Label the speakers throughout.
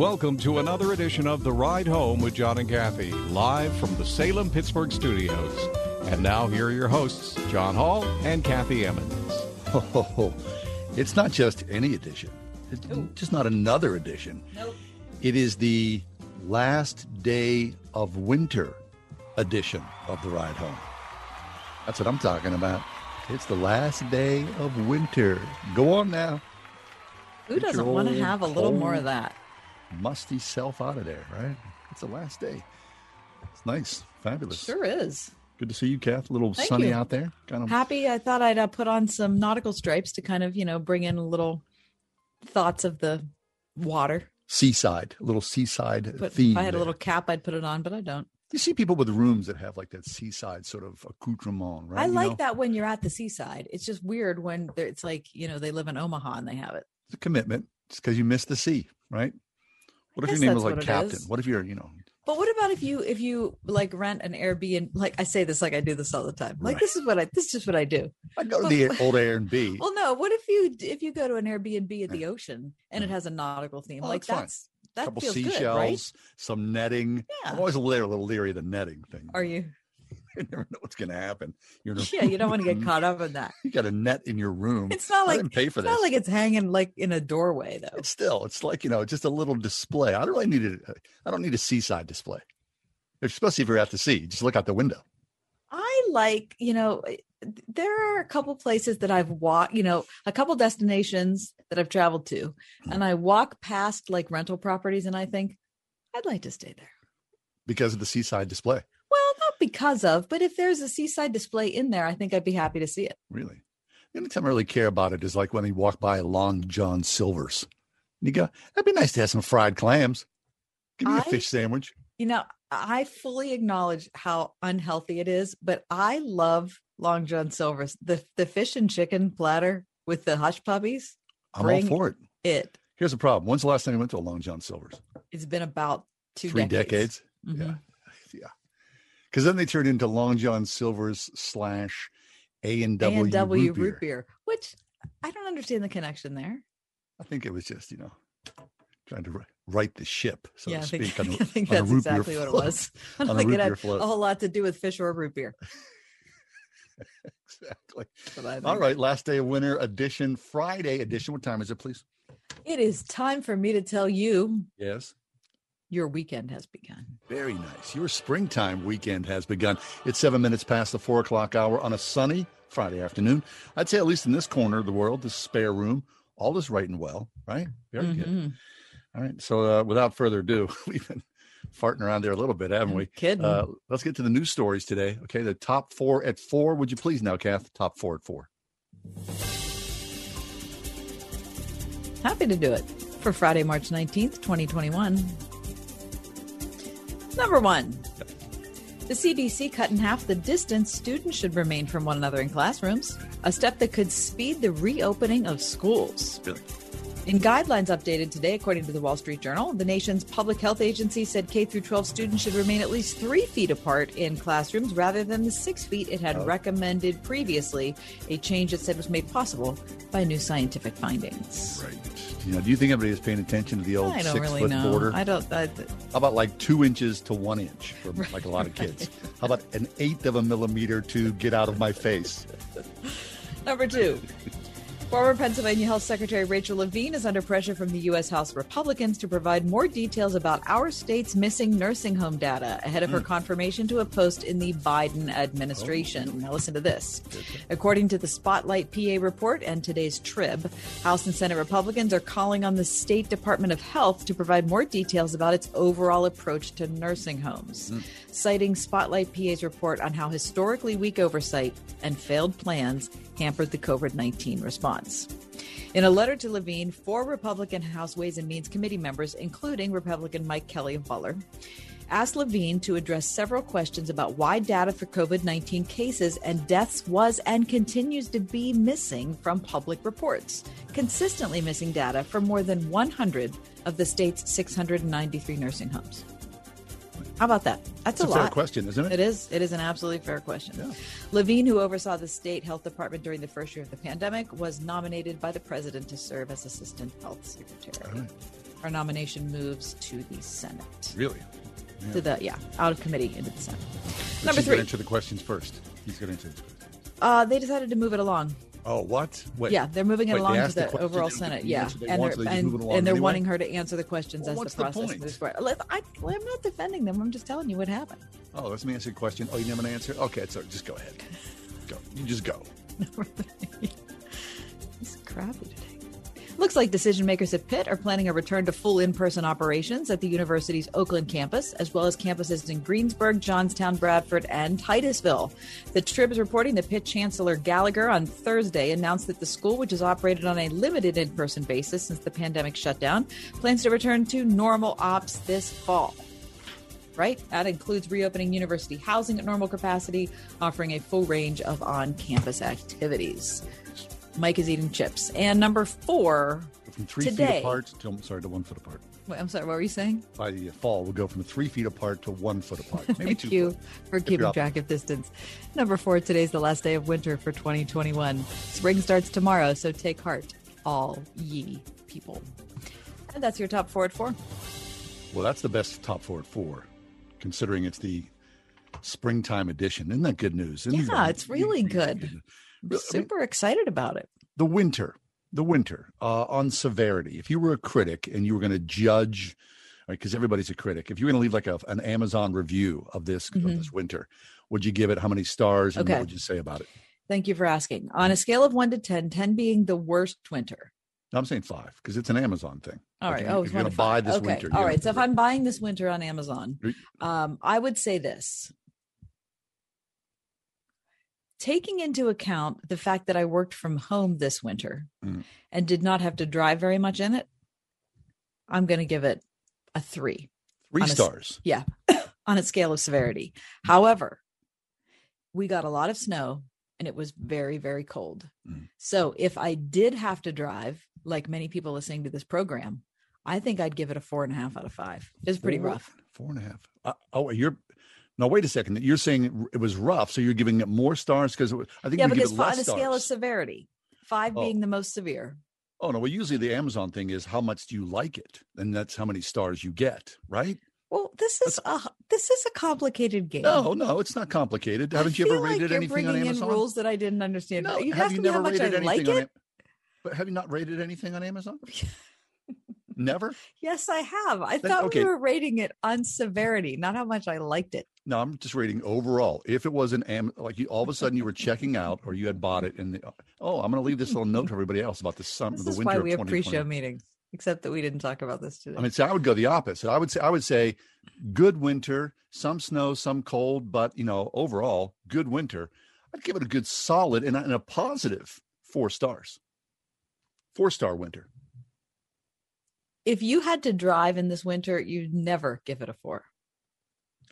Speaker 1: Welcome to another edition of The Ride Home with John and Kathy, live from the Salem Pittsburgh studios. And now, here are your hosts, John Hall and Kathy Emmons.
Speaker 2: Oh, it's not just any edition, it's just not another edition.
Speaker 3: Nope.
Speaker 2: It is the last day of winter edition of The Ride Home. That's what I'm talking about. It's the last day of winter. Go on now.
Speaker 3: Who
Speaker 2: Get
Speaker 3: doesn't want to have a little more of that?
Speaker 2: Musty self out of there, right? It's the last day. It's nice. Fabulous.
Speaker 3: Sure is.
Speaker 2: Good to see you, Kath. A little
Speaker 3: Thank
Speaker 2: sunny
Speaker 3: you.
Speaker 2: out there. Kind of
Speaker 3: Happy. I thought I'd uh, put on some nautical stripes to kind of, you know, bring in a little thoughts of the water.
Speaker 2: seaside, a little seaside
Speaker 3: But
Speaker 2: theme.
Speaker 3: if I had a little cap, I'd put it on, but I don't.
Speaker 2: You see people with rooms that have like that seaside sort of accoutrement, right?
Speaker 3: I
Speaker 2: You
Speaker 3: like
Speaker 2: know?
Speaker 3: that when you're at the seaside. It's just weird when it's like, you know, they live in Omaha and they have it.
Speaker 2: It's a commitment. It's because you miss the sea, right? What if your name was like
Speaker 3: what
Speaker 2: Captain? What if you're, you know,
Speaker 3: But what about if you if you like rent an Airbnb? Like I say this like I do this all the time. Like
Speaker 2: Right.
Speaker 3: this is what I this is just what I do.
Speaker 2: I go to the old Airbnb.
Speaker 3: Well, no. What if you if you go to an Airbnb at the ocean and it has a nautical theme?
Speaker 2: Oh,
Speaker 3: like
Speaker 2: that's
Speaker 3: that
Speaker 2: couple
Speaker 3: feels
Speaker 2: seashells,
Speaker 3: good, right?
Speaker 2: some netting.
Speaker 3: Yeah.
Speaker 2: I'm always a little, a little leery of the netting thing.
Speaker 3: Are you?
Speaker 2: You never know what's going to happen. You're in a
Speaker 3: Yeah, you don't want to get caught up in that.
Speaker 2: You got a net in your room.
Speaker 3: It's not
Speaker 2: I
Speaker 3: like
Speaker 2: didn't pay for
Speaker 3: it's
Speaker 2: this.
Speaker 3: not like it's hanging like in a doorway though.
Speaker 2: it's still, it's like you know, just a little display. I don't really need it. I don't need a seaside display, especially if you're at the sea. Just look out the window.
Speaker 3: I like, you know, eh, there are a couple places that I've walked, you know, a couple destinations that I've traveled to,
Speaker 2: Hmm.
Speaker 3: and I walk past like rental properties and I think I'd like to stay there.
Speaker 2: because of the seaside display.
Speaker 3: Because of, but if there's a seaside display in there, I think I'd be happy to see it.
Speaker 2: Really. The only time I really care about it is like when you walk by Long John Silver's. And you go, that'd be nice to have some fried clams. Give me a
Speaker 3: I-
Speaker 2: fish sandwich.
Speaker 3: You know, I fully acknowledge how unhealthy it is, but I love Long John Silver's the the fish and chicken platter with the hush puppies.
Speaker 2: I'm all for it.
Speaker 3: It
Speaker 2: Here's the problem. When's the last time you went to a Long John Silver's?
Speaker 3: it's been about two
Speaker 2: Three decades.
Speaker 3: Mhm.
Speaker 2: Yeah. Yeah. Because then they turned into Long John Silver's slash A and W
Speaker 3: A&W
Speaker 2: root beer.
Speaker 3: which I don't understand the connection there.
Speaker 2: I think it was just, you know, trying to ri- right the ship, so
Speaker 3: yeah,
Speaker 2: to
Speaker 3: I think,
Speaker 2: speak. on
Speaker 3: I think that's exactly what it was. I
Speaker 2: On
Speaker 3: don't think it had
Speaker 2: float.
Speaker 3: a whole lot to do with fish or root beer.
Speaker 2: exactly. All right. Last day of winter edition, Friday edition. What time is it, please?
Speaker 3: It is time for me to tell you
Speaker 2: Yes.
Speaker 3: Your weekend has begun.
Speaker 2: Very nice. Your springtime weekend has begun. It's seven minutes past the four o'clock hour on a sunny Friday afternoon. I'd say, at least in this corner of the world, this spare room, all is right and well, right? Very good.
Speaker 3: Mhm.
Speaker 2: All right. So, uh, without further ado, we've been farting around there a little bit, haven't we?
Speaker 3: Kidding.
Speaker 2: Uh, let's get to the news stories today. Okay. The top four at four. Would you please now, Kath? Top four at four.
Speaker 3: Happy to do it for Friday, March 19th, 2021. Number one, the CDC cut in half the distance students should remain from one another in classrooms, a step that could speed the reopening of schools.
Speaker 2: Really?
Speaker 3: In guidelines updated today, according to the Wall Street Journal, the nation's public health agency said K through 12 students should remain at least three feet apart in classrooms rather than the six feet it had
Speaker 2: Oh.
Speaker 3: recommended previously, a change it said was made possible by new scientific findings.
Speaker 2: Right. You know, do you think everybody is paying attention to the old
Speaker 3: I don't
Speaker 2: six
Speaker 3: really
Speaker 2: foot
Speaker 3: know.
Speaker 2: border?
Speaker 3: I don't. I,
Speaker 2: How about like two inches to one inch for like a lot of kids? How about an eighth of a millimeter to get out of my face?
Speaker 3: Number two. Former Pennsylvania Health Secretary Rachel Levine is under pressure from the U.S. House Republicans to provide more details about our state's missing nursing home data ahead of her hmm. confirmation to a post in the Biden administration. Oh. Now, listen to this. According to the Spotlight PA report and today's Trib, House and Senate Republicans are calling on the State Department of Health to provide more details about its overall approach to nursing homes, hmm. citing Spotlight PA's report on how historically weak oversight and failed plans hampered the COVID 19 response. In a letter to Levine, four Republican House Ways and Means Committee members, including Republican Mike Kelly of Butler, asked Levine to address several questions about why data for COVID 19 cases and deaths was and continues to be missing from public reports, consistently missing data for more than 100 of the state's 693 nursing homes. How about that? That's
Speaker 2: It's a,
Speaker 3: a,
Speaker 2: fair
Speaker 3: lot.
Speaker 2: question, isn't it?
Speaker 3: It is. It is an absolutely fair question.
Speaker 2: Yeah.
Speaker 3: Levine, who oversaw the state health department during the first year of the pandemic, was nominated by the president to serve as assistant health secretary.
Speaker 2: Right.
Speaker 3: Our nomination moves to the Senate.
Speaker 2: Really?
Speaker 3: To the yeah, out of committee into the Senate.
Speaker 2: But
Speaker 3: Number three.
Speaker 2: answer the questions first. He's going to answer the questions.
Speaker 3: Uh, they decided to move it along.
Speaker 2: Oh, what? Wait.
Speaker 3: Yeah, they're moving it
Speaker 2: Wait,
Speaker 3: along to
Speaker 2: asked
Speaker 3: the, overall Senate.
Speaker 2: the
Speaker 3: Yeah,
Speaker 2: they
Speaker 3: and they're and, and they're
Speaker 2: anyway?
Speaker 3: wanting her to answer the questions
Speaker 2: Well,
Speaker 3: as the
Speaker 2: the
Speaker 3: process moves forward. I, I'm not defending them. I'm just telling you what happened.
Speaker 2: Oh, let's me answer a question. Oh, you never answer? Okay, so just go ahead. Go. You just go.
Speaker 3: It's crappy today. Looks like decision makers at Pitt are planning a return to full in person operations at the university's Oakland campus, as well as campuses in Greensburg, Johnstown, Bradford, and Titusville. The Trib is reporting that Pitt Chancellor Gallagher on Thursday announced that the school, which has operated on a limited in person basis since the pandemic shutdown, plans to return to normal ops this fall right? That includes reopening university housing at normal capacity, offering a full range of on campus activities. Mike is eating chips. And number four,
Speaker 2: From three
Speaker 3: Today.
Speaker 2: feet apart to, I'm sorry, to one foot apart.
Speaker 3: wait, I'm sorry, what were you saying?
Speaker 2: By the fall, we'll go from three feet apart to one foot apart. Maybe
Speaker 3: Thank
Speaker 2: two
Speaker 3: you
Speaker 2: foot.
Speaker 3: for keeping track of distance. Number four, today's the last day of winter for 2021. Spring starts tomorrow, so take heart, all ye people. And that's your top four at four.
Speaker 2: Well, that's the best top four at four, considering it's the springtime edition. Isn't that good news? Isn't
Speaker 3: Yeah,
Speaker 2: that-
Speaker 3: it's really good. I'm
Speaker 2: Well, I mean-
Speaker 3: super excited about it.
Speaker 2: the winter, the winter uh, on severity. If you were a critic and you were going to judge, because everybody's a critic, if you were going to leave like a, an Amazon review of this of
Speaker 3: Mhm.
Speaker 2: this winter, would you give it how many stars and
Speaker 3: Okay.
Speaker 2: what would you say about it?
Speaker 3: Thank you for asking. On a scale of one to 10, 10 being the worst winter.
Speaker 2: No, I'm saying five because it's an Amazon thing.
Speaker 3: All
Speaker 2: Like,
Speaker 3: right.
Speaker 2: if-
Speaker 3: Oh,
Speaker 2: if you're going
Speaker 3: to
Speaker 2: buy this
Speaker 3: okay.
Speaker 2: winter,
Speaker 3: All. So if I'm buying this winter on Amazon, um, I would say this. Taking into account the fact that I worked from home this winter
Speaker 2: Mhm.
Speaker 3: and did not have to drive very much in it, I'm going to give it a three
Speaker 2: three
Speaker 3: a
Speaker 2: stars.
Speaker 3: Yeah, on a scale of severity. However, we got a lot of snow and it was very, very cold.
Speaker 2: Mm.
Speaker 3: So if I did have to drive, like many people listening to this program, I think I'd give it a four and a half out of five. It's pretty rough.
Speaker 2: Four and a half. Uh, oh, you're. No, wait a second. You're saying it, was rough, so you're giving it more stars because I think
Speaker 3: Yeah, because
Speaker 2: it
Speaker 3: fi-
Speaker 2: less
Speaker 3: on a scale of severity, five
Speaker 2: Oh.
Speaker 3: being the most severe.
Speaker 2: Oh no! Well, usually the Amazon thing is how much do you like it, and that's how many stars you get, right?
Speaker 3: Well, this is a this is a complicated game.
Speaker 2: No, no, it's not complicated. Haven't you ever
Speaker 3: like
Speaker 2: rated anything on Amazon?
Speaker 3: rules that I didn't understand.
Speaker 2: No,
Speaker 3: you
Speaker 2: have
Speaker 3: asked
Speaker 2: you never rated anything
Speaker 3: like
Speaker 2: on
Speaker 3: it.
Speaker 2: it? But have you not rated anything on Amazon? never.
Speaker 3: Yes, I have. I
Speaker 2: Then-
Speaker 3: thought
Speaker 2: okay.
Speaker 3: we were rating it on severity, not how much I liked it.
Speaker 2: No, I'm just rating overall. If it was an Am, like you, all of a sudden you were checking out or you had bought it, and the, oh, I'm going to leave this little note to everybody else about the summer,
Speaker 3: This
Speaker 2: the
Speaker 3: is
Speaker 2: winter
Speaker 3: why we have pre-show meetings, except that we didn't talk about this today.
Speaker 2: I mean, so I would go the opposite. I would say I would say good winter, some snow, some cold, but you know, overall good winter. I'd give it a good solid and a, and a positive four stars. Four star winter.
Speaker 3: If you had to drive in this winter, you'd never give it a four.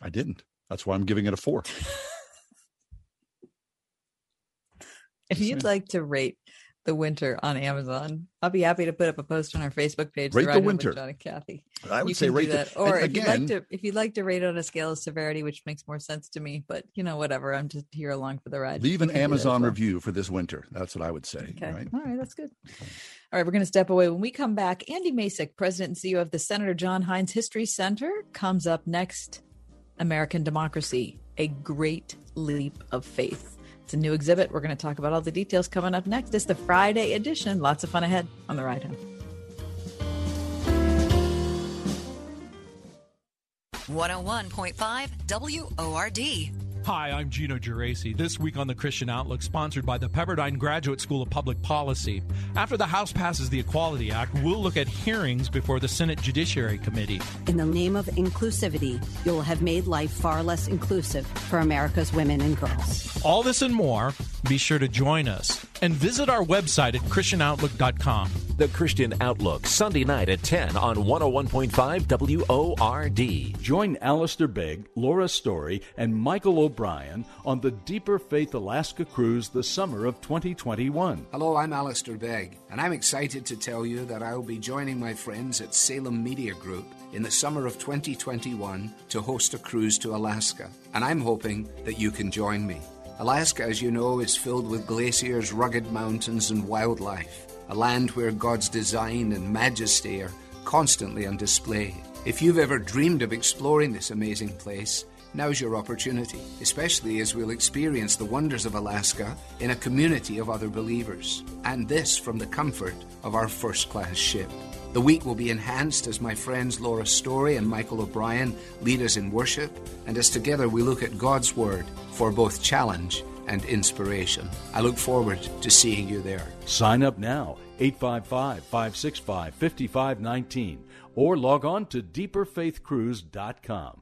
Speaker 2: I didn't. That's why I'm giving it a four.
Speaker 3: If you'd like to rate the winter on Amazon, I'll be happy to put up a post on our Facebook page.
Speaker 2: Rate the winter.
Speaker 3: John and Kathy.
Speaker 2: I would
Speaker 3: you
Speaker 2: say rate
Speaker 3: do
Speaker 2: the-
Speaker 3: that. Or
Speaker 2: and
Speaker 3: if you'd
Speaker 2: again-
Speaker 3: like to, if you'd like to rate it on a scale of severity, which makes more sense to me, but you know, whatever. I'm just here along for the ride.
Speaker 2: Leave an
Speaker 3: can do that as
Speaker 2: Amazon
Speaker 3: well.
Speaker 2: review for this winter. That's what I would say.
Speaker 3: Okay.
Speaker 2: Right.
Speaker 3: All right. That's good. All right. We're going to step away. When we come back, Andy Masich, president and CEO of the Senator John Heinz History Center, comes up next. American Democracy, a great leap of faith. It's a new exhibit. We're going to talk about all the details coming up next. It's the Friday edition. Lots of fun ahead on the ride home.
Speaker 4: One hundred one point five WORD.
Speaker 5: Hi, I'm Gino Geraci. This week on the Christian Outlook, sponsored by the Pepperdine Graduate School of Public Policy. After the House passes the Equality Act, we'll look at hearings before the Senate Judiciary Committee.
Speaker 6: In the name of inclusivity, you'll have made life far less inclusive for America's women and girls.
Speaker 5: All this and more, be sure to join us and visit our website at ChristianOutlook.com.
Speaker 7: The Christian Outlook, Sunday night at 10 on 101.5 WORD.
Speaker 8: Join Alistair Begg, Laura Story, and Michael O'Brien on the Deeper Faith Alaska cruise the summer of 2021.
Speaker 9: Hello, I'm Alistair Begg, and I'm excited to tell you that I will be joining my friends at Salem Media Group in the summer of 2021 to host a cruise to Alaska, and I'm hoping that you can join me. Alaska, as you know, is filled with glaciers, rugged mountains, and wildlife, a land where God's design and majesty are constantly on display. If you've ever dreamed of exploring this amazing place, now's your opportunity, especially as we'll experience the wonders of Alaska in a community of other believers, and this from the comfort of our first class ship. The week will be enhanced as my friends Laura Story and Michael O'Brien lead us in worship, and as together we look at God's Word for both challenge and inspiration. I look forward to seeing you there.
Speaker 8: Sign up now, 855 565 5519, or log on to deeperfaithcruise.com.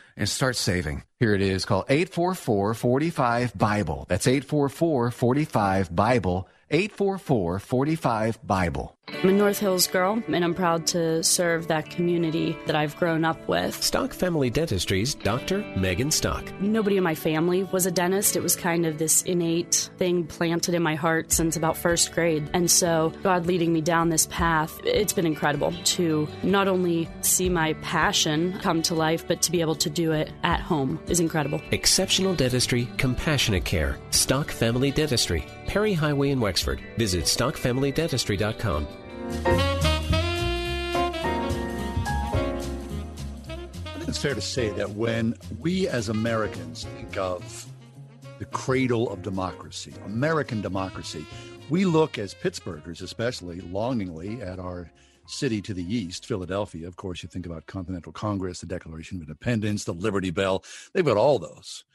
Speaker 10: and start saving. Here it is called 844 45 Bible. That's 844 45 Bible. 844 45 Bible.
Speaker 11: I'm a North Hills girl, and I'm proud to serve that community that I've grown up with.
Speaker 7: Stock Family Dentistry's Dr. Megan Stock.
Speaker 11: Nobody in my family was a dentist. It was kind of this innate thing planted in my heart since about first grade. And so, God leading me down this path, it's been incredible to not only see my passion come to life, but to be able to do it at home is incredible.
Speaker 7: Exceptional dentistry, compassionate care. Stock Family Dentistry, Perry Highway in Wexford. Visit stockfamilydentistry.com.
Speaker 2: It's fair to say that when we as Americans think of the cradle of democracy, American democracy, we look as Pittsburghers, especially longingly at our city to the east, Philadelphia. Of course, you think about Continental Congress, the Declaration of Independence, the Liberty Bell. They've got all those.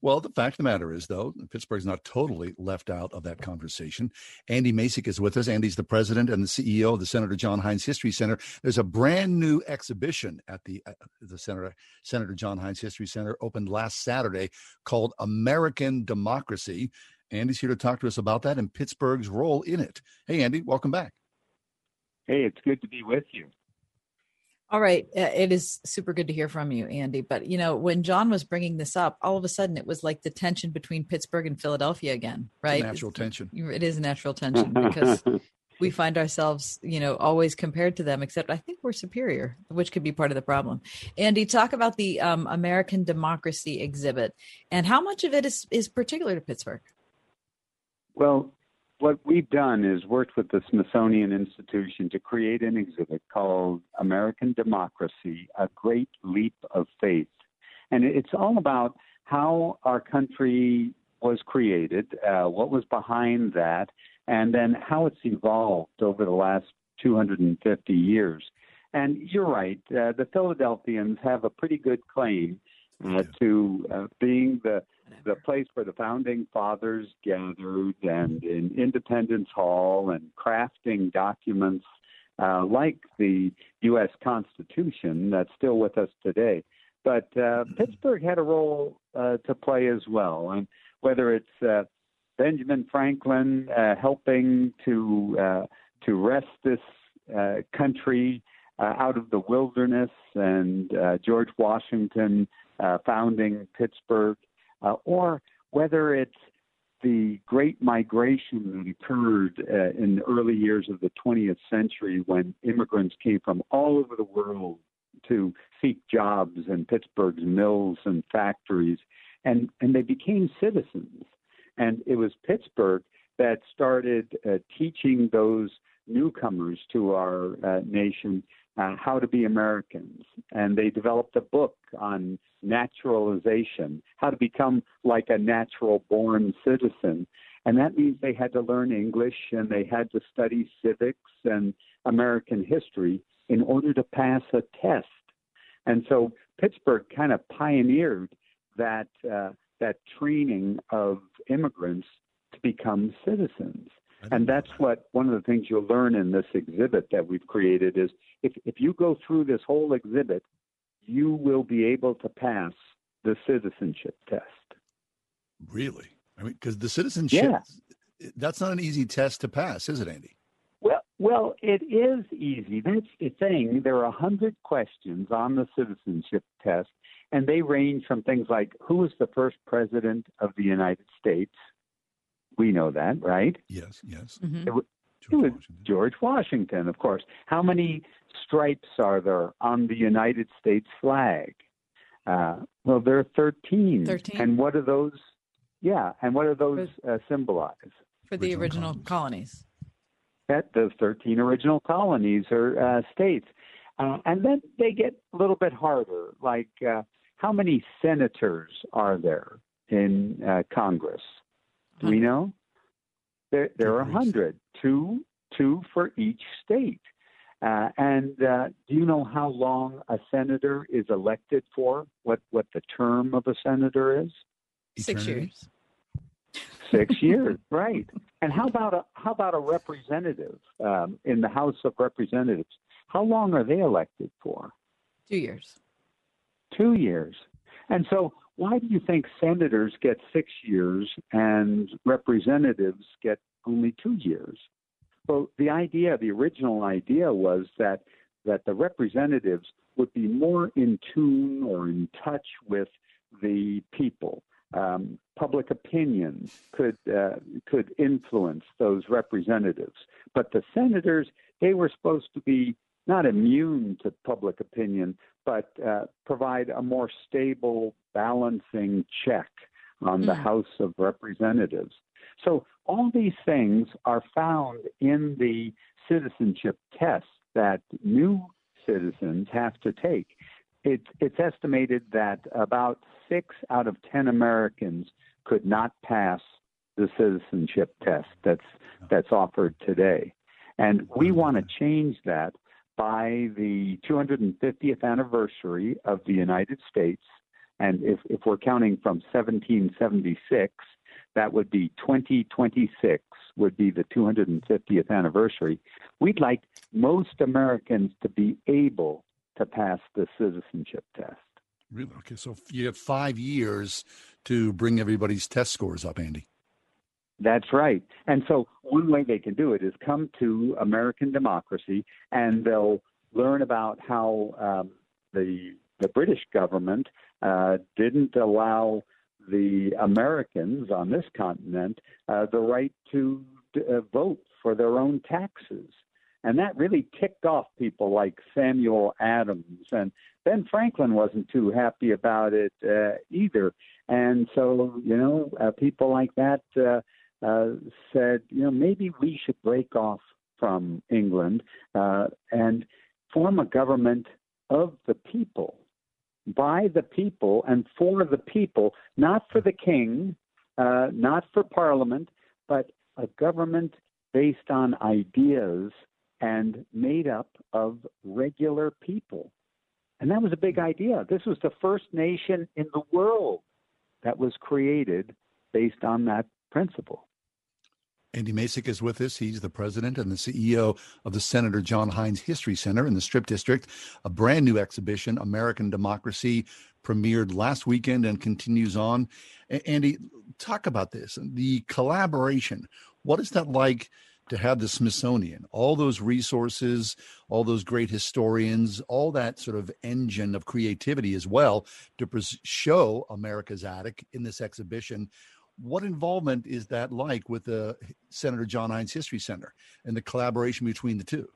Speaker 2: Well, the fact of the matter is, though, Pittsburgh's not totally left out of that conversation. Andy Masich is with us. Andy's the president and the CEO of the Senator John Heinz History Center. There's a brand new exhibition at the uh, the Senator Senator John Heinz History Center opened last Saturday called American Democracy. Andy's here to talk to us about that and Pittsburgh's role in it. Hey, Andy, welcome back.
Speaker 12: Hey, it's good to be with you.
Speaker 3: All right. Uh, it is super good to hear from you, Andy. But, you know, when John was bringing this up, all of a sudden it was like the tension between Pittsburgh and Philadelphia again, right?
Speaker 2: natural tension.
Speaker 3: It is a natural tension because we find ourselves, you know, always compared to them, except I think we're superior, which could be part of the problem. Andy, talk about the um, American Democracy exhibit and how much of it is, is particular to Pittsburgh.
Speaker 12: Well, what we've done is worked with the Smithsonian Institution to create an exhibit called American Democracy A Great Leap of Faith. And it's all about how our country was created, uh, what was behind that, and then how it's evolved over the last 250 years. And you're right, uh, the Philadelphians have a pretty good claim uh, to uh, being the the place where the founding fathers gathered and in Independence Hall and crafting documents uh, like the U.S. Constitution that's still with us today. But uh, Pittsburgh had a role uh, to play as well, and whether it's uh, Benjamin Franklin uh, helping to uh, to wrest this uh, country uh, out of the wilderness, and uh, George Washington uh, founding Pittsburgh, uh, or whether it's the great migration that occurred uh, in the early years of the 20th century when immigrants came from all over the world to seek jobs in Pittsburgh's mills and factories, and, and they became citizens. And it was Pittsburgh that started uh, teaching those newcomers to our uh, nation uh, how to be Americans. And they developed a book on naturalization, how to become like a natural born citizen. And that means they had to learn English and they had to study civics and American history in order to pass a test. And so Pittsburgh kind of pioneered that uh, that training of immigrants to become citizens. And that's what one of the things you'll learn in this exhibit that we've created is if, if you go through this whole exhibit, you will be able to pass the citizenship test.
Speaker 2: Really? I mean, because the citizenship,
Speaker 12: Yeah.
Speaker 2: that's not an easy test to pass, is it, Andy?
Speaker 12: Well, well, it is easy. That's the thing. There are a hundred questions on the citizenship test, and they range from things like who was the first president of the United States? We know that, right?
Speaker 2: Yes, yes.
Speaker 12: It, wa- it was George Washington, of course. How many stripes are there on the United States flag? Uh, well, there are 13.
Speaker 3: 13.
Speaker 12: And what are those? Yeah, and what are those uh, symbolize?
Speaker 3: for the original colonies.
Speaker 12: that those 13 original colonies or uh, states. Uh, and then they get a little bit harder, like uh, how many senators are there in uh, Congress? Do we know? There, there are a hundred, two, two for each state. Uh, and uh, do you know how long a senator is elected for? What what the term of a senator is?
Speaker 3: Six years.
Speaker 12: Six years, right? And how about a how about a representative um, in the House of Representatives? How long are they elected for?
Speaker 3: Two years.
Speaker 12: Two years. And so, why do you think senators get six years and representatives get only two years? Well, the idea, the original idea was that that the representatives would be more in tune or in touch with the people. Um, public opinion could uh, could influence those representatives, but the senators they were supposed to be not immune to public opinion, but uh, provide a more stable, balancing check on the
Speaker 13: Mm.
Speaker 12: House of Representatives. So all these things are found in the citizenship test that new citizens have to take. It's, it's estimated that about six out of ten Americans could not pass the citizenship test that's that's offered today, and we want to change that by the 250th anniversary of the United States. And if, if we're counting from 1776, that would be 2026 would be the 250th anniversary. We'd like most Americans to be able to pass the citizenship test.
Speaker 2: Really? Okay, so you have five years to bring everybody's test scores up, Andy.
Speaker 12: That's right. And so one way they can do it is come to American democracy and they'll learn about how um, the the British government uh, didn't allow the Americans on this continent uh, the right to uh, vote for their own taxes. And that really ticked off people like Samuel Adams. And Ben Franklin wasn't too happy about it uh, either. And so, you know, uh, people like that uh, uh, said, you know, maybe we should break off from England uh, and form a government of the people, by the people, and for the people, not for the king, uh, not for parliament, but a government based on ideas and made up of regular people. And that was a big idea. This was the first nation in the world that was created based on that principle.
Speaker 2: Andy Masich is with us. He's the president and the CEO of the Senator John Heinz History Center in the Strip District. A brand new exhibition, American Democracy, premiered last weekend and continues on. Andy, talk about this the collaboration. What is that like to have the Smithsonian, all those resources, all those great historians, all that sort of engine of creativity as well to show America's attic in this exhibition? What involvement is that like with the Senator John Heinz History Center and the collaboration between the two?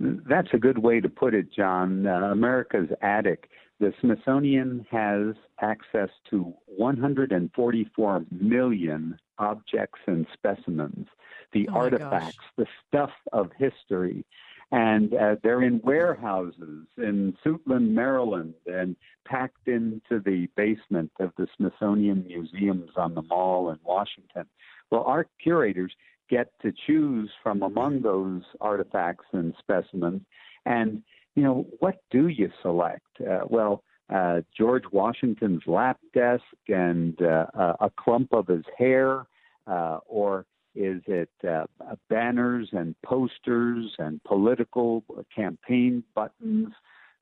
Speaker 12: That's a good way to put it, John. Uh, America's attic. The Smithsonian has access to 144 million objects and specimens, the
Speaker 13: Oh
Speaker 12: artifacts,
Speaker 13: gosh.
Speaker 12: the stuff of history. And uh, they're in warehouses in Suitland, Maryland, and packed into the basement of the Smithsonian Museums on the Mall in Washington. Well, our curators get to choose from among those artifacts and specimens. And, you know, what do you select? Uh, well, uh, George Washington's lap desk and uh, a clump of his hair, uh, or is it uh, banners and posters and political campaign buttons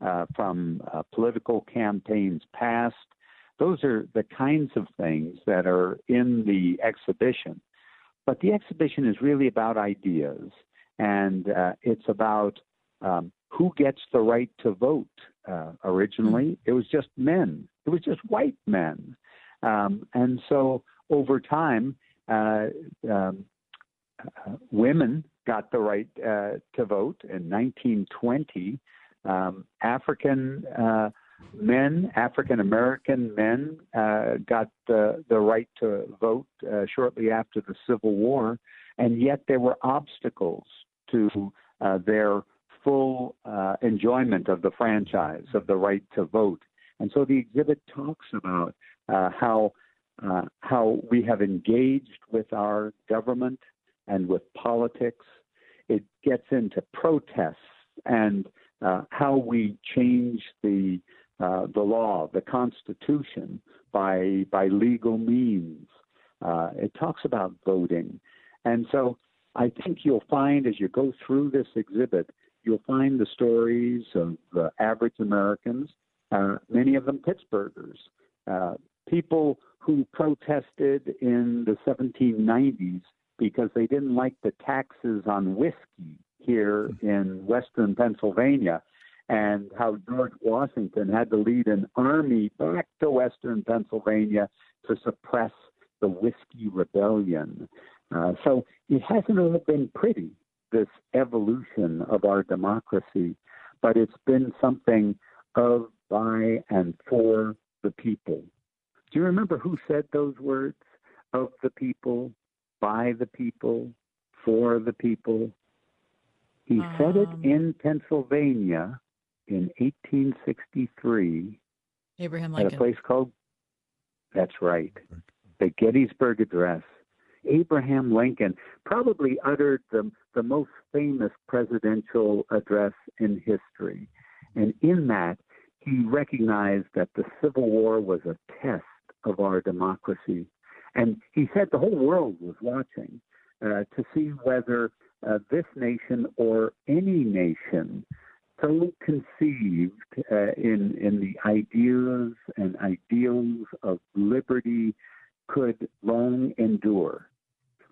Speaker 12: uh, from uh, political campaigns past? Those are the kinds of things that are in the exhibition. But the exhibition is really about ideas, and uh, it's about um, who gets the right to vote. Uh, originally, it was just men, it was just white men. Um, and so over time, uh, um, uh, women got the right uh, to vote in 1920. Um, African uh, men, African American men, uh, got the, the right to vote uh, shortly after the Civil War, and yet there were obstacles to their full enjoyment of the franchise, of the right to vote. And so the exhibit talks about how uh, how we have engaged with our government and with politics. It gets into protests and uh, how we change the uh, the law, the Constitution, by by legal means. Uh, it talks about voting, and so I think you'll find as you go through this exhibit, you'll find the stories of average Americans, uh, many of them Pittsburghers, uh, people who protested in the 1790s because they didn't like the taxes on whiskey here in western Pennsylvania, and how George Washington had to lead an army back to western Pennsylvania to suppress the whiskey rebellion. Uh, so it hasn't all been pretty, this evolution of our democracy, but it's been something of, by, and for the people. Do you remember who said those words? Of the people, by the people, for the people. He um, said it um. in Pennsylvania in 1863
Speaker 3: Abraham Lincoln.
Speaker 12: at a place called, that's right, the Gettysburg Address. Abraham Lincoln probably uttered the, the most famous presidential address in history. And in that, he recognized that the Civil War was a test of our democracy. And he said the whole world was watching uh, to see whether uh, this nation or any nation so conceived uh, in in the ideas and ideals of liberty could long endure.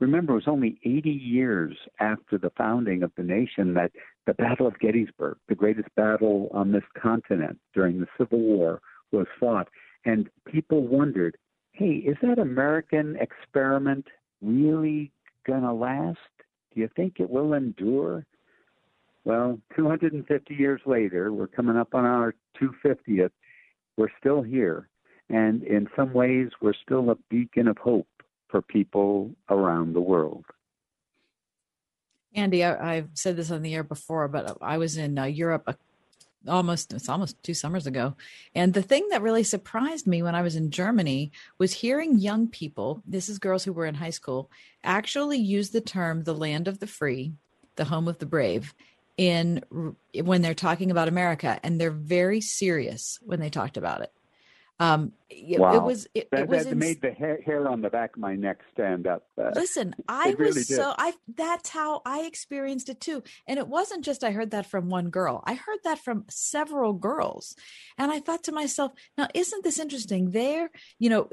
Speaker 12: Remember, it was only 80 years after the founding of the nation that the Battle of Gettysburg, the greatest battle on this continent during the Civil War, was fought. And people wondered, hey, is that American experiment really going to last? Do you think it will endure? Well, 250 years later, we're coming up on our 250th. We're still here. And in some ways, we're still a beacon of hope for people around the world.
Speaker 3: Andy, I, have said this on the air before, but I was in uh, Europe a almost it's almost two summers ago. And the thing that really surprised me when i was in germany was hearing young people this is girls who were in high school actually use the term the land of the free the home of the brave in when they're talking about america and they're very serious when they talked about it um, it,
Speaker 12: wow.
Speaker 3: it was it,
Speaker 12: that,
Speaker 3: it was
Speaker 12: that
Speaker 3: ins-
Speaker 12: made the hair, hair, on the back of my neck stand up.
Speaker 3: Uh, Listen, I
Speaker 12: really
Speaker 3: was
Speaker 12: did.
Speaker 3: so I that's how I experienced it too. And it wasn't just I heard that from one girl. I heard that from several girls. And I thought to myself, now isn't this interesting? There, you know,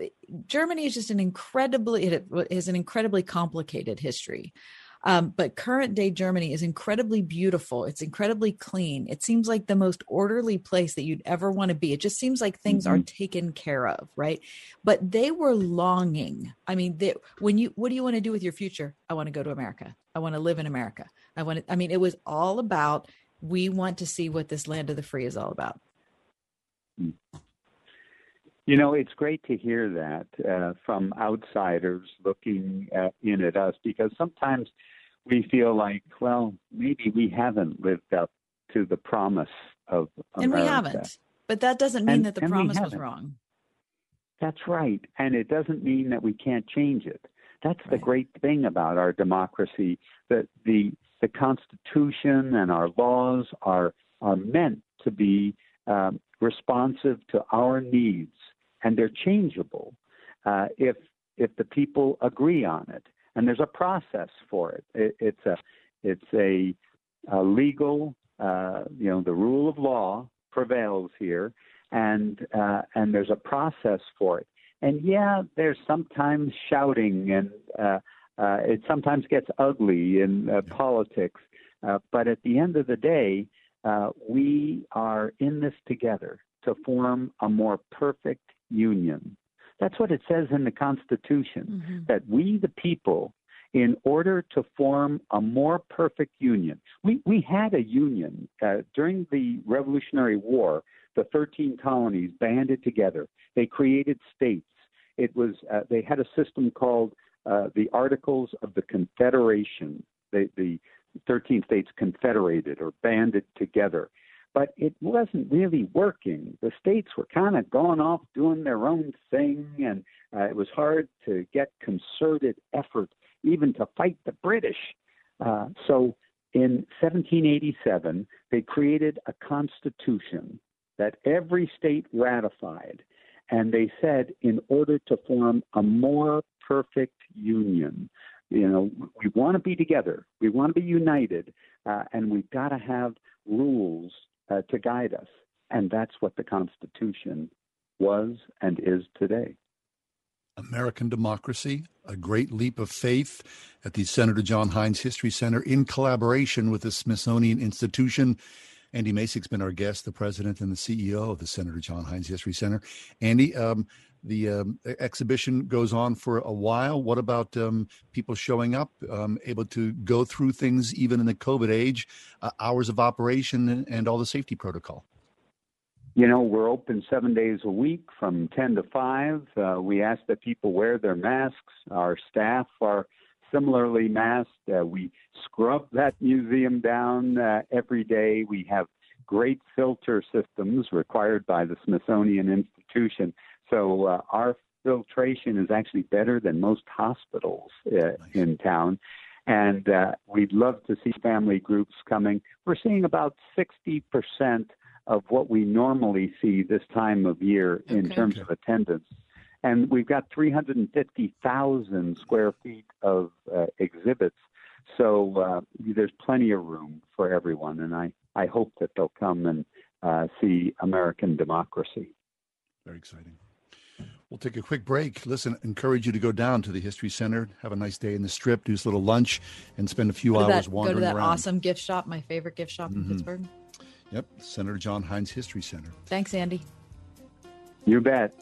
Speaker 3: Germany is just an incredibly it is an incredibly complicated history. Um, but current day Germany is incredibly beautiful. It's incredibly clean. It seems like the most orderly place that you'd ever want to be. It just seems like things mm-hmm. are taken care of, right? But they were longing. I mean, they, when you, what do you want to do with your future? I want to go to America. I want to live in America. I want to, I mean, it was all about, we want to see what this land of the free is all about.
Speaker 12: You know, it's great to hear that uh, from outsiders looking at, in at us because sometimes we feel like, well, maybe we haven't lived up to the promise of America.
Speaker 3: And we haven't. But that doesn't mean
Speaker 12: And-
Speaker 3: that the promise was wrong.
Speaker 12: That's right. And it doesn't mean that we can't change it. That's the great thing about our democracy that the the Constitution and our laws are are meant to be um, responsive to our needs, and they're changeable. Uh, if if the people agree on it. And there's a process for it. it it's a it's a, a legal, uh, you know, the rule of law prevails here, and uh, and there's a process for it. And yeah, there's sometimes shouting, and uh, uh, it sometimes gets ugly in uh, politics. Uh, but at the end of the day, uh, we are in this together to form a more perfect union. That's what it says in the Constitution, mm-hmm. that we, the people, in order to form a more perfect union. We, we had a union uh, during the Revolutionary War. The 13 colonies banded together. They created states. It was uh, they had a system called uh, the Articles of the Confederation. They, the 13 states confederated or banded together. But it wasn't really working. The states were kind of going off doing their own thing, and uh, it was hard to get concerted effort even to fight the British. Uh, so in 1787, they created a constitution that every state ratified. And they said, in order to form a more perfect union, you know, we want to be together, we want to be united, uh, and we've got to have rules uh, to guide us. And that's what the Constitution was and is today.
Speaker 2: American Democracy, a great leap of faith at the Senator John Heinz History Center in collaboration with the Smithsonian Institution. Andy Masich's been our guest, the president and the CEO of the Senator John Heinz History Center. Andy, um, the um, exhibition goes on for a while. What about um, people showing up, um, able to go through things even in the COVID age, uh, hours of operation, and, all the safety protocol?
Speaker 12: You know, we're open seven days a week from 10 to 5. Uh, we ask that people wear their masks. Our staff are similarly masked. Uh, we scrub that museum down uh, every day. We have great filter systems required by the Smithsonian Institution. So uh, our filtration is actually better than most hospitals uh, nice. in town. And uh, we'd love to see family groups coming. We're seeing about 60% of what we normally see this time of year in terms of attendance. And we've got 350,000 square feet of uh, exhibits. So uh, there's plenty of room for everyone. And I, I hope that they'll come and uh, see American democracy.
Speaker 2: Very exciting. We'll take a quick break. Listen, encourage you to go down to the History Center, have a nice day in the strip, do a little lunch, and spend a few hours
Speaker 3: that,
Speaker 2: wandering
Speaker 3: around. Go to that
Speaker 2: around.
Speaker 3: awesome gift shop, my favorite gift shop mm-hmm. in Pittsburgh.
Speaker 2: Yep, Senator John Heinz History Center.
Speaker 3: Thanks, Andy.
Speaker 12: You bet.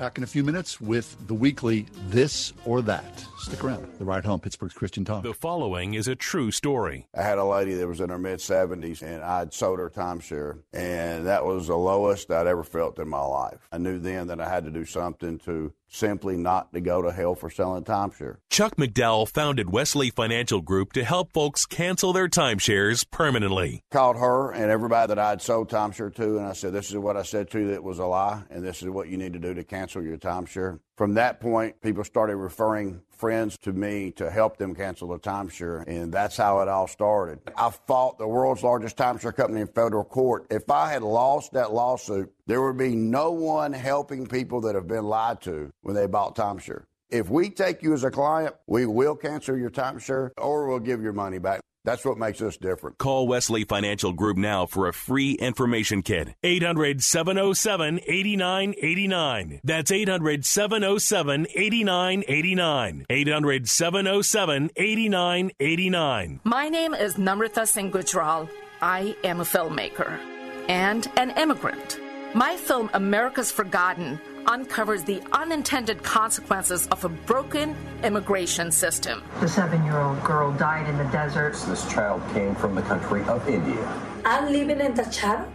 Speaker 2: Back, back in a few minutes with the weekly This or That. Stick around. The Ride Home, Pittsburgh's Christian Talk.
Speaker 13: The following is a true story.
Speaker 14: I had a lady that was in her mid 70s, and I'd sold her timeshare, and that was the lowest I'd ever felt in my life. I knew then that I had to do something to simply not to go to hell for selling timeshare.
Speaker 13: Chuck McDowell founded Wesley Financial Group to help folks cancel their timeshares permanently.
Speaker 14: Called her and everybody that I'd sold timeshare to, and I said, This is what I said to you that was a lie, and this is what you need to do to cancel your timeshare. From that point, people started referring friends to me to help them cancel the timeshare, and that's how it all started. I fought the world's largest timeshare company in federal court. If I had lost that lawsuit, there would be no one helping people that have been lied to when they bought timeshare. If we take you as a client, we will cancel your timeshare or we'll give your money back. That's what makes us different.
Speaker 13: Call Wesley Financial Group now for a free information kit. 800 707 8989. That's 800 707 8989. 800 707 8989.
Speaker 15: My name is Namrata Singh Gujral. I am a filmmaker and an immigrant. My film, America's Forgotten, uncovers the unintended consequences of a broken immigration system.
Speaker 16: The seven year old girl died in the desert.
Speaker 17: This child came from the country of India.
Speaker 18: I'm living in Tachara.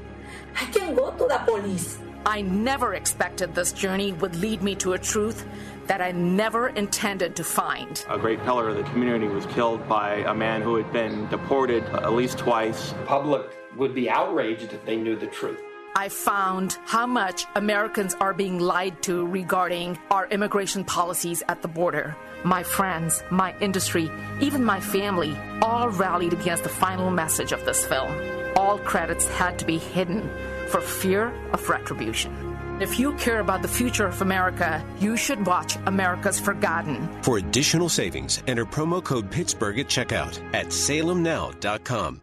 Speaker 18: I can go to the police.
Speaker 15: I never expected this journey would lead me to a truth that I never intended to find.
Speaker 19: A great pillar of the community was killed by a man who had been deported at least twice.
Speaker 20: The public would be outraged if they knew the truth.
Speaker 15: I found how much Americans are being lied to regarding our immigration policies at the border. My friends, my industry, even my family all rallied against the final message of this film. All credits had to be hidden for fear of retribution. If you care about the future of America, you should watch America's Forgotten.
Speaker 7: For additional savings, enter promo code Pittsburgh at checkout at salemnow.com.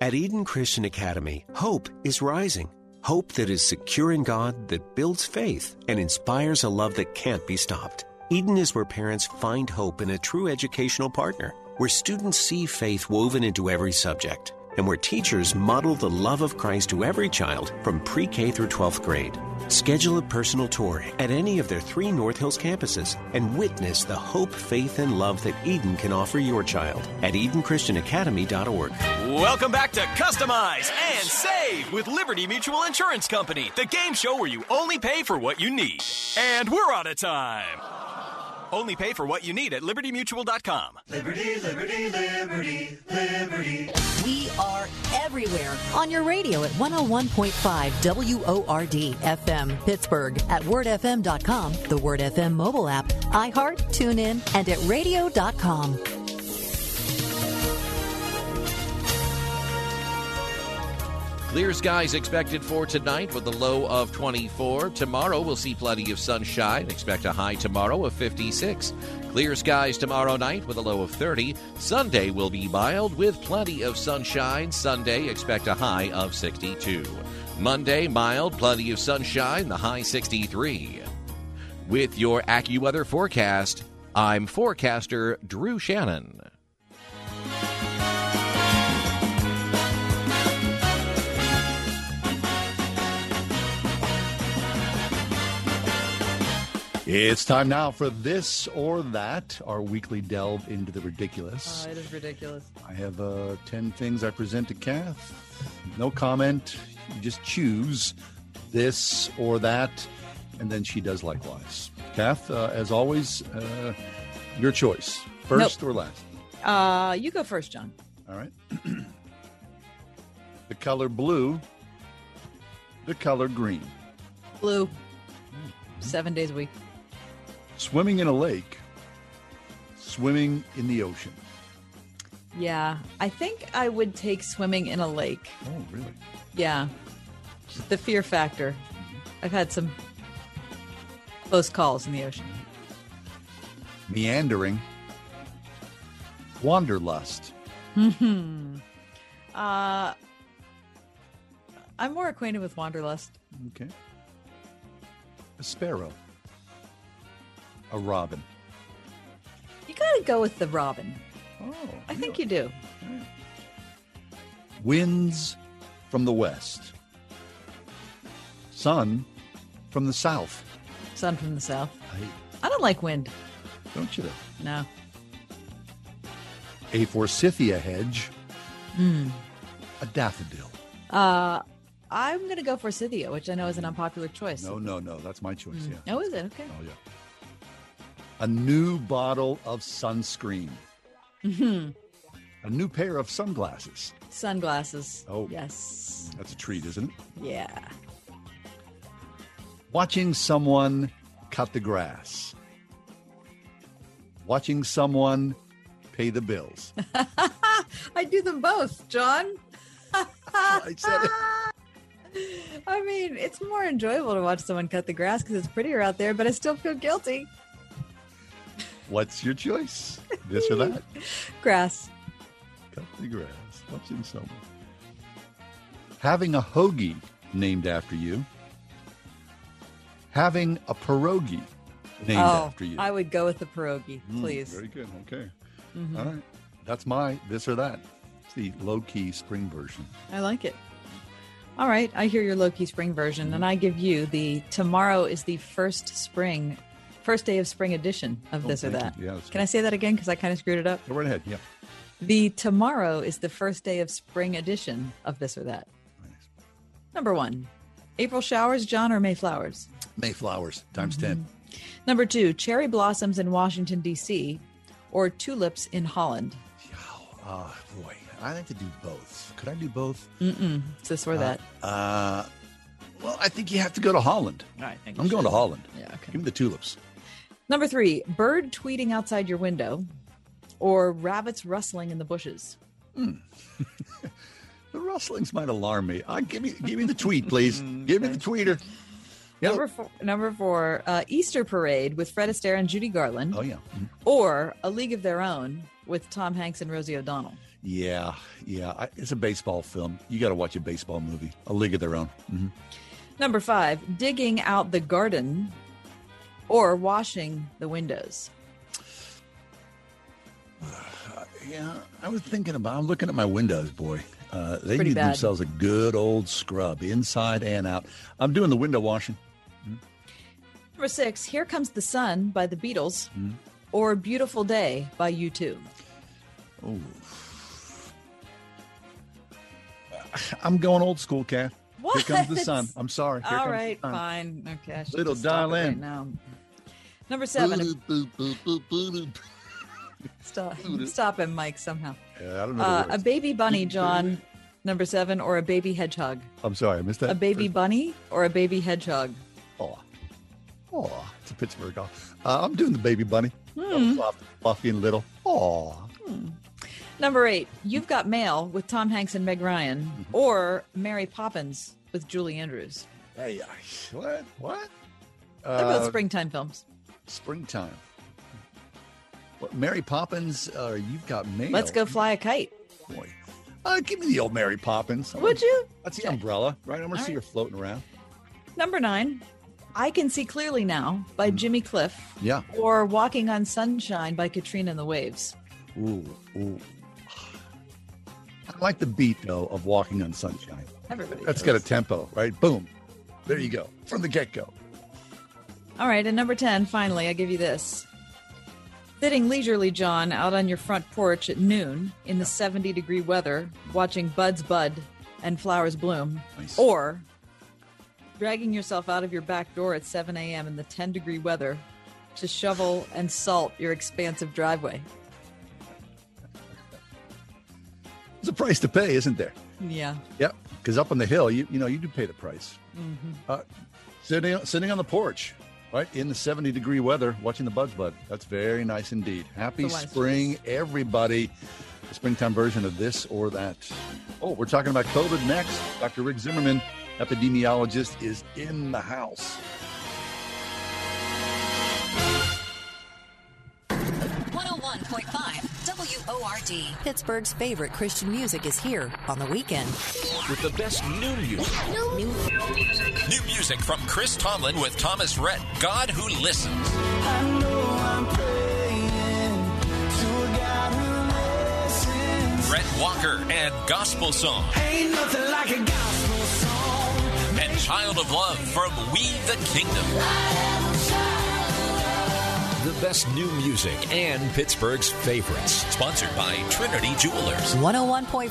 Speaker 7: At Eden Christian Academy, hope is rising. Hope that is secure in God, that builds faith, and inspires a love that can't be stopped. Eden is where parents find hope in a true educational partner, where students see faith woven into every subject, and where teachers model the love of Christ to every child from pre K through 12th grade. Schedule a personal tour at any of their three North Hills campuses and witness the hope, faith, and love that Eden can offer your child at EdenChristianAcademy.org.
Speaker 21: Welcome back to Customize and Save with Liberty Mutual Insurance Company, the game show where you only pay for what you need. And we're out of time. Only pay for what you need at libertymutual.com.
Speaker 22: Liberty, liberty, liberty, liberty.
Speaker 23: We are everywhere on your radio at 101.5 WORD FM Pittsburgh, at wordfm.com, the Word FM mobile app, iHeart, TuneIn, and at radio.com.
Speaker 24: Clear skies expected for tonight with a low of 24. Tomorrow we'll see plenty of sunshine. Expect a high tomorrow of 56. Clear skies tomorrow night with a low of 30. Sunday will be mild with plenty of sunshine. Sunday expect a high of 62. Monday mild, plenty of sunshine, the high 63. With your AccuWeather forecast, I'm forecaster Drew Shannon.
Speaker 2: It's time now for this or that, our weekly delve into the ridiculous.
Speaker 3: Oh, it is ridiculous.
Speaker 2: I have uh, 10 things I present to Kath. No comment. You just choose this or that, and then she does likewise. Kath, uh, as always, uh, your choice. First
Speaker 3: Nope.
Speaker 2: or last?
Speaker 3: Uh, you go first, John.
Speaker 2: All right. the color blue, the color green.
Speaker 3: Blue. Seven days a week.
Speaker 2: Swimming in a lake, swimming in the ocean.
Speaker 3: Yeah, I think I would take swimming in a lake.
Speaker 2: Oh, really?
Speaker 3: Yeah, Just the fear factor. I've had some close calls in the ocean.
Speaker 2: Meandering, wanderlust.
Speaker 3: Hmm. Uh, I'm more acquainted with wanderlust.
Speaker 2: Okay. A sparrow. A robin.
Speaker 3: You gotta go with the robin.
Speaker 2: Oh,
Speaker 3: I think you do.
Speaker 2: Winds from the west. Sun from the south.
Speaker 3: Sun from the south.
Speaker 2: I,
Speaker 3: I don't like wind.
Speaker 2: don't you? Though?
Speaker 3: No.
Speaker 2: A forsythia hedge.
Speaker 3: Hmm.
Speaker 2: A daffodil.
Speaker 3: Uh, I'm gonna go for Scythia, which I know is an unpopular choice.
Speaker 2: No, no, no. That's my choice.
Speaker 3: Hmm.
Speaker 2: Yeah.
Speaker 3: Oh, is it okay?
Speaker 2: Oh, yeah. A new bottle of sunscreen.
Speaker 3: Mhm.
Speaker 2: A new pair of sunglasses.
Speaker 3: Sunglasses.
Speaker 2: Oh.
Speaker 3: yes.
Speaker 2: That's a treat, isn't it?
Speaker 3: Yeah.
Speaker 2: Watching someone cut the grass. Watching someone pay the bills.
Speaker 3: I do them both, John.
Speaker 2: I said it.
Speaker 3: I mean, it's more enjoyable to watch someone cut the grass because it's prettier out there, but I still feel guilty.
Speaker 2: What's your choice? This or that?
Speaker 3: Grass.
Speaker 2: Cut the grass. Watching someone. Having a hoagie named after you. Having a pierogi named
Speaker 3: oh,
Speaker 2: after you.
Speaker 3: I would go with the pierogi,
Speaker 2: Mm,
Speaker 3: please.
Speaker 2: very good. Okay.
Speaker 3: Mhm.
Speaker 2: All right. That's my this or that. It's the low key spring version.
Speaker 3: I like it. All right, I hear your low key spring version, and I give you the tomorrow is the first spring, first day of spring edition of
Speaker 2: Oh,
Speaker 3: this or that.
Speaker 2: Yeah,
Speaker 3: Can I say that again? Because I kind of screwed it up.
Speaker 2: Go right ahead. Yeah.
Speaker 3: The tomorrow is the first day of spring edition of this or that. Number one, April showers, John, or May flowers?
Speaker 2: Mayflowers times 10.
Speaker 3: Number two, cherry blossoms in Washington, D.C., or tulips in Holland.
Speaker 2: Oh, boy. I like to do both. Could I do both?
Speaker 3: Mm-mm. It's this or that.
Speaker 2: Uh, well, I think you have to go to Holland.
Speaker 3: Think you
Speaker 2: I'm going to. Holland.
Speaker 3: Yeah, okay.
Speaker 2: Give me the tulips.
Speaker 3: Number three, bird tweeting outside your window, or rabbits rustling in the bushes.
Speaker 2: The rustlings might alarm me. Give me, give me the tweet, please. give me the tweeter. Yep.
Speaker 3: Number four, number four uh, Easter Parade with Fred Astaire and Judy Garland.
Speaker 2: Oh yeah.
Speaker 3: Or A League of Their Own with Tom Hanks and Rosie O'Donnell.
Speaker 2: Yeah, yeah. I, it's a baseball film. You got to watch a baseball movie. A League of Their Own. Mhm.
Speaker 3: Number five, Digging Out the Garden or Washing the Windows.
Speaker 2: Yeah, I was thinking about. I'm looking at my windows, boy. Uh, they
Speaker 3: Pretty
Speaker 2: need
Speaker 3: bad.
Speaker 2: themselves a good old scrub, inside and out. I'm doing the window washing.
Speaker 3: Number six, Here Comes the Sun by the Beatles
Speaker 2: Mhm.
Speaker 3: or Beautiful Day by U2.
Speaker 2: Oh, I'm going old school, Cat. Here comes the sun. I'm sorry. Here
Speaker 3: All
Speaker 2: comes
Speaker 3: right,
Speaker 2: the sun.
Speaker 3: fine. Okay, I should
Speaker 2: Little
Speaker 3: it right now. Number seven, stop, stop him, Mike, somehow.
Speaker 2: Yeah, I don't know.
Speaker 3: Uh, a baby bunny, John. Number seven, or a baby hedgehog.
Speaker 2: I'm sorry, I missed that.
Speaker 3: A baby bunny or a baby hedgehog.
Speaker 2: Oh, oh, it's a Pittsburgh. golf. Uh, I'm doing the baby bunny.
Speaker 3: Hmm.
Speaker 2: Fluff- Fluffy and little. Oh,
Speaker 3: Number eight, You've Got Mail with Tom Hanks and Meg Ryan,
Speaker 2: Mm-hmm.
Speaker 3: or Mary Poppins with Julie Andrews.
Speaker 2: hey, I- what? What?
Speaker 3: They're both
Speaker 2: Uh,
Speaker 3: springtime films.
Speaker 2: Springtime. What, Mary Poppins? Uh, you've got mail.
Speaker 3: Let's go fly a kite.
Speaker 2: Boy. Uh, give me the old Mary Poppins.
Speaker 3: Would you?
Speaker 2: That's the umbrella, right? I'm gonna
Speaker 3: All
Speaker 2: see
Speaker 3: right.
Speaker 2: her floating around.
Speaker 3: Number nine, I Can See Clearly Now by Jimmy Cliff,
Speaker 2: Yeah.
Speaker 3: or Walking on Sunshine by Katrina and the Waves.
Speaker 2: Ooh, ooh. I like the beat though of Walking on Sunshine.
Speaker 3: Everybody.
Speaker 2: That's
Speaker 3: does.
Speaker 2: got a tempo, right? Boom. There you go. From the get go.
Speaker 3: All right, and number 10, finally, I give you this. Sitting leisurely, John, out on your front porch at noon in the 70 degree weather, watching buds bud and flowers bloom, or dragging yourself out of your back door at 7 a.m. in the 10 degree weather to shovel and salt your expansive driveway.
Speaker 2: There's a price to pay, isn't there?
Speaker 3: Yeah.
Speaker 2: Yep. Because up on the hill, you you know you do pay the price.
Speaker 3: Mhm.
Speaker 2: Uh, sitting sitting on the porch, right in the 70 degree weather, watching the buds bud. That's very nice indeed. Happy
Speaker 3: The ones
Speaker 2: spring, everybody. The springtime version of this or that. Oh, we're talking about COVID next. Dr. Rick Zimmerman, epidemiologist, is in the house.
Speaker 23: 101.5 WORD. Pittsburgh's favorite Christian music is here on the weekend.
Speaker 25: With the best new music. New music from Chris Tomlin with Thomas Rhett, God Who Listens. Rhett Walker and Gospel Song.
Speaker 26: Ain't nothing like a gospel song.
Speaker 25: And Child of Love from We the Kingdom. The best new music and Pittsburgh's favorites. Sponsored by Trinity Jewelers.
Speaker 23: 101.5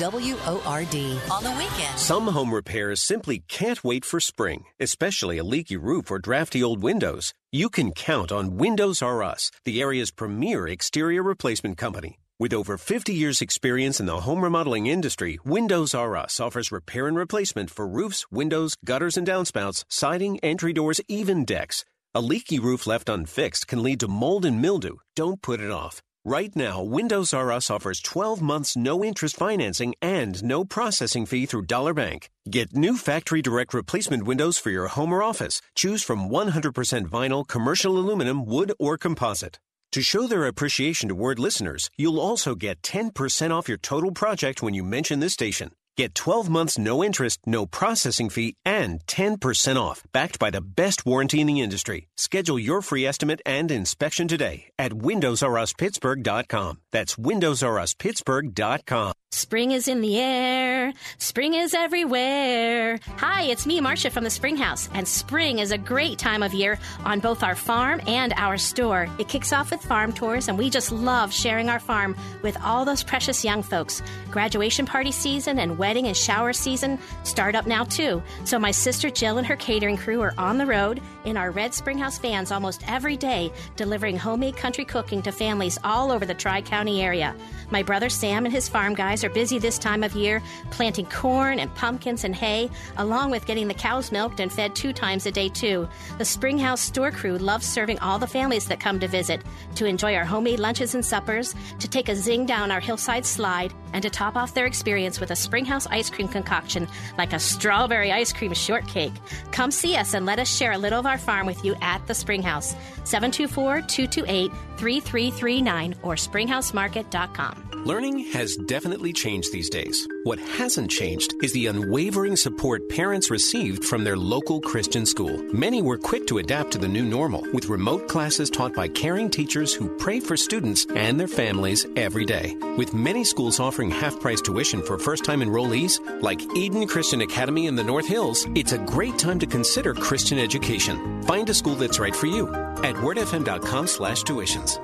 Speaker 23: WORD. On the weekend.
Speaker 7: Some home repairs simply can't wait for spring, especially a leaky roof or drafty old windows. You can count on Windows R Us, the area's premier exterior replacement company. With over 50 years' experience in the home remodeling industry, Windows R Us offers repair and replacement for roofs, windows, gutters and downspouts, siding, entry doors, even decks. A leaky roof left unfixed can lead to mold and mildew. Don't put it off. Right now, Windows R Us offers 12 months no interest financing and no processing fee through Dollar Bank. Get new factory direct replacement windows for your home or office. Choose from 100% vinyl, commercial aluminum, wood, or composite. To show their appreciation to Word listeners, you'll also get 10% off your total project when you mention this station. Get 12 months no interest, no processing fee, and 10% off, backed by the best warranty in the industry. Schedule your free estimate and inspection today at WindowsRUsPittsburgh.com. That's WindowsRUsPittsburgh.com.
Speaker 27: Spring is in the air. Spring is everywhere. Hi, it's me, Marcia from the Spring House, and spring is a great time of year on both our farm and our store. It kicks off with farm tours, and we just love sharing our farm with all those precious young folks. Graduation party season and wedding and shower season start up now, too. So my sister Jill and her catering crew are on the road in our red Springhouse vans almost every day, delivering homemade country cooking to families all over the Tri County area. My brother Sam and his farm guys are busy this time of year planting corn and pumpkins and hay, along with getting the cows milked and fed two times a day, too. The Springhouse store crew loves serving all the families that come to visit, to enjoy our homemade lunches and suppers, to take a zing down our hillside slide, and to top off their experience with a Springhouse ice cream concoction like a strawberry ice cream shortcake. Come see us and let us share a little of our farm with you at the Springhouse. 724 228 3339 or springhousemarket.com.
Speaker 7: Learning has definitely changed these days. What hasn't changed is the unwavering support parents received from their local Christian school. Many were quick to adapt to the new normal with remote classes taught by caring teachers who pray for students and their families every day. With many schools offering half price tuition for first time enrollees, like Eden Christian Academy in the North Hills, it's a great time to consider Christian education. Find a school that's right for you at wordfm.com slash tuitions.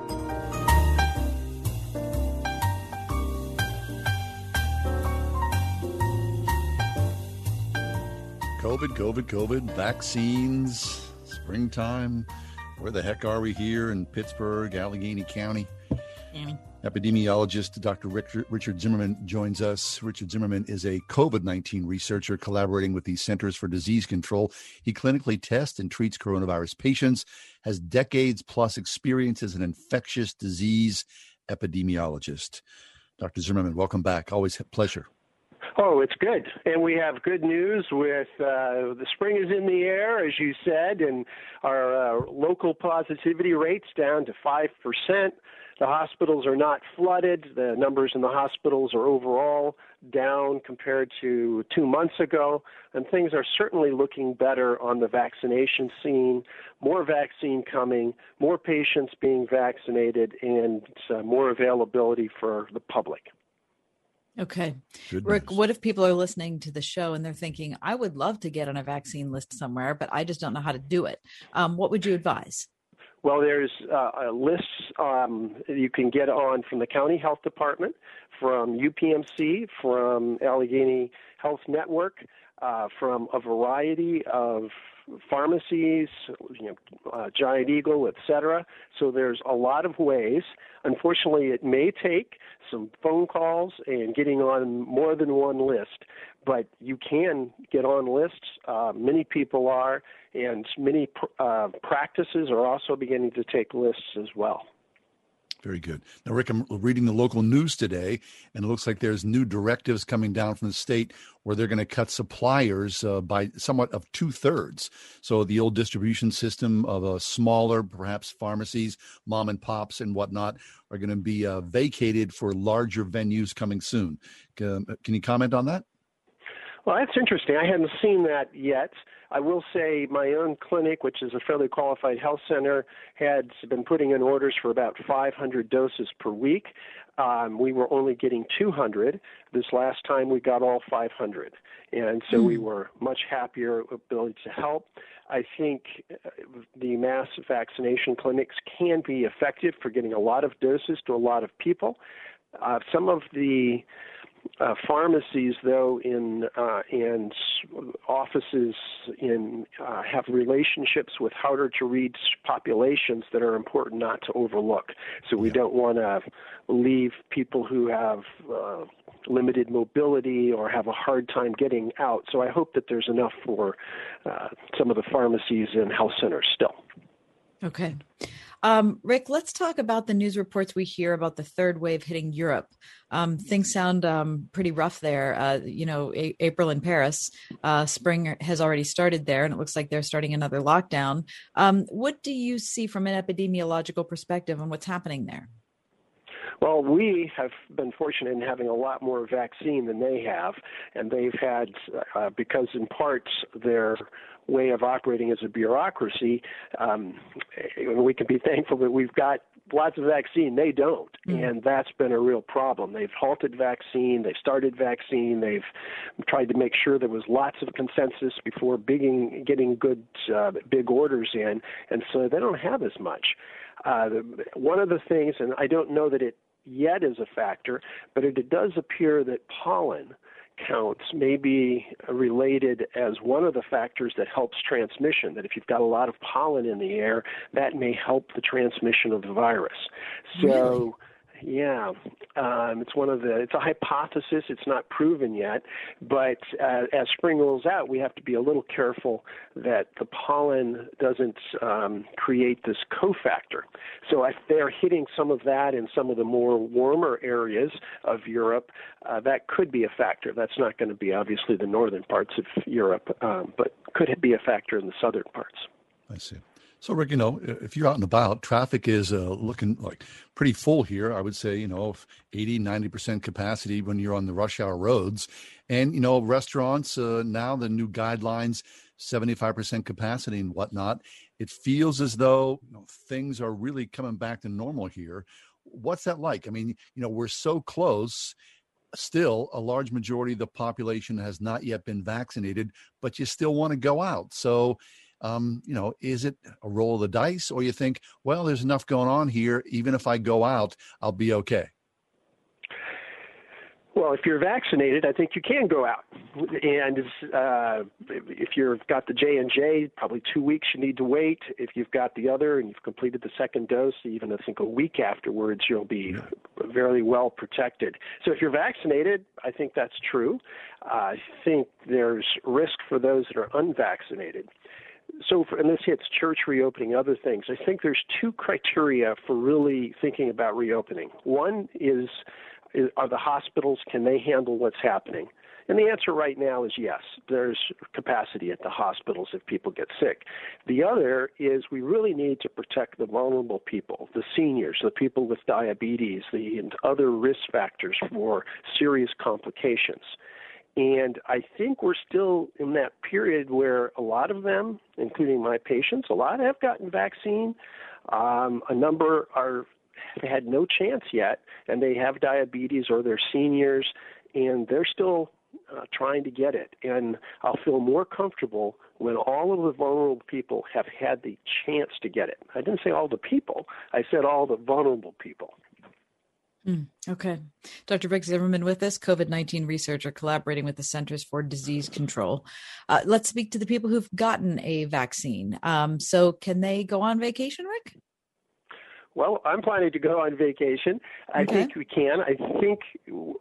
Speaker 2: COVID, COVID, COVID, vaccines, springtime. Where the heck are we here in Pittsburgh, Allegheny County? Epidemiologist Dr. Richard, Richard Zimmerman joins us. Richard Zimmerman is a COVID 19 researcher collaborating with the Centers for Disease Control. He clinically tests and treats coronavirus patients, has decades plus experience as an infectious disease epidemiologist. Dr. Zimmerman, welcome back. Always a pleasure.
Speaker 28: Oh, it's good. And we have good news with uh, the spring is in the air, as you said, and our uh, local positivity rates down to 5%. The hospitals are not flooded. The numbers in the hospitals are overall down compared to two months ago. And things are certainly looking better on the vaccination scene. More vaccine coming, more patients being vaccinated, and uh, more availability for the public.
Speaker 3: Okay.
Speaker 2: Good
Speaker 3: Rick, what if people are listening to the show and they're thinking, I would love to get on a vaccine list somewhere, but I just don't know how to do it? Um, what would you advise?
Speaker 28: Well, there's uh, lists um, you can get on from the county health department, from UPMC, from Allegheny Health Network, uh, from a variety of pharmacies, you know, uh, Giant Eagle, etc. So there's a lot of ways. Unfortunately, it may take some phone calls and getting on more than one list, but you can get on lists. Uh, many people are, and many uh, practices are also beginning to take lists as well.
Speaker 2: Very good. Now, Rick, I'm reading the local news today, and it looks like there's new directives coming down from the state where they're going to cut suppliers uh, by somewhat of two thirds. So the old distribution system of uh, smaller, perhaps pharmacies, mom and pops, and whatnot, are going to be uh, vacated for larger venues coming soon. can you comment on that?
Speaker 28: Well, that's interesting. I hadn't seen that yet. I will say my own clinic, which is a federally qualified health center, had been putting in orders for about 500 doses per week. Um, we were only getting 200. This last time we got all 500. And so mm. we were much happier ability to help. I think uh, the mass vaccination clinics can be effective for getting a lot of doses to a lot of people. Uh, some of the uh, pharmacies, though, in uh, and offices in uh, have relationships with harder to reach populations that are important not to overlook. So we yeah. don't want to leave people who have uh, limited mobility or have a hard time getting out. So I hope that there's enough for uh, some of the pharmacies and health centers still.
Speaker 3: Okay. Um, Rick, let's talk about the news reports we hear about the third wave hitting Europe. Um, things sound um, pretty rough there. Uh, you know, a- April in Paris, uh, spring has already started there, and it looks like they're starting another lockdown. Um, what do you see from an epidemiological perspective on what's happening there?
Speaker 28: Well, we have been fortunate in having a lot more vaccine than they have, and they've had, uh, because in parts their way of operating as a bureaucracy, um, we can be thankful that we've got lots of vaccine. They don't, mm. and that's been a real problem. They've halted vaccine. They've started vaccine. They've tried to make sure there was lots of consensus before bigging, getting good uh, big orders in, and so they don't have as much. Uh, one of the things, and I don't know that it yet is a factor, but it, it does appear that pollen counts may be related as one of the factors that helps transmission. That if you've got a lot of pollen in the air, that may help the transmission of the virus. So. Really? Yeah, um, it's one of the. It's a hypothesis. It's not proven yet, but uh, as spring rolls out, we have to be a little careful that the pollen doesn't um, create this cofactor. So if they're hitting some of that in some of the more warmer areas of Europe, uh, that could be a factor. That's not going to be obviously the northern parts of Europe, um, but could be a factor in the southern parts.
Speaker 2: I see. So, Rick, you know, if you're out and about, traffic is uh, looking like pretty full here. I would say, you know, 80, 90% capacity when you're on the rush hour roads. And, you know, restaurants, uh, now the new guidelines, 75% capacity and whatnot. It feels as though you know, things are really coming back to normal here. What's that like? I mean, you know, we're so close. Still, a large majority of the population has not yet been vaccinated, but you still want to go out. So, um, you know, is it a roll of the dice, or you think, well, there's enough going on here. Even if I go out, I'll be okay.
Speaker 28: Well, if you're vaccinated, I think you can go out, and uh, if you've got the J and J, probably two weeks you need to wait. If you've got the other and you've completed the second dose, even I think a week afterwards, you'll be very well protected. So if you're vaccinated, I think that's true. I think there's risk for those that are unvaccinated so for, and this hits church reopening other things i think there's two criteria for really thinking about reopening one is, is are the hospitals can they handle what's happening and the answer right now is yes. There's capacity at the hospitals if people get sick. The other is we really need to protect the vulnerable people, the seniors, the people with diabetes, the and other risk factors for serious complications. And I think we're still in that period where a lot of them, including my patients, a lot have gotten vaccine. Um, a number are have had no chance yet, and they have diabetes or they're seniors, and they're still uh, trying to get it. And I'll feel more comfortable when all of the vulnerable people have had the chance to get it. I didn't say all the people, I said all the vulnerable people.
Speaker 3: Mm, okay. Dr. Rick Zimmerman with us, COVID 19 researcher collaborating with the Centers for Disease Control. Uh, let's speak to the people who've gotten a vaccine. Um, so, can they go on vacation, Rick?
Speaker 28: Well, I'm planning to go on vacation. I okay. think we can. I think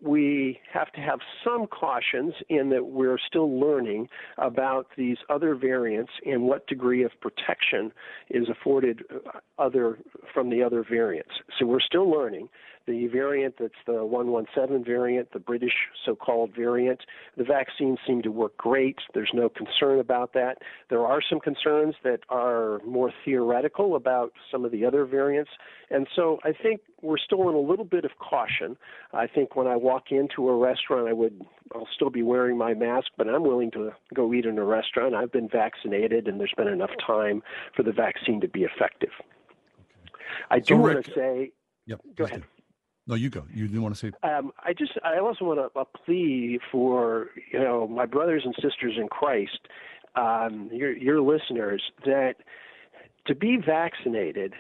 Speaker 28: we have to have some cautions in that we're still learning about these other variants and what degree of protection is afforded uh, other from the other variants. So we're still learning the variant that's the 117 variant, the British so called variant. The vaccines seem to work great. There's no concern about that. There are some concerns that are more theoretical about some of the other variants. And so I think we're still in a little bit of caution. I think when I walk into a restaurant, I would, I'll still be wearing my mask, but I'm willing to go eat in a restaurant. I've been vaccinated, and there's been enough time for the vaccine to be effective. Okay. I do so want to say,
Speaker 2: yep,
Speaker 28: go ahead.
Speaker 2: No, you go. You didn't want to say.
Speaker 28: Um, I just, I also want to a plea for you know my brothers and sisters in Christ, um, your your listeners, that to be vaccinated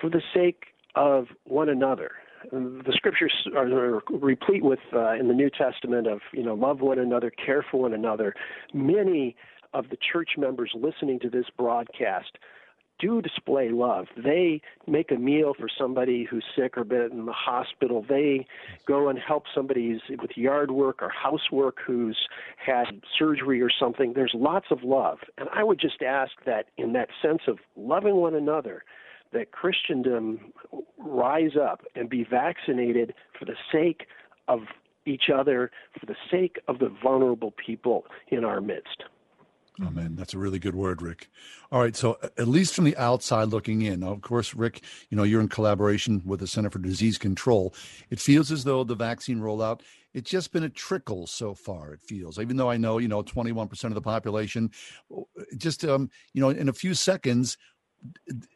Speaker 28: for the sake of one another. The scriptures are replete with uh, in the New Testament of you know love one another, care for one another. Many of the church members listening to this broadcast do display love. They make a meal for somebody who's sick or been in the hospital. They go and help somebody with yard work or housework who's had surgery or something. There's lots of love. And I would just ask that in that sense of loving one another, that Christendom rise up and be vaccinated for the sake of each other, for the sake of the vulnerable people in our midst.
Speaker 2: Oh man, that's a really good word, Rick. All right, so at least from the outside looking in, now, of course, Rick, you know you're in collaboration with the Center for Disease Control. It feels as though the vaccine rollout it's just been a trickle so far. It feels, even though I know you know 21 percent of the population. Just um, you know, in a few seconds,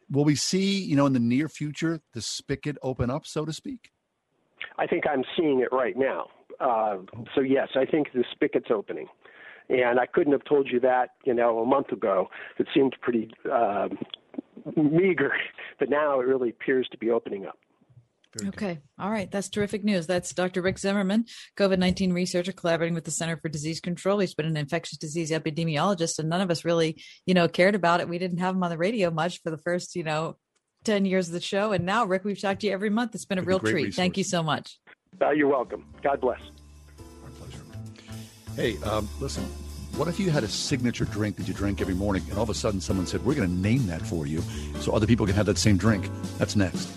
Speaker 2: will we see you know in the near future the spigot open up, so to speak?
Speaker 28: I think I'm seeing it right now. Uh, so yes, I think the spigot's opening. And I couldn't have told you that, you know, a month ago. It seemed pretty uh, meager, but now it really appears to be opening up.
Speaker 3: Very okay. Good. All right. That's terrific news. That's Dr. Rick Zimmerman, COVID 19 researcher collaborating with the Center for Disease Control. He's been an infectious disease epidemiologist, and none of us really, you know, cared about it. We didn't have him on the radio much for the first, you know, 10 years of the show. And now, Rick, we've talked to you every month. It's been a
Speaker 2: Been a
Speaker 3: real
Speaker 2: great
Speaker 3: treat.
Speaker 2: resource.
Speaker 3: Thank you so much.
Speaker 28: Uh, you're welcome. God bless.
Speaker 2: Hey, um, listen, what if you had a signature drink that you drink every morning and all of a sudden someone said, We're going to name that for you so other people can have that same drink? That's next.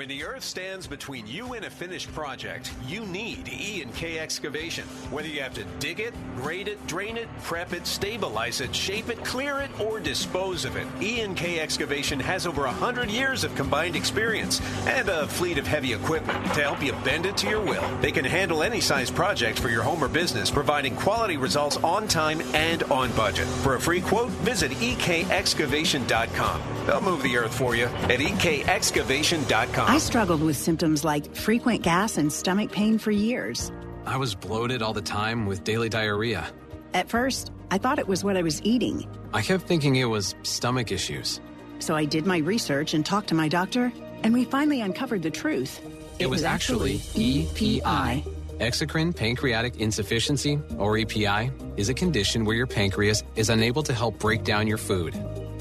Speaker 7: When the earth stands between you and a finished project, you need E and K excavation. Whether you have to dig it, grade it, drain it, prep it, stabilize it, shape it, clear it, or dispose of it, E and K excavation has over 100 years of combined experience and a fleet of heavy equipment to help you bend it to your will. They can handle any size project for your home or business, providing quality results on time and on budget. For a free quote, visit ekexcavation.com. They'll move the earth for you at ekexcavation.com.
Speaker 29: I struggled with symptoms like frequent gas and stomach pain for years.
Speaker 30: I was bloated all the time with daily diarrhea.
Speaker 29: At first, I thought it was what I was eating.
Speaker 30: I kept thinking it was stomach issues.
Speaker 29: So I did my research and talked to my doctor, and we finally uncovered the truth.
Speaker 30: It, was, actually EPI. Exocrine pancreatic insufficiency, or EPI, is a condition where your pancreas is unable to help break down your food.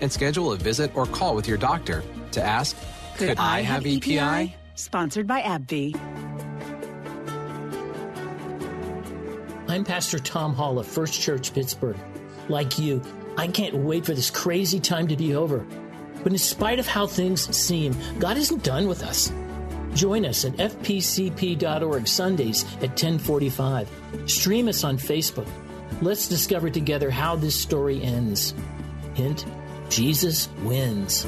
Speaker 30: and schedule a visit or call with your doctor to ask Could, I have EPI?
Speaker 29: Sponsored by AbbVie.
Speaker 31: I'm Pastor Tom Hall of First Church Pittsburgh. Like you, I can't wait for this crazy time to be over. But in spite of how things seem, God isn't done with us. Join us at fpcp.org Sundays at 1045. Stream us on Facebook. Let's discover together how this story ends. Hint, Jesus wins.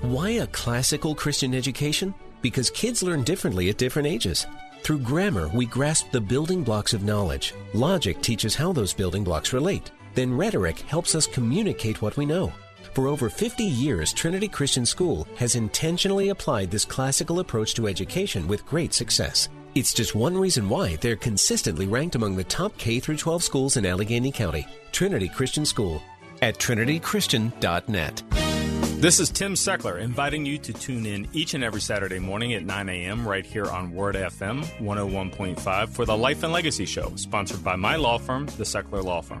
Speaker 7: Why a classical Christian education? Because kids learn differently at different ages. Through grammar, we grasp the building blocks of knowledge. Logic teaches how those building blocks relate. Then rhetoric helps us communicate what we know. For over 50 years, Trinity Christian School has intentionally applied this classical approach to education with great success. It's just one reason why they're consistently ranked among the top K 12 schools in Allegheny County. Trinity Christian School at trinitychristian.net.
Speaker 32: This is Tim Seckler inviting you to tune in each and every Saturday morning at 9 a.m. right here on Word FM 101.5 for the Life and Legacy Show, sponsored by my law firm, the Seckler Law Firm.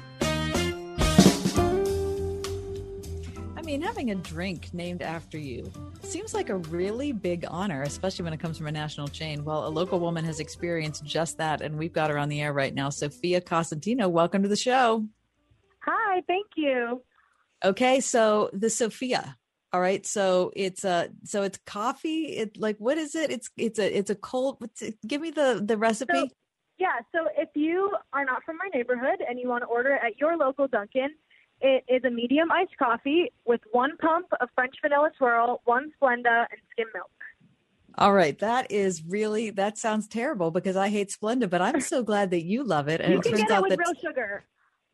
Speaker 3: Mean, having a drink named after you seems like a really big honor, especially when it comes from a national chain. Well, a local woman has experienced just that, and we've got her on the air right now. Sophia Cosentino, welcome to the show.
Speaker 33: Hi, thank you.
Speaker 3: Okay, so the Sophia. All right, so it's a so it's coffee. It like what is it? It's it's a it's a cold. It, give me the the recipe.
Speaker 33: So, yeah, so if you are not from my neighborhood and you want to order it at your local Dunkin', it is a medium iced coffee with one pump of French vanilla swirl, one Splenda, and skim milk.
Speaker 3: All right, that is really that sounds terrible because I hate Splenda, but I'm so glad that you love it. And
Speaker 33: you
Speaker 3: it
Speaker 33: can
Speaker 3: turns
Speaker 33: get it
Speaker 3: out
Speaker 33: with
Speaker 3: that
Speaker 33: real sugar.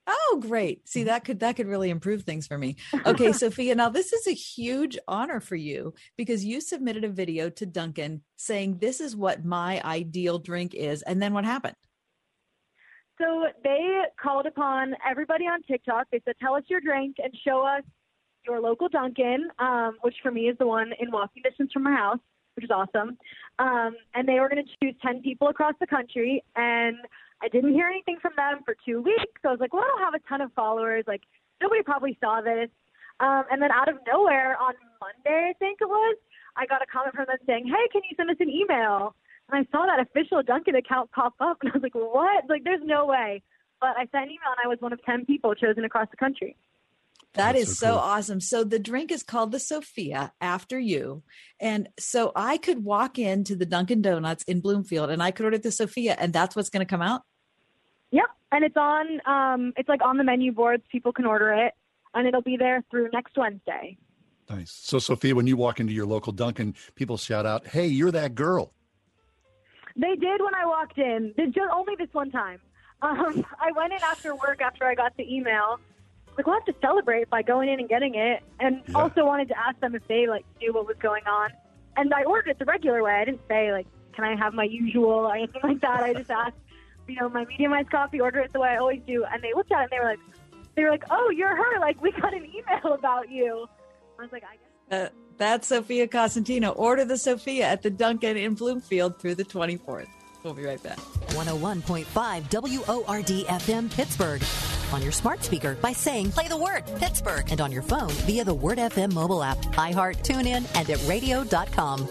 Speaker 3: Oh, great. See, that could that could really improve things for me. Okay, Sophia, now this is a huge honor for you because you submitted a video to Dunkin' saying this is what my ideal drink is. And then what happened?
Speaker 33: So they called upon everybody on TikTok. They said, "Tell us your drink and show us your local Dunkin'," um, which for me is the one in walking distance from my house, which is awesome. Um, and they were going to choose ten people across the country, and I didn't hear anything from them for two weeks. So I was like, "Well, I don't have a ton of followers. Like nobody probably saw this." Um, and then out of nowhere on Monday, I think it was, I got a comment from them saying, "Hey, can you send us an email?" And I saw that official Dunkin' account pop up, and I was like, "What? Like, there's no way." But I sent an email, and I was one of ten people chosen across the country.
Speaker 3: That
Speaker 2: That's
Speaker 3: is
Speaker 2: so
Speaker 3: so, awesome. So the drink is called the Sophia after you. And so I could walk into the Dunkin' Donuts in Bloomfield and I could order the Sophia and that's what's going to come out.
Speaker 33: Yep, and it's on. Um, it's like on the menu boards. People can order it, and it'll be there through next Wednesday.
Speaker 2: Nice. So, Sophia, when you walk into your local Dunkin', people shout out, "Hey, you're that girl."
Speaker 33: They did when I walked in. They just only this one time. Um, I went in after work after I got the email. Like, we'll have to celebrate by going in and getting it, and also wanted to ask them if they like knew what was going on. And I ordered it the regular way. I didn't say like, "Can I have my usual?" or anything like that. I just asked, you know, my medium iced coffee. Order it the way I always do. And they looked at it and they were like, they were like, "Oh, you're her. Like, we got an email about you." I was like, "I guess."
Speaker 3: Uh, that's Sophia Costantino. Order the Sophia at the Dunkin' in Bloomfield through the 24th. We'll be right back.
Speaker 23: 101.5 WORD FM Pittsburgh. On your smart speaker by saying play the word Pittsburgh and on your phone via the Word FM mobile app, iHeart, TuneIn, and at radio.com.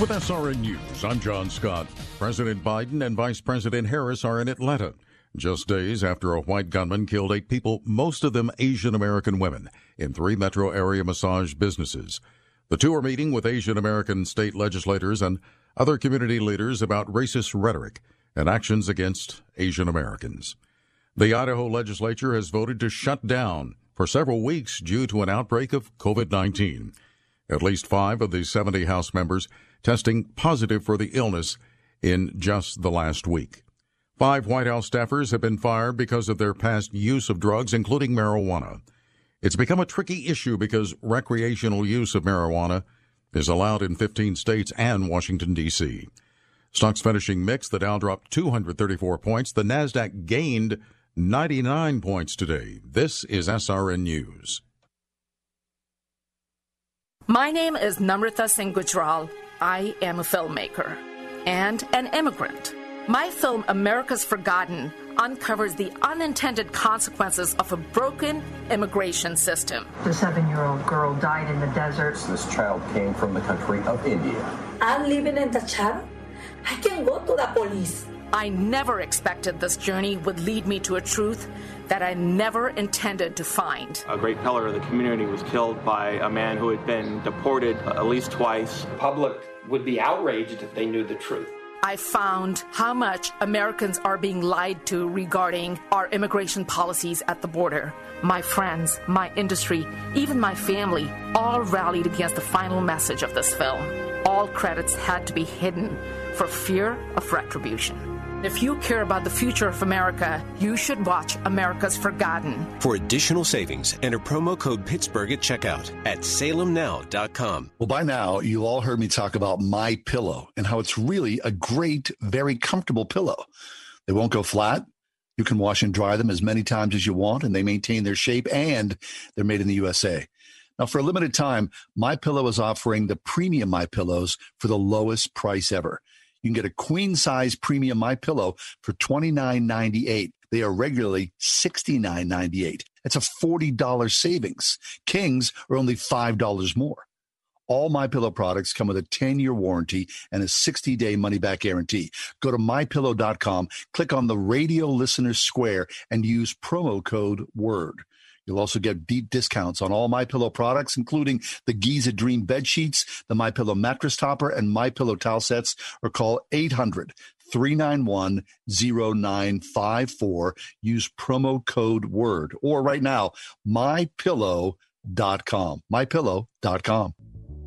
Speaker 34: With SRN News, I'm John Scott. President Biden and Vice President Harris are in Atlanta, just days after a white gunman killed eight people, most of them Asian American women, in three metro area massage businesses. The two are meeting with Asian American state legislators and other community leaders about racist rhetoric and actions against Asian Americans. The Idaho legislature has voted to shut down for several weeks due to an outbreak of COVID 19. At least five of the 70 House members testing positive for the illness in just the last week. Five White House staffers have been fired because of their past use of drugs, including marijuana. It's become a tricky issue because recreational use of marijuana is allowed in 15 states and Washington, D.C. Stocks finishing mixed. The Dow dropped 234 points. The NASDAQ gained 99 points today. This is SRN News.
Speaker 15: My name is Namrata Singh Gujral. I am a filmmaker and an immigrant. My film, America's Forgotten, uncovers the unintended consequences of a broken immigration system.
Speaker 35: The seven year old girl died in the desert.
Speaker 17: This child came from the country of India.
Speaker 18: I'm living in the child. I can go to the police.
Speaker 15: I never expected this journey would lead me to a truth that I never intended to find.
Speaker 19: A great pillar of the community was killed by a man who had been deported at least twice.
Speaker 20: The public would be outraged if they knew the truth.
Speaker 15: I found how much Americans are being lied to regarding our immigration policies at the border. My friends, my industry, even my family all rallied against the final message of this film. All credits had to be hidden for fear of retribution. If you care about the future of America, you should watch America's Forgotten.
Speaker 7: For additional savings, enter promo code Pittsburgh at checkout at salemnow.com.
Speaker 2: Well, by now, you've all heard me talk about My Pillow and how it's really a great, very comfortable pillow. They won't go flat. You can wash and dry them as many times as you want, and they maintain their shape, and they're made in the USA. Now, for a limited time, My Pillow is offering the premium My Pillows for the lowest price ever. You can get a queen size premium My Pillow for $29.98. They are regularly $69.98. That's a $40 savings. Kings are only $5 more. All My Pillow products come with a 10-year warranty and a 60-day money-back guarantee. Go to mypillow.com, click on the radio listener square and use promo code WORD. You'll also get deep discounts on all My Pillow products, including the Giza Dream bed sheets, the My Pillow mattress topper, and My Pillow towel sets. Or call 800 391 0954. Use promo code WORD. Or right now, mypillow.com. Mypillow.com.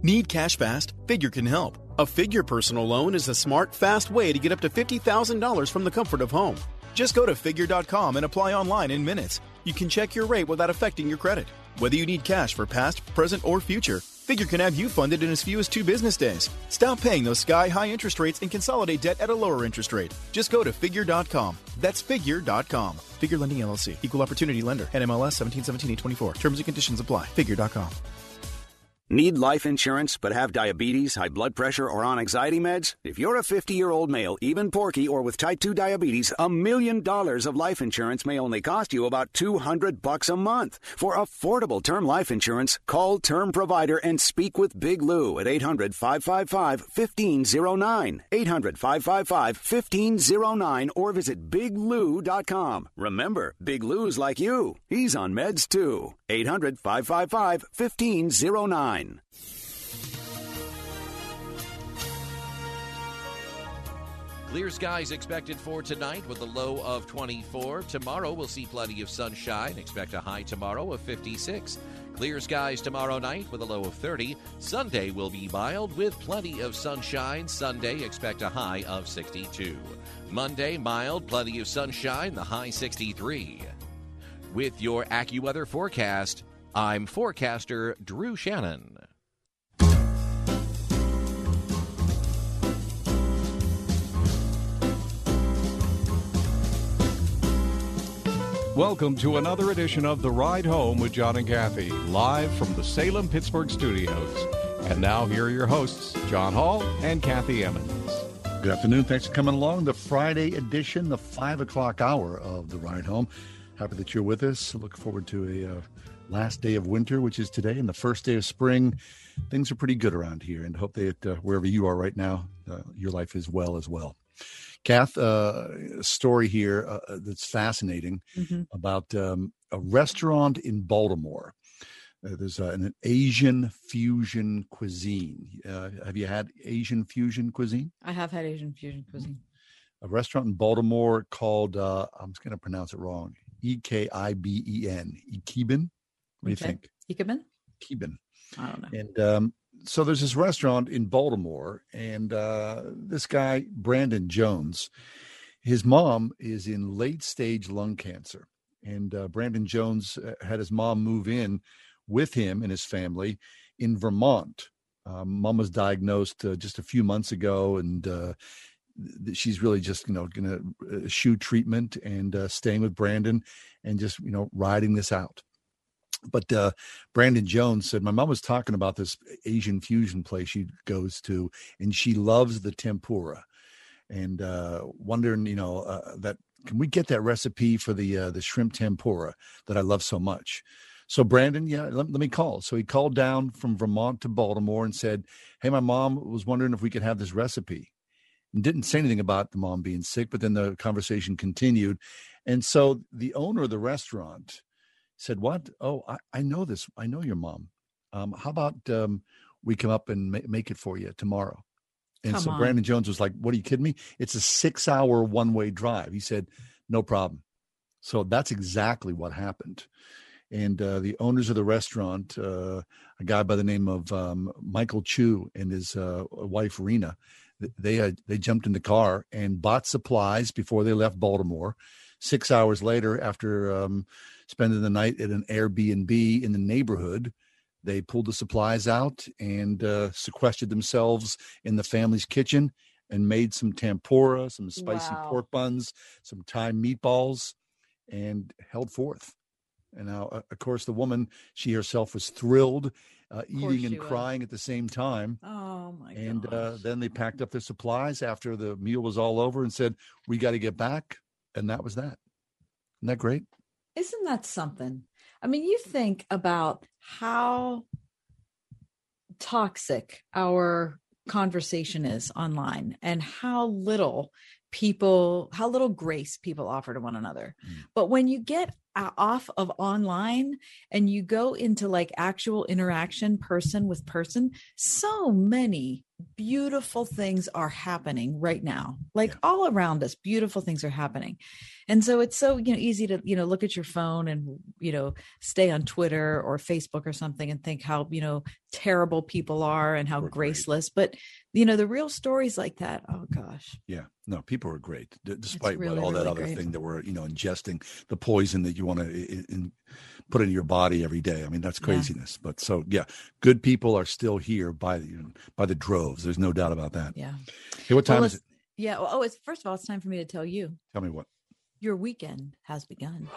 Speaker 21: Need cash fast? Figure can help. A Figure personal loan is a smart, fast way to get up to $50,000 from the comfort of home. Just go to figure.com and apply online in minutes. You can check your rate without affecting your credit. Whether you need cash for past, present, or future, Figure can have you funded in as few as two business days. Stop paying those sky high interest rates and consolidate debt at a lower interest rate. Just go to figure.com. That's figure.com. Figure Lending LLC, Equal Opportunity Lender, NMLS 1717 Terms and conditions apply. Figure.com.
Speaker 36: Need life insurance but have diabetes, high blood pressure, or on anxiety meds? If you're a 50 year old male, even porky, or with type 2 diabetes, a million dollars of life insurance may only cost you about 200 bucks a month. For affordable term life insurance, call Term Provider and speak with Big Lou at 800 555 1509. 800 555 1509 or visit biglou.com. Remember, Big Lou's like you. He's on meds too. 800 555 1509.
Speaker 24: Clear skies expected for tonight with a low of 24. Tomorrow we'll see plenty of sunshine. Expect a high tomorrow of 56. Clear skies tomorrow night with a low of 30. Sunday will be mild with plenty of sunshine. Sunday expect a high of 62. Monday mild, plenty of sunshine, the high 63. With your AccuWeather forecast, I'm forecaster Drew Shannon.
Speaker 37: Welcome to another edition of The Ride Home with John and Kathy, live from the Salem Pittsburgh studios. And now, here are your hosts, John Hall and Kathy Emmons.
Speaker 2: Good afternoon. Thanks for coming along. The Friday edition, the five o'clock hour of The Ride Home. Happy that you're with us. Look forward to a uh, last day of winter, which is today, and the first day of spring. Things are pretty good around here, and hope that uh, wherever you are right now, uh, your life is well as well. Kath, uh, a story here uh, uh, that's fascinating
Speaker 3: Mm-hmm.
Speaker 2: about um, a restaurant in Baltimore. Uh, there's uh, an Asian fusion cuisine. Uh, have you had Asian fusion cuisine?
Speaker 3: I have had Asian fusion cuisine.
Speaker 2: A restaurant in Baltimore called, uh, I'm just going to pronounce it wrong, E K I B E N, Ikiben. What do you think?
Speaker 3: Ikemen?
Speaker 2: Ikiben.
Speaker 3: I don't know.
Speaker 2: And um, so there's this restaurant in Baltimore, and uh, this guy, Brandon Jones, his mom is in late stage lung cancer. And uh, Brandon Jones uh, had his mom move in with him and his family in Vermont. Um, mom was diagnosed uh, just a few months ago, and uh, th- she's really just, you know, going to eschew treatment and uh, staying with Brandon and just, you know, riding this out but uh, Brandon Jones said my mom was talking about this Asian fusion place she goes to, and she loves the tempura, and uh, wondering, you know, uh, that can we get that recipe for the uh, the shrimp tempura that I love so much. So Brandon, yeah, let, let me call. So he called down from Vermont to Baltimore and said, "Hey, my mom was wondering if we could have this recipe." And didn't say anything about the mom being sick, but then the conversation continued, and so the owner of the restaurant said, "What? Oh, I, I know this. I know your mom. Um, how about um, we come up and ma- make it for you tomorrow?" And
Speaker 3: Come
Speaker 2: so
Speaker 3: on.
Speaker 2: Brandon Jones was like, "What are you kidding me? It's a six-hour one-way drive." He said, "No problem." So that's exactly what happened. And uh, the owners of the restaurant, uh, a guy by the name of um, Michael Chu and his uh, wife Rena, they they jumped in the car and bought supplies before they left Baltimore. Six hours later, after um, spending the night at an Airbnb in the neighborhood, they pulled the supplies out and uh, sequestered themselves in the family's kitchen and made some tempura, some spicy
Speaker 3: Wow.
Speaker 2: pork buns, some Thai meatballs, and held forth. And now, uh, of course, the woman, she herself was thrilled, uh, eating and
Speaker 3: was.
Speaker 2: crying at the same time.
Speaker 3: Oh my
Speaker 2: And uh, then they packed up their supplies after the meal was all over and said, "We got to get back." And that was that. Isn't that great?
Speaker 3: Isn't that something? I mean, you think about how toxic our conversation is online and how little people, how little grace people offer to one another. Mm. But when you get off of online and you go into like actual interaction person with person, so many beautiful things are happening right now. Like all around us, beautiful things are happening. And so it's so, you know, easy to, you know, look at your phone and, you know, stay on Twitter or Facebook or something and think how, you know, terrible people are and how graceless. But, you know, the real stories like that, oh gosh.
Speaker 2: Yeah, no, people are great, d- despite
Speaker 3: really,
Speaker 2: what, all that
Speaker 3: really
Speaker 2: other
Speaker 3: great.
Speaker 2: thing that we're, you know, ingesting the poison that you want to in, put in your body every day. I mean, that's
Speaker 3: Yeah.
Speaker 2: craziness. But so, yeah, good people are still here by the you know, by the droves. There's no doubt about that.
Speaker 3: Yeah.
Speaker 2: Hey, what
Speaker 3: Well,
Speaker 2: time is it?
Speaker 3: Yeah. well, Oh, it's first of all, it's time for me to tell you
Speaker 2: Tell me what.
Speaker 3: your weekend has begun.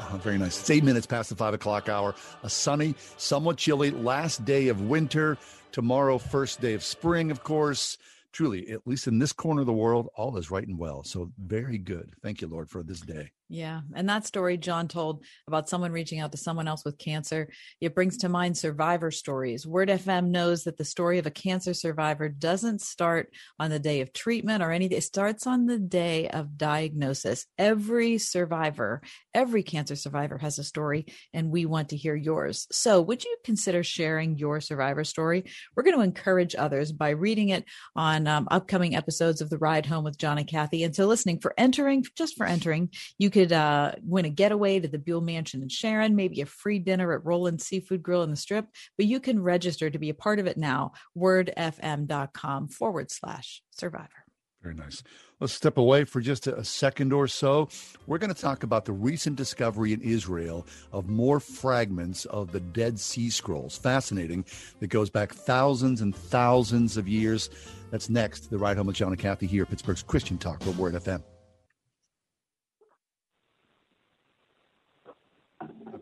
Speaker 2: Oh, very nice. It's eight minutes past the five o'clock hour. A sunny, somewhat chilly last day of winter. Tomorrow, first day of spring, of course. Truly, at least in this corner of the world, all is right and well. So, very good. Thank you, Lord, for this day.
Speaker 3: Yeah. And that story John told about someone reaching out to someone else with cancer, it brings to mind survivor stories. Word FM knows that the story of a cancer survivor doesn't start on the day of treatment or anything, it starts on the day of diagnosis. Every survivor, every cancer survivor has a story, and we want to hear yours. So, would you consider sharing your survivor story? We're going to encourage others by reading it on um, upcoming episodes of The Ride Home with John and Kathy. And so, listening for entering, just for entering, you can could uh, win a getaway to the Buhl Mansion in Sharon, maybe a free dinner at Roland Seafood Grill in the Strip. But you can register to be a part of it now. Wordfm.com forward slash survivor.
Speaker 2: Very nice. Let's step away for just a second or so. We're going to talk about the recent discovery in Israel of more fragments of the Dead Sea Scrolls. Fascinating. That goes back thousands and thousands of years. That's next. The Ride Home with John and Kathy here, Pittsburgh's Christian Talk for Word FM.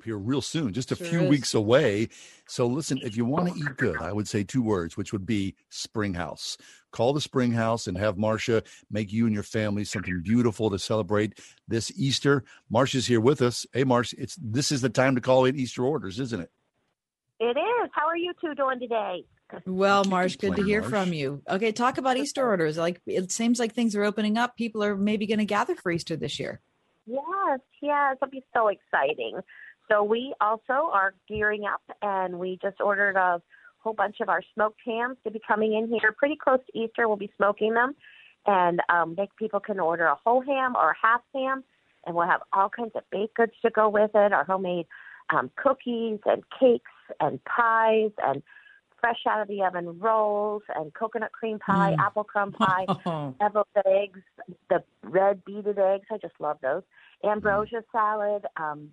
Speaker 2: Up here real soon, just a sure few is. weeks away. So listen, if you want to eat good, I would say two words, which would be Springhouse. Call the Springhouse and have Marcia make you and your family something beautiful to celebrate this Easter. Marcia's here with us. Hey, Marcia, it's this is the time to call in Easter orders, isn't it?
Speaker 38: It is. How are you two doing today?
Speaker 3: Well, Marsh, good to hear Marsh. from you. Okay, talk about Easter orders. Like it seems like things are opening up. People are maybe going to gather for Easter this year.
Speaker 38: Yes, yes, it'll be so exciting. So we also are gearing up, and we just ordered a whole bunch of our smoked hams to be coming in here pretty close to Easter. We'll be smoking them, and um, they, people can order a whole ham or a half ham, and we'll have all kinds of baked goods to go with it. Our homemade um, cookies and cakes and pies and fresh out of the oven rolls and coconut cream pie, mm. apple crumb pie, deviled eggs, the red beaded eggs. I just love those. Ambrosia mm. salad. Um,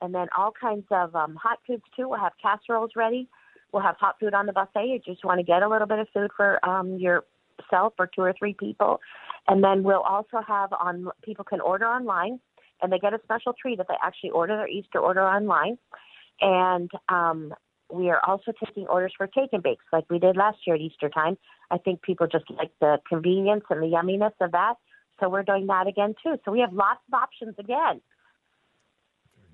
Speaker 38: and then all kinds of um, hot foods too. We'll have casseroles ready. We'll have hot food on the buffet. You just want to get a little bit of food for um, yourself or two or three people, and then we'll also have on people can order online, and they get a special treat if they actually order their Easter order online, and um, we are also taking orders for take and bakes like we did last year at Easter time. I think people just like the convenience and the yumminess of that. So we're doing that again too. So we have lots of options again.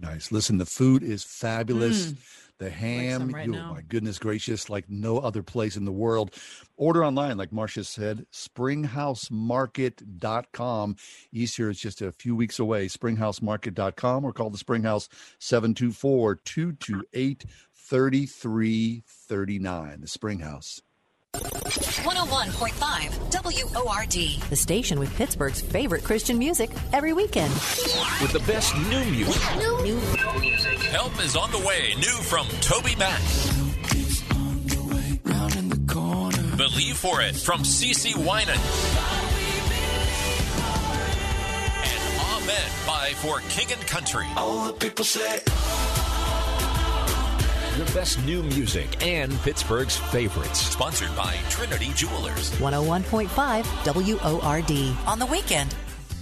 Speaker 2: Nice. Listen, the food is fabulous. Mm. The ham, right oh my goodness gracious, like no other place in the world. Order online, like Marcia said, springhousemarket.com. Easter is just a few weeks away. Springhousemarket.com or call the Springhouse 724 228 3339. The Springhouse.
Speaker 23: 101.5 WORD. The station with Pittsburgh's favorite Christian music every weekend.
Speaker 39: With the best new music. Help is on the way. New, new music. Help is on the way. New from TobyMac. Believe for it from CeCe Winans. And Amen by For King and Country. All the people say the best new music and Pittsburgh's favorites. Sponsored by Trinity Jewelers.
Speaker 23: 101.5 WORD. On the weekend.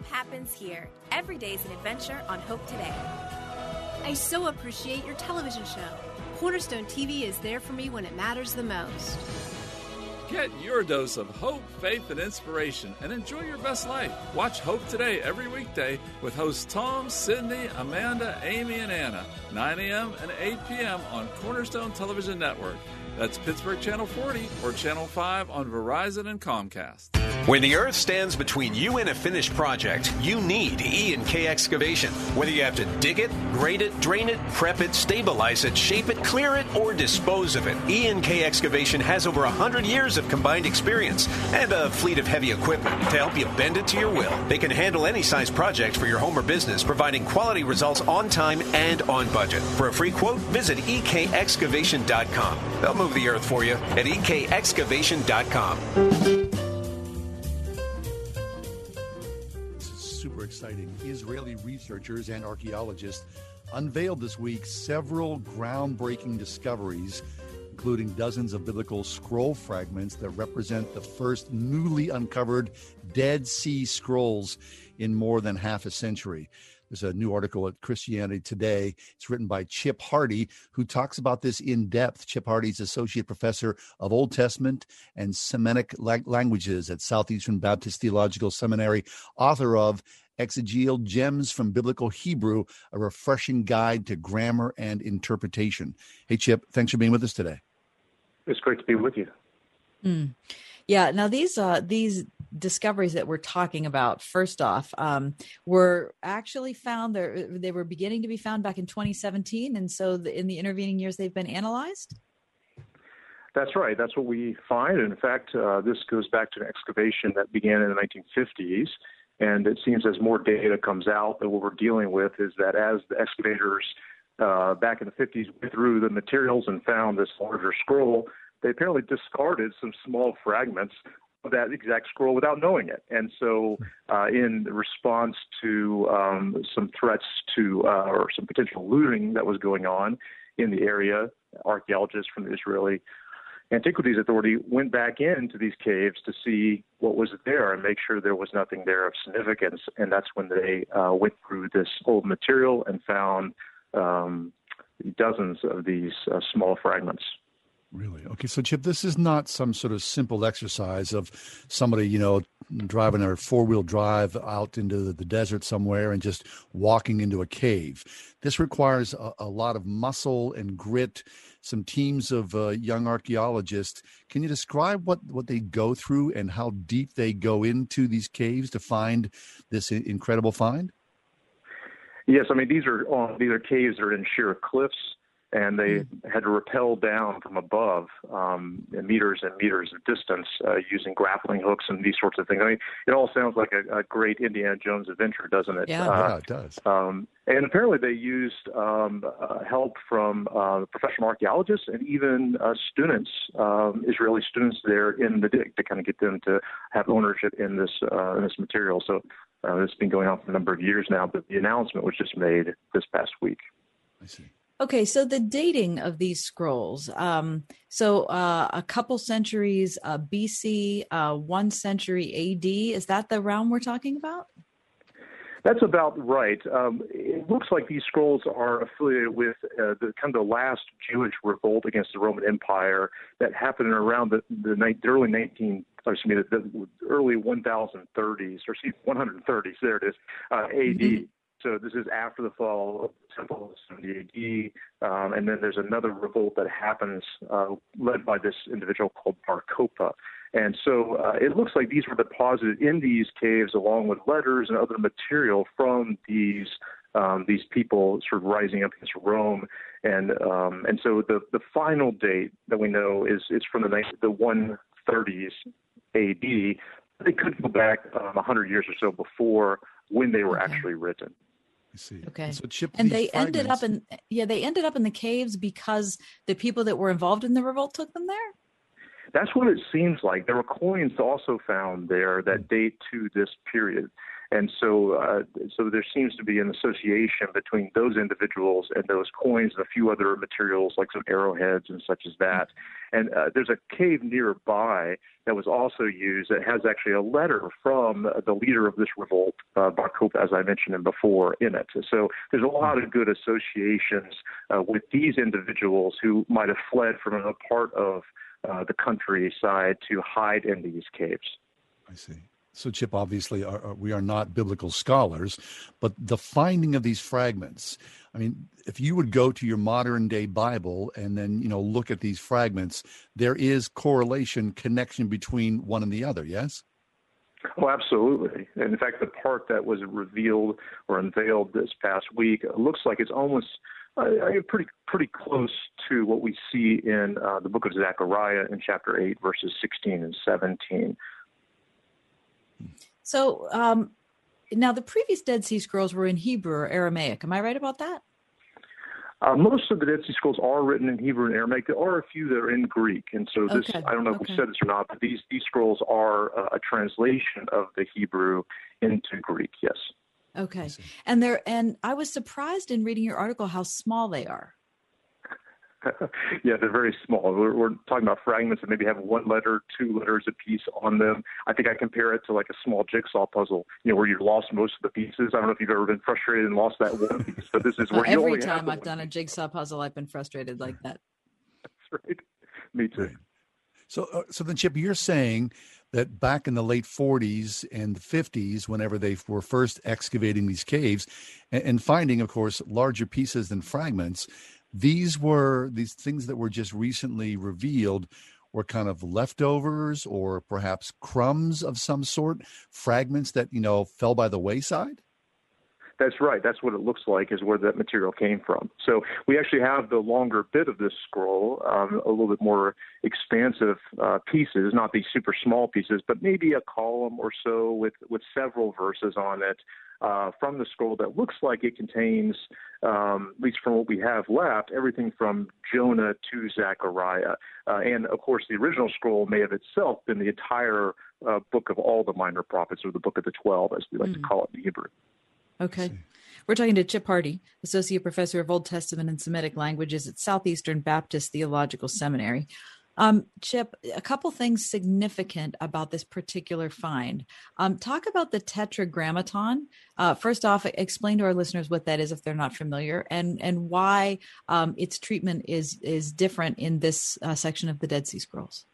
Speaker 40: Hope happens here. Every day is an adventure on Hope Today. I so appreciate your television show. Cornerstone TV is there for me when it matters the most.
Speaker 41: Get your dose of hope, faith, and inspiration and enjoy your best life. Watch Hope Today every weekday with hosts Tom, Sydney, Amanda, Amy, and Anna, 9 a.m. and 8 p.m. on Cornerstone Television Network. That's Pittsburgh Channel 40 or Channel 5 on Verizon and Comcast.
Speaker 7: When the earth stands between you and a finished project, you need E&K Excavation. Whether you have to dig it, grade it, drain it, prep it, stabilize it, shape it, clear it, or dispose of it, E&K Excavation has over 100 years of combined experience and a fleet of heavy equipment to help you bend it to your will. They can handle any size project for your home or business, providing quality results on time and on budget. For a free quote, visit ekexcavation.com. They'll move the earth for you at ekexcavation.com.
Speaker 2: exciting. Israeli researchers and archaeologists unveiled this week several groundbreaking discoveries, including dozens of biblical scroll fragments that represent the first newly uncovered Dead Sea Scrolls in more than half a century. There's a new article at Christianity Today. It's written by Chip Hardy, who talks about this in depth. Chip Hardy's associate professor of Old Testament and Semitic languages at Southeastern Baptist Theological Seminary, author of Exegetical Gems from Biblical Hebrew, a refreshing guide to grammar and interpretation. Hey, Chip, thanks for being with us today.
Speaker 42: It's great to be with you.
Speaker 3: Mm. Yeah. Now these uh, these discoveries that we're talking about, first off, um, were actually found. There, they were beginning to be found back in 2017, and so the, in the intervening years, they've been analyzed.
Speaker 42: That's right. That's what we find. And in fact, uh, this goes back to an excavation that began in the 1950s. And it seems as more data comes out, that what we're dealing with is that as the excavators uh, back in the 50s went through the materials and found this larger scroll, they apparently discarded some small fragments of that exact scroll without knowing it. And so, uh, in response to um, some threats to uh, or some potential looting that was going on in the area, archaeologists from the Israeli Antiquities Authority went back into these caves to see what was there and make sure there was nothing there of significance. And that's when they uh, went through this old material and found um, dozens of these uh, small fragments.
Speaker 2: Really? Okay, so Chip, this is not some sort of simple exercise of somebody, you know, driving their four wheel drive out into the desert somewhere and just walking into a cave. This requires a, a lot of muscle and grit, some teams of uh, young archaeologists. Can you describe what, what they go through and how deep they go into these caves to find this incredible find?
Speaker 42: Yes, I mean these are uh, these are caves that are in sheer cliffs and they mm. had to rappel down from above um, meters and meters of distance uh, using grappling hooks and these sorts of things. I mean, it all sounds like a, a great Indiana Jones adventure, doesn't it?
Speaker 2: Yeah, uh, yeah it does.
Speaker 42: Um, and apparently, they used um, uh, help from uh, professional archaeologists and even uh, students, um, Israeli students there in the dig, to kind of get them to have ownership in this uh, in this material. So uh, this has been going on for a number of years now, but the announcement was just made this past week.
Speaker 2: I see.
Speaker 3: Okay, so the dating of these scrolls. Um, so uh, a couple centuries uh, BC, uh, one century AD. Is that the realm we're talking about?
Speaker 42: That's about right. Um, it looks like these scrolls are affiliated with uh, the kind of the last Jewish revolt against the Roman Empire that happened around the, the, the early 19, or excuse me, the, the early 1030s, or excuse 130s. There it is, uh, AD. Mm-hmm. So this is after the fall of the temple of 70 AD, um, and then there's another revolt that happens uh, led by this individual called Bar Kokhba. And so uh, it looks like these were deposited in these caves along with letters and other material from these um, these people sort of rising up against Rome. And um, and so the the final date that we know is is from the the 130s AD. They could go back um, 100 years or so before when they were okay. actually written.
Speaker 2: I see.
Speaker 3: Okay.
Speaker 2: So Chip,
Speaker 3: and they ended up in yeah, they ended up in the caves because the people that were involved in the revolt took them there.
Speaker 42: That's what it seems like. There were coins also found there that hmm. date to this period. And so, uh, so there seems to be an association between those individuals and those coins and a few other materials like some arrowheads and such as that. And uh, there's a cave nearby that was also used that has actually a letter from the leader of this revolt, uh, Kokhba, as I mentioned before, in it. So there's a lot of good associations uh, with these individuals who might have fled from a part of uh, the countryside to hide in these caves.
Speaker 2: I see. So, Chip, obviously, are, are, we are not biblical scholars, but the finding of these fragments. I mean, if you would go to your modern day Bible and then, you know, look at these fragments, there is correlation, connection between one and the other, yes?
Speaker 42: Oh, absolutely. And in fact, the part that was revealed or unveiled this past week looks like it's almost uh, pretty pretty close to what we see in uh, the book of Zechariah in chapter eight, verses sixteen and seventeen.
Speaker 3: So um, now the previous Dead Sea Scrolls were in Hebrew or Aramaic. Am I right about that?
Speaker 42: Uh, most of the Dead Sea Scrolls are written in Hebrew and Aramaic. There are a few that are in Greek, and so this
Speaker 3: Okay,
Speaker 42: I don't know if
Speaker 3: okay.
Speaker 42: we said this or not, but these these scrolls are uh, a translation of the Hebrew into Greek. Yes.
Speaker 3: Okay. And they're and I was surprised in reading your article how small they are.
Speaker 42: yeah, they're very small. We're, we're talking about fragments that maybe have one letter, two letters a piece on them. I think I compare it to like a small jigsaw puzzle, you know, where you've lost most of the pieces. I don't know if you've ever been frustrated and lost that one piece, but this is where you
Speaker 3: every
Speaker 42: only
Speaker 3: time
Speaker 42: the
Speaker 3: I've done a jigsaw puzzle, I've been frustrated like that.
Speaker 42: one. Right? Me too.
Speaker 2: So, uh, so then, Chip, you're saying that back in the late 40s and 50s, whenever they were first excavating these caves and, and finding, of course, larger pieces than fragments, these were these things that were just recently revealed were kind of leftovers or perhaps crumbs of some sort, fragments that, you know, fell by the wayside?
Speaker 42: That's right. That's what it looks like is where that material came from. So we actually have the longer bit of this scroll, um, a little bit more expansive uh, pieces, not these super small pieces, but maybe a column or so with, with several verses on it uh, from the scroll that looks like it contains, um, at least from what we have left, everything from Jonah to Zechariah. Uh, and of course, the original scroll may have itself been the entire uh, book of all the minor prophets, or the book of the twelve, as we like to call it in Hebrew.
Speaker 3: Okay. We're talking to Chip Hardy, Associate Professor of Old Testament and Semitic Languages at Southeastern Baptist Theological Seminary. Um, Chip, a couple things significant about this particular find. Um, talk about the Tetragrammaton. Uh, first off, explain to our listeners what that is if they're not familiar, and and why um, its treatment is is different in this uh, section of the Dead Sea Scrolls.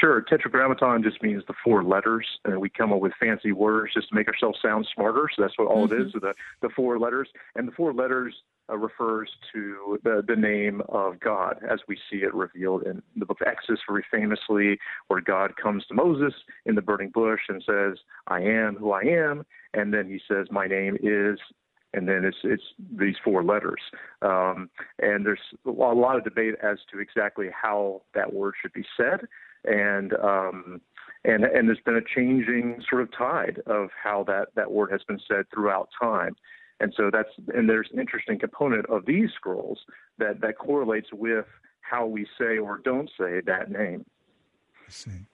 Speaker 42: Sure. Tetragrammaton just means the four letters, and we come up with fancy words just to make ourselves sound smarter. So that's what all it is, the, the four letters. And the four letters uh, refers to the, the name of God as we see it revealed in the book of Exodus, very famously, where God comes to Moses in the burning bush and says, I am who I am. And then he says, My name is and then it's it's these four letters. Um, and there's a lot of debate as to exactly how that word should be said, and um, and and there's been a changing sort of tide of how that that word has been said throughout time. And so that's and there's an interesting component of these scrolls that that correlates with how we say or don't say that name.
Speaker 2: I see.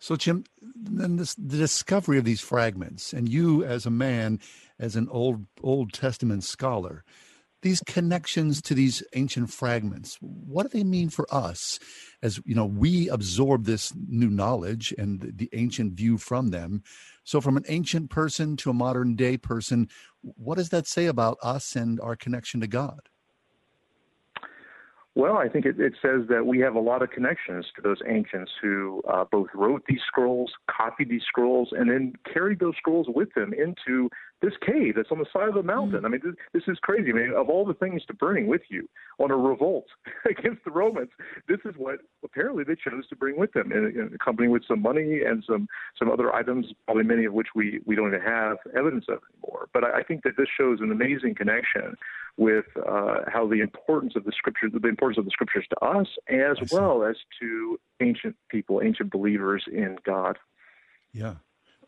Speaker 2: So, Jim, then this, the discovery of these fragments, and you as a man, as an old Old Testament scholar, these connections to these ancient fragments, what do they mean for us? As you know, we absorb this new knowledge and the, ancient view from them. So, from an ancient person to a modern day person, what does that say about us and our connection to God?
Speaker 42: Well, I think it, it says that we have a lot of connections to those ancients who uh, both wrote these scrolls, copied these scrolls, and then carried those scrolls with them into this cave that's on the side of the mountain. I mean, this, this is crazy. I mean, of all the things to bring with you on a revolt against the Romans, this is what apparently they chose to bring with them, and, and accompanied with some money and some some other items, probably many of which we we don't even have evidence of anymore. But I, I think that this shows an amazing connection with uh, how the importance of the scriptures, the importance of the scriptures to us, as well as to ancient people, ancient believers in God.
Speaker 2: Yeah.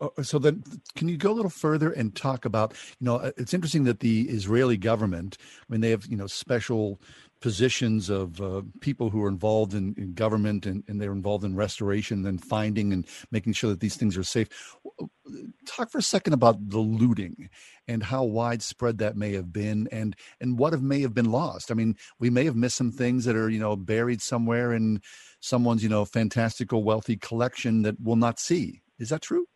Speaker 2: Uh, So then, can you go a little further and talk about? You know, uh, it's interesting that the Israeli government, I mean, they have you know special positions of uh, people who are involved in, in government and, and they're involved in restoration and finding and making sure that these things are safe. Talk for a second about the looting and how widespread that may have been, and and what have may have been lost. I mean, we may have missed some things that are you know buried somewhere in someone's you know fantastical wealthy collection that we'll not see. Is that true?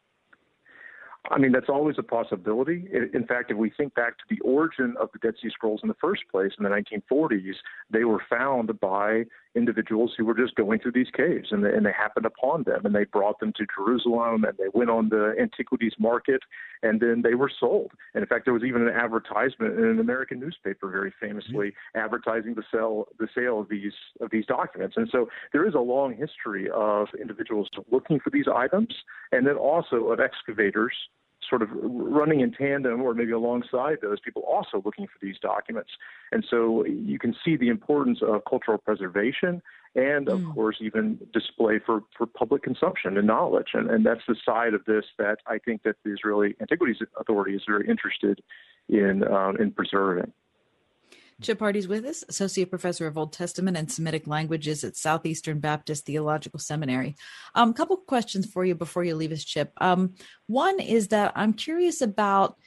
Speaker 42: I mean, that's always a possibility. In fact, if we think back to the origin of the Dead Sea Scrolls in the first place in the 1940s, they were found by individuals who were just going through these caves and they, and they happened upon them and they brought them to Jerusalem and they went on the antiquities market and then they were sold. And in fact, there was even an advertisement in an American newspaper, very famously, mm-hmm. advertising the sale the sale of these of these documents. And so there is a long history of individuals looking for these items, and then also of excavators sort of running in tandem or maybe alongside those people also looking for these documents. And so you can see the importance of cultural preservation and, of mm. course, even display for, for public consumption and knowledge. And, and that's the side of this that I think that the Israeli Antiquities Authority is very interested in, um, in preserving.
Speaker 3: Chip Hardy's with us, Associate Professor of Old Testament and Semitic Languages at Southeastern Baptist Theological Seminary. A um, couple questions for you before you leave us, Chip. Um, one is that I'm curious about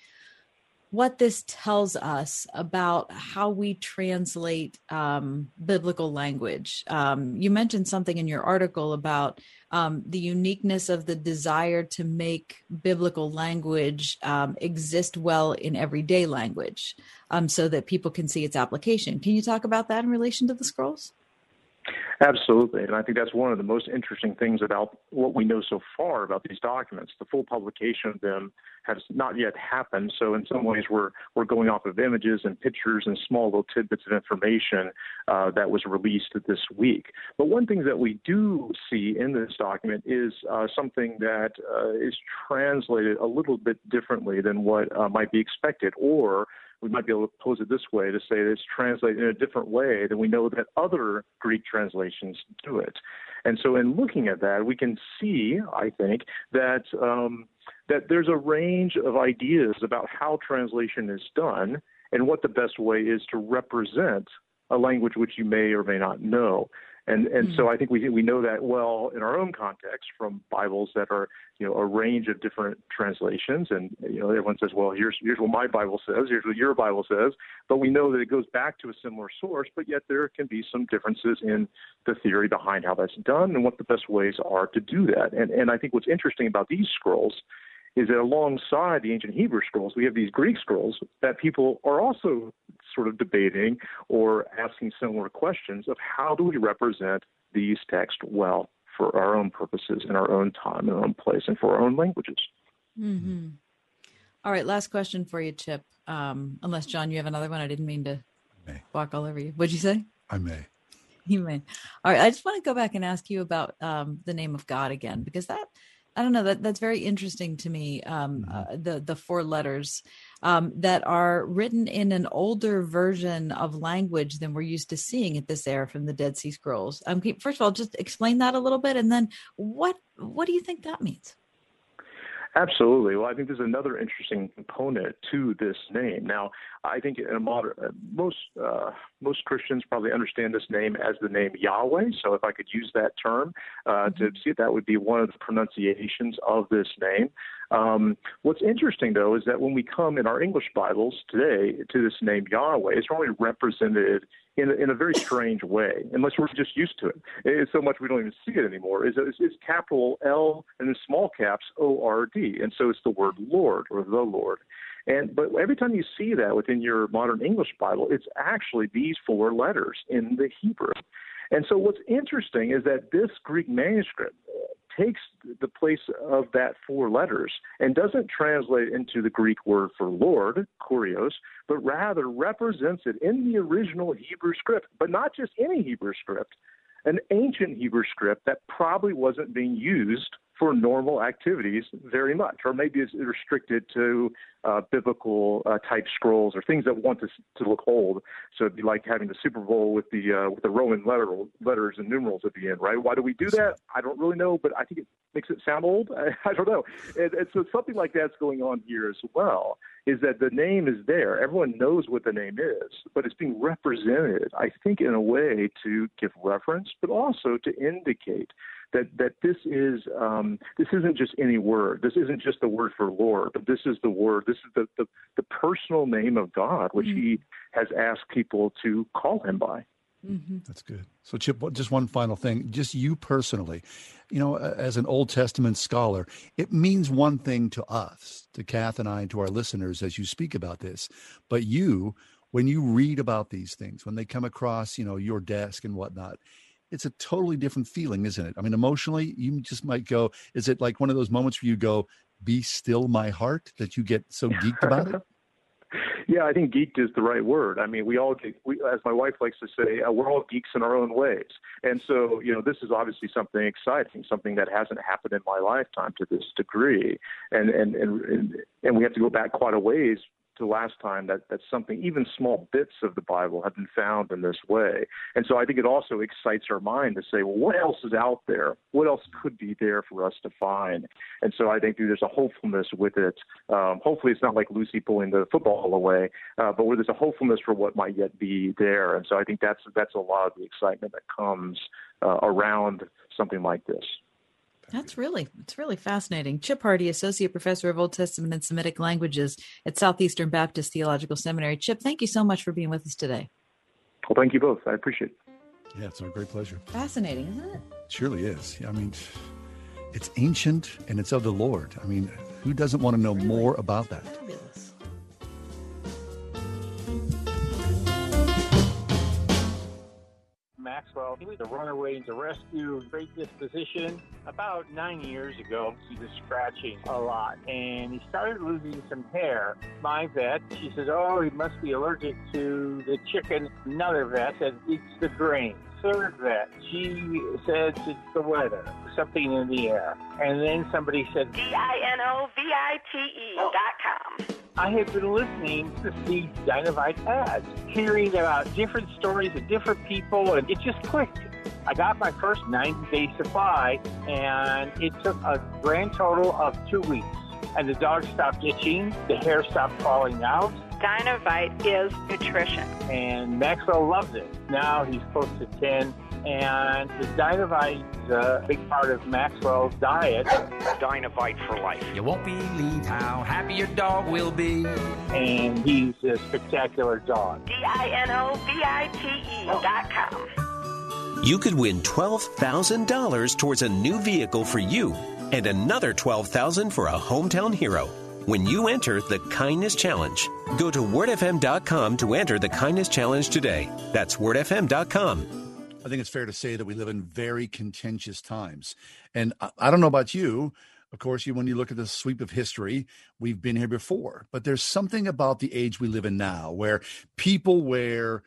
Speaker 3: what this tells us about how we translate um, biblical language. Um, you mentioned something in your article about um, the uniqueness of the desire to make biblical language um, exist well in everyday language um, so that people can see its application. Can you talk about that in relation to the scrolls?
Speaker 42: Absolutely. And I think that's one of the most interesting things about what we know so far about these documents. The full publication of them has not yet happened. So in some ways, we're, we're going off of images and pictures and small little tidbits of information uh, that was released this week. But one thing that we do see in this document is uh, something that uh, is translated a little bit differently than what uh, might be expected or we might be able to pose it this way to say that it's translated in a different way than we know that other Greek translations do it. And so, in looking at that, we can see, I think, that um, that there's a range of ideas about how translation is done and what the best way is to represent a language which you may or may not know. And and mm-hmm. so I think we we know that well in our own context from Bibles that are you know a range of different translations, and you know everyone says, well, here's here's what my Bible says, here's what your Bible says, but we know that it goes back to a similar source, but yet there can be some differences in the theory behind how that's done and what the best ways are to do that. And and I think what's interesting about these scrolls is that alongside the ancient Hebrew scrolls, we have these Greek scrolls that people are also sort of debating or asking similar questions of how do we represent these texts well for our own purposes in our own time and our own place and for our own languages.
Speaker 3: Mm-hmm. All right, last question for you, Chip. Um, unless John, you have another one. I didn't mean to walk all over you. What'd you say?
Speaker 2: I may.
Speaker 3: You may. All right. I just want to go back and ask you about um, the name of God again, because that I don't know that that's very interesting to me. Um, mm-hmm. uh, the the four letters um, that are written in an older version of language than we're used to seeing at this era from the Dead Sea Scrolls. Um, first of all, just explain that a little bit, and then what what do you think that means?
Speaker 42: Absolutely. Well, I think there's another interesting component to this name. Now, I think in a modern, uh, most uh, most Christians probably understand this name as the name Yahweh. So, if I could use that term uh, to mm-hmm. see it, that would be one of the pronunciations of this name. Um, what's interesting, though, is that when we come in our English Bibles today to this name Yahweh, it's only represented in a, in a very strange way, unless we're just used to it. It's so much we don't even see it anymore. Is it's, it's capital L and in small caps O R D, and so it's the word Lord or the Lord. And but every time you see that within your modern English Bible, it's actually these four letters in the Hebrew. And so what's interesting is that this Greek manuscript takes the place of that four letters and doesn't translate into the Greek word for Lord, kurios, but rather represents it in the original Hebrew script, but not just any Hebrew script, an ancient Hebrew script that probably wasn't being used for normal activities very much, or maybe it's restricted to uh, biblical uh, type scrolls or things that want to, to look old. So it'd be like having the Super Bowl with the uh, with the Roman letter, letters and numerals at the end, right? Why do we do that? I don't really know, but I think it makes it sound old. I, I don't know. And, and so something like that's going on here as well. Is that the name is there? Everyone knows what the name is, but it's being represented, I think, in a way to give reference, but also to indicate that that this is um, this isn't just any word. This isn't just the word for Lord, but this is the word. This is the the, the personal name of God, which mm-hmm. He has asked people to call Him by.
Speaker 2: Mm-hmm. That's good. So, Chip, just one final thing. Just you personally, you know, as an Old Testament scholar, it means one thing to us, to Kath and I, and to our listeners as you speak about this. But you, when you read about these things, when they come across, you know, your desk and whatnot, it's a totally different feeling, isn't it? I mean, emotionally, you just might go, is it like one of those moments where you go, be still my heart, that you get so geeked about it?
Speaker 42: Yeah, I think geeked is the right word. I mean, we all, get, we, as my wife likes to say, uh, we're all geeks in our own ways. And so, you know, this is obviously something exciting, something that hasn't happened in my lifetime to this degree. And and and and we have to go back quite a ways to last time that, that something, even small bits of the Bible have been found in this way. And so I think it also excites our mind to say, well, what else is out there? What else could be there for us to find? And so I think there's a hopefulness with it. Um, hopefully, it's not like Lucy pulling the football away, uh, but where there's a hopefulness for what might yet be there. And so I think that's that's a lot of the excitement that comes uh, around something like this.
Speaker 3: That's really it's really fascinating. Chip Hardy, Associate Professor of Old Testament and Semitic Languages at Southeastern Baptist Theological Seminary. Chip, thank you so much for being with us today.
Speaker 42: Well, thank you both. I appreciate it.
Speaker 2: Yeah, it's our great pleasure.
Speaker 3: Fascinating, isn't it?
Speaker 2: It surely is. I mean, it's ancient and it's of the Lord. I mean, who doesn't want to know more about that?
Speaker 3: Fabulous.
Speaker 43: Maxwell. He was a runaway into rescue, great disposition. About nine years ago, he was scratching a lot and he started losing some hair. My vet, she says, Oh, he must be allergic to the chicken. Another vet said, It's the grain. Third vet, she said it's the weather, something in the air. And then somebody said,
Speaker 44: D I N O V I T E dot com.
Speaker 43: I had been listening to these Dinovite ads, hearing about different stories of different people, and it just clicked. I got my first 90 day supply, and it took a grand total of two weeks. And the dog stopped itching, the hair stopped falling out,
Speaker 44: Dinovite is nutrition.
Speaker 43: and Maxwell loves it. Now he's close to 10, and the Dinovite is a big part of Maxwell's diet.
Speaker 20: Dinovite for life. You won't believe how happy your dog will be.
Speaker 43: And he's a spectacular dog.
Speaker 44: D I N O V I T E dot com.
Speaker 7: You could win $12,000 towards a new vehicle for you and another $12,000 for a hometown hero when you enter the Kindness Challenge. Go to wordfm.com to enter the Kindness Challenge today. That's wordfm.com.
Speaker 2: I think it's fair to say that we live in very contentious times. And I, I don't know about you. Of course, you, when you look at the sweep of history, we've been here before. But there's something about the age we live in now where people wear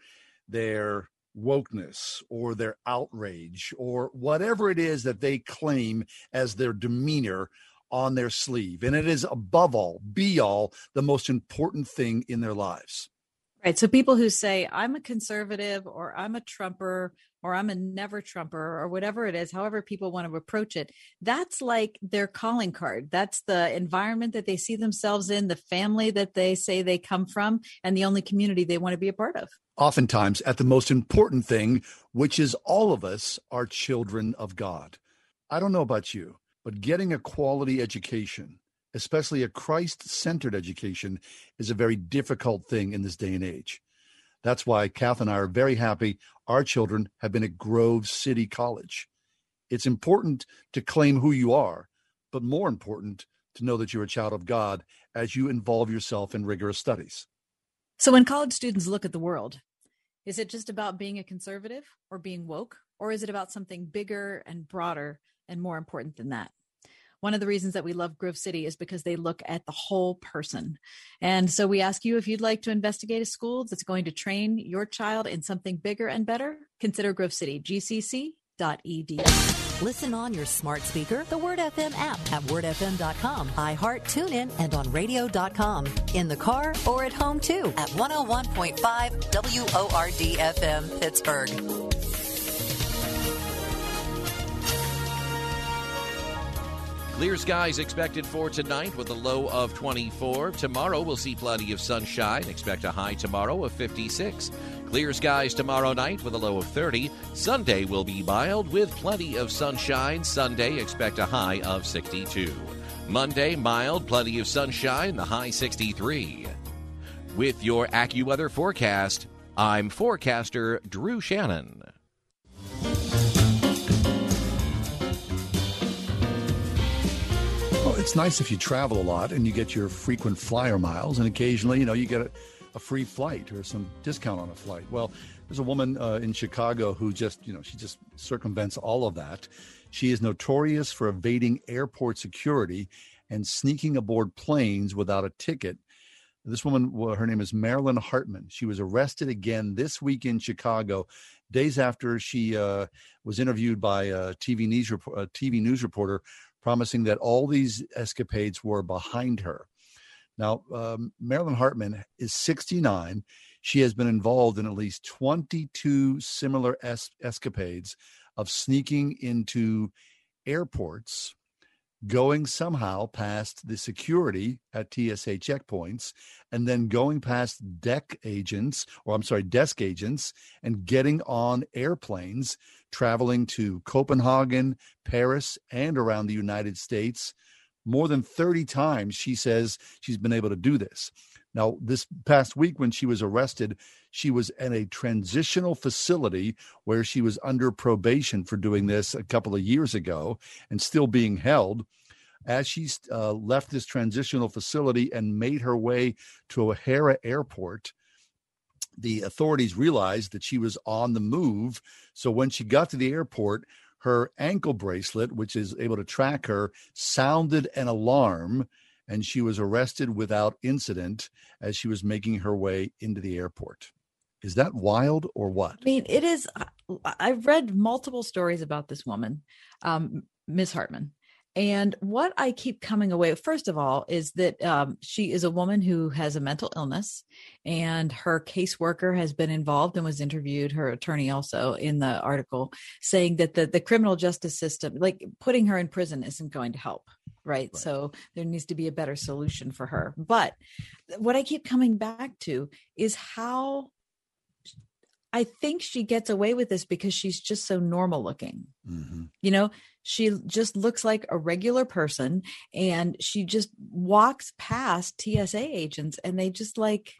Speaker 2: their wokeness or their outrage or whatever it is that they claim as their demeanor on their sleeve. And it is above all, be all, the most important thing in their lives.
Speaker 3: Right. So people who say, I'm a conservative or I'm a Trumper or I'm a never Trumper or whatever it is, however people want to approach it, that's like their calling card. That's the environment that they see themselves in, the family that they say they come from, and the only community they want to be a part of.
Speaker 2: Oftentimes, at the most important thing, which is all of us are children of God. I don't know about you, but getting a quality education, especially a Christ centered education, is a very difficult thing in this day and age. That's why Kath and I are very happy our children have been at Grove City College. It's important to claim who you are, but more important to know that you're a child of God as you involve yourself in rigorous studies.
Speaker 3: So when college students look at the world, is it just about being a conservative or being woke? Or is it about something bigger and broader and more important than that? One of the reasons that we love Grove City is because they look at the whole person. And so we ask you if you'd like to investigate a school that's going to train your child in something bigger and better, consider Grove City, gcc.edu.
Speaker 23: Listen on your smart speaker, the Word FM app at wordfm.com, iHeart, TuneIn, and on radio.com. In the car or at home too at 101.5 WORD FM Pittsburgh.
Speaker 24: Clear skies expected for tonight with a low of 24. Tomorrow we'll see plenty of sunshine. Expect a high tomorrow of 56. Clear skies tomorrow night with a low of 30. Sunday will be mild with plenty of sunshine. Sunday expect a high of 62. Monday mild, plenty of sunshine, the high 63. With your AccuWeather forecast, I'm forecaster Drew Shannon.
Speaker 2: It's nice if you travel a lot and you get your frequent flyer miles, and occasionally, you know, you get a a free flight or some discount on a flight. Well, there's a woman uh, in Chicago who just, you know, she just circumvents all of that. She is notorious for evading airport security and sneaking aboard planes without a ticket. This woman, her name is Marilyn Hartman. She was arrested again this week in Chicago, days after she uh, was interviewed by a TV news, a TV news reporter, promising that all these escapades were behind her. Now, um, Marilyn Hartman is 69. She has been involved in at least 22 similar es- escapades of sneaking into airports, going somehow past the security at TSA checkpoints, and then going past deck agents, or I'm sorry, desk agents, and getting on airplanes traveling to Copenhagen, Paris, and around the United States more than 30 times she says she's been able to do this. Now, this past week when she was arrested, she was in a transitional facility where she was under probation for doing this a couple of years ago and still being held. As she uh, left this transitional facility and made her way to O'Hare Airport, the authorities realized that she was on the move. So when she got to the airport, her ankle bracelet, which is able to track her, sounded an alarm and she was arrested without incident as she was making her way into the airport. Is that wild or what?
Speaker 3: I mean, it is. I've read multiple stories about this woman, um, Miss Hartman, and what I keep coming away, first of all, is that um, she is a woman who has a mental illness, and her caseworker has been involved and was interviewed. Her attorney also in the article saying that the the criminal justice system, like putting her in prison, isn't going to help. Right? right. So there needs to be a better solution for her. But what I keep coming back to is how I think she gets away with this because she's just so normal looking. Mm-hmm. You know, she just looks like a regular person and she just walks past TSA agents and they just like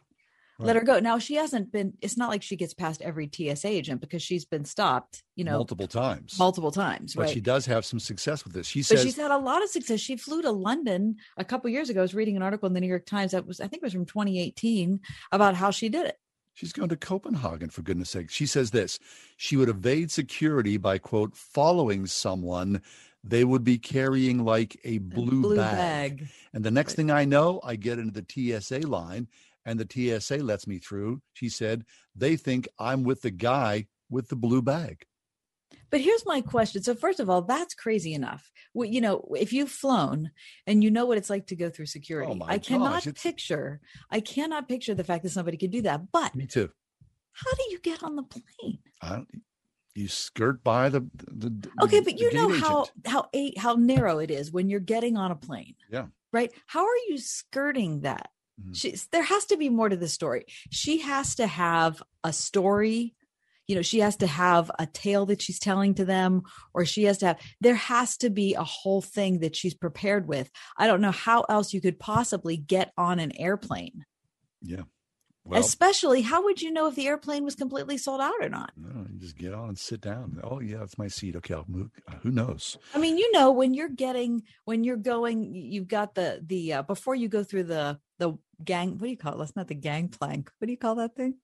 Speaker 3: right. let her go. Now she hasn't been it's not like she gets past every TSA agent because she's been stopped, you know,
Speaker 2: multiple times.
Speaker 3: Multiple times,
Speaker 2: but
Speaker 3: right?
Speaker 2: she does have some success with this. She says
Speaker 3: but she's had a lot of success. She flew to London a couple years ago. I was reading an article in the New York Times that was I think it was from 2018 about how she did it.
Speaker 2: She's going to Copenhagen, for goodness sake. She says this she would evade security by, quote, following someone they would be carrying like a blue,
Speaker 3: a blue
Speaker 2: bag.
Speaker 3: bag.
Speaker 2: And the next thing I know, I get into the TSA line and the TSA lets me through. She said, they think I'm with the guy with the blue bag.
Speaker 3: But here's my question. So first of all, that's crazy enough. Well, you know, if you've flown and you know what it's like to go through security,
Speaker 2: oh
Speaker 3: I cannot gosh, picture. I cannot picture the fact that somebody could do that. But
Speaker 2: me too.
Speaker 3: How do you get on the plane?
Speaker 2: I, you skirt by the, the,
Speaker 3: okay, but you know
Speaker 2: agent.
Speaker 3: how how a, how narrow it is when you're getting on a plane.
Speaker 2: Yeah.
Speaker 3: Right. How are you skirting that? Mm-hmm. She's, there has to be more to the story. She has to have a story you know she has to have a tale that she's telling to them or she has to have there has to be a whole thing that she's prepared with. I don't know how else you could possibly get on an airplane.
Speaker 2: Yeah.
Speaker 3: Well, especially how would you know if the airplane was completely sold out or not?
Speaker 2: No, you just get on and sit down. Oh yeah it's my seat. Okay i'll move uh, who knows?
Speaker 3: I mean you know when you're getting when you're going you've got the the uh, before you go through the the gang what do you call it? That's not the gangplank. What do you call that thing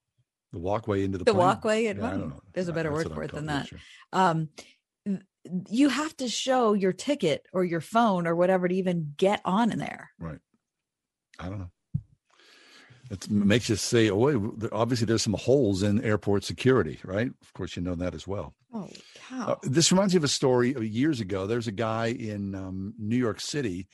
Speaker 2: the walkway into the,
Speaker 3: the
Speaker 2: plane?
Speaker 3: walkway
Speaker 2: yeah, I don't know.
Speaker 3: there's a better
Speaker 2: That's
Speaker 3: word for it than that
Speaker 2: sure.
Speaker 3: um you have to show your ticket or your phone or whatever to even get on in there
Speaker 2: right i don't know it makes you say oh obviously there's some holes in airport security right of course you know that as well
Speaker 3: oh cow.
Speaker 2: Uh, this reminds me of a story years ago there's a guy in um, new york city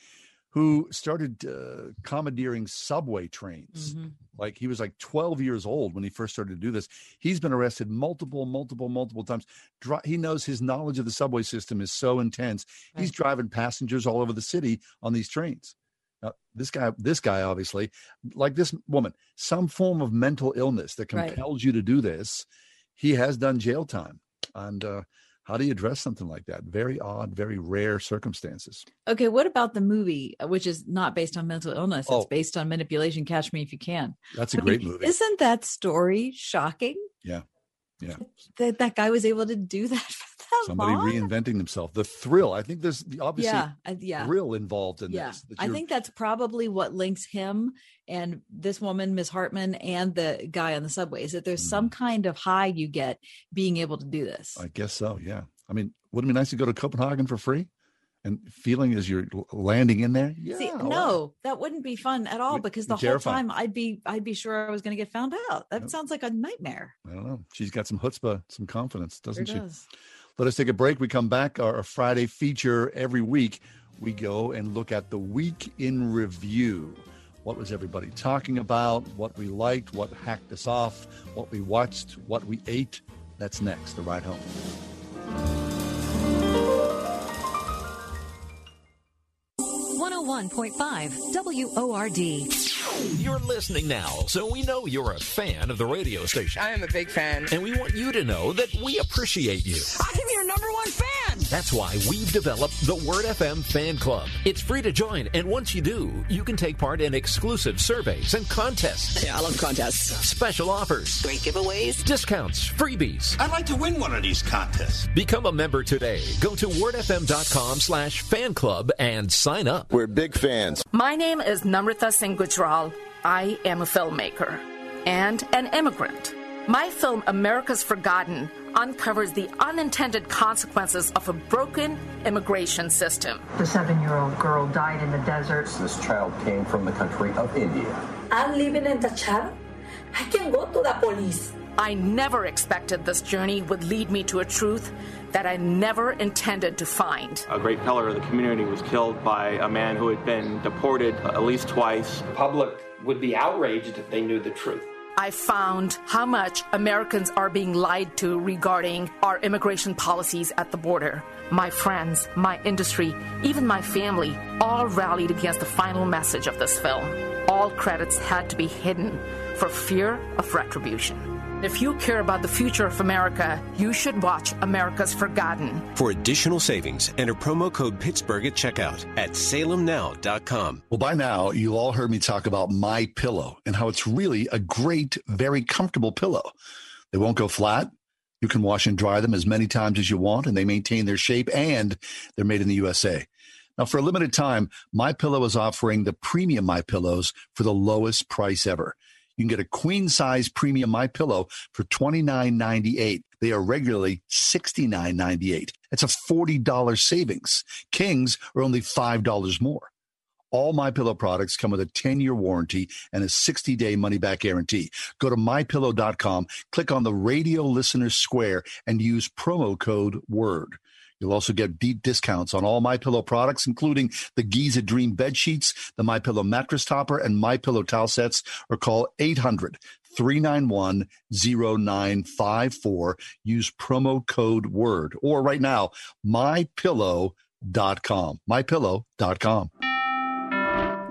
Speaker 2: who started uh, commandeering subway trains.
Speaker 3: Mm-hmm.
Speaker 2: Like he was like 12 years old when he first started to do this. He's been arrested multiple, multiple, multiple times. Dri- he knows his knowledge of the subway system is so intense. Right. He's driving passengers all over the city on these trains. Now, this guy, this guy, obviously, like this woman, some form of mental illness that compels right. you to do this. He has done jail time, and uh, how do you address something like that? Very odd, very rare circumstances.
Speaker 3: Okay, what about the movie, uh, which is not based on mental illness?
Speaker 2: Oh.
Speaker 3: It's based on manipulation. Catch Me If You Can.
Speaker 2: That's a I great mean, movie.
Speaker 3: Isn't that story shocking?
Speaker 2: Yeah, yeah.
Speaker 3: That that guy was able to do that.
Speaker 2: Somebody
Speaker 3: on.
Speaker 2: reinventing themselves. The thrill. I think there's the- obviously
Speaker 3: Yeah, yeah.
Speaker 2: thrill involved in
Speaker 3: yeah,
Speaker 2: this.
Speaker 3: I think that's probably what links him and this woman, Miss Hartman, and the guy on the subway. Is that there's
Speaker 2: Mm.
Speaker 3: some kind of high you get being able to do this?
Speaker 2: I guess so. Yeah. I mean, wouldn't it be nice to go to Copenhagen for free, and feeling as you're landing in there? Yeah.
Speaker 3: See, no, that wouldn't be fun at all because
Speaker 2: be
Speaker 3: the whole time I'd be I'd be sure I was going to get found out. That
Speaker 2: Yep.
Speaker 3: sounds like a nightmare.
Speaker 2: I don't know. She's got some chutzpah, some confidence, doesn't
Speaker 3: Sure
Speaker 2: she?
Speaker 3: does.
Speaker 2: Let us take a break. We come back. Our, Friday feature every week. We go and look at the week in review. What was everybody talking about? What we liked? What hacked us off? What we watched? What we ate? That's next. The ride home.
Speaker 23: 101.5 WORD.
Speaker 39: You're listening now, so we know you're a fan of the radio station.
Speaker 45: I am a big fan.
Speaker 39: And we want you to know that we appreciate you.
Speaker 45: I'm your number one fan.
Speaker 39: That's why we've developed the Word FM Fan Club. It's free to join, and once you do, you can take part in exclusive surveys and contests.
Speaker 45: Yeah, I love contests.
Speaker 39: Special offers,
Speaker 45: Great giveaways.
Speaker 39: discounts, freebies.
Speaker 46: I'd like to win one of these contests.
Speaker 39: Become a member today. Go to wordfm.com slash fan club and sign up.
Speaker 47: We're big fans.
Speaker 15: My name is Namrata Singh Gujral. I am a filmmaker and an immigrant. My film, America's Forgotten, uncovers the unintended consequences of a broken immigration system.
Speaker 48: The seven year old girl died in the desert.
Speaker 17: This child came from the country of India.
Speaker 18: I'm living in the child. I can go to the police.
Speaker 15: I never expected this journey would lead me to a truth that I never intended to find.
Speaker 19: A great pillar of the community was killed by a man who had been deported at least twice.
Speaker 49: The Public would be outraged if they knew the truth.
Speaker 15: I found how much Americans are being lied to regarding our immigration policies at the border. My friends, my industry, even my family all rallied against the final message of this film. All credits had to be hidden for fear of retribution. If you care about the future of America, you should watch America's Forgotten.
Speaker 7: For additional savings, enter promo code Pittsburgh at checkout at salemnow.com.
Speaker 2: Well, by now, you all heard me talk about My Pillow and how it's really a great, very comfortable pillow. They won't go flat. You can wash and dry them as many times as you want, and they maintain their shape and they're made in the USA. Now, for a limited time, My Pillow is offering the premium My Pillows for the lowest price ever. You can get a queen size premium My Pillow for $29.98. They are regularly $69.98. It's a $40 savings. Kings are only $5 more. All My Pillow products come with a 10-year warranty and a 60-day money-back guarantee. Go to mypillow.com, click on the radio listener square and use promo code WORD. You'll also get deep discounts on all My Pillow products, including the Giza Dream bed sheets, the My Pillow mattress topper, and My Pillow towel sets. Or call 800 391 0954. Use promo code WORD. Or right now, mypillow.com. Mypillow.com.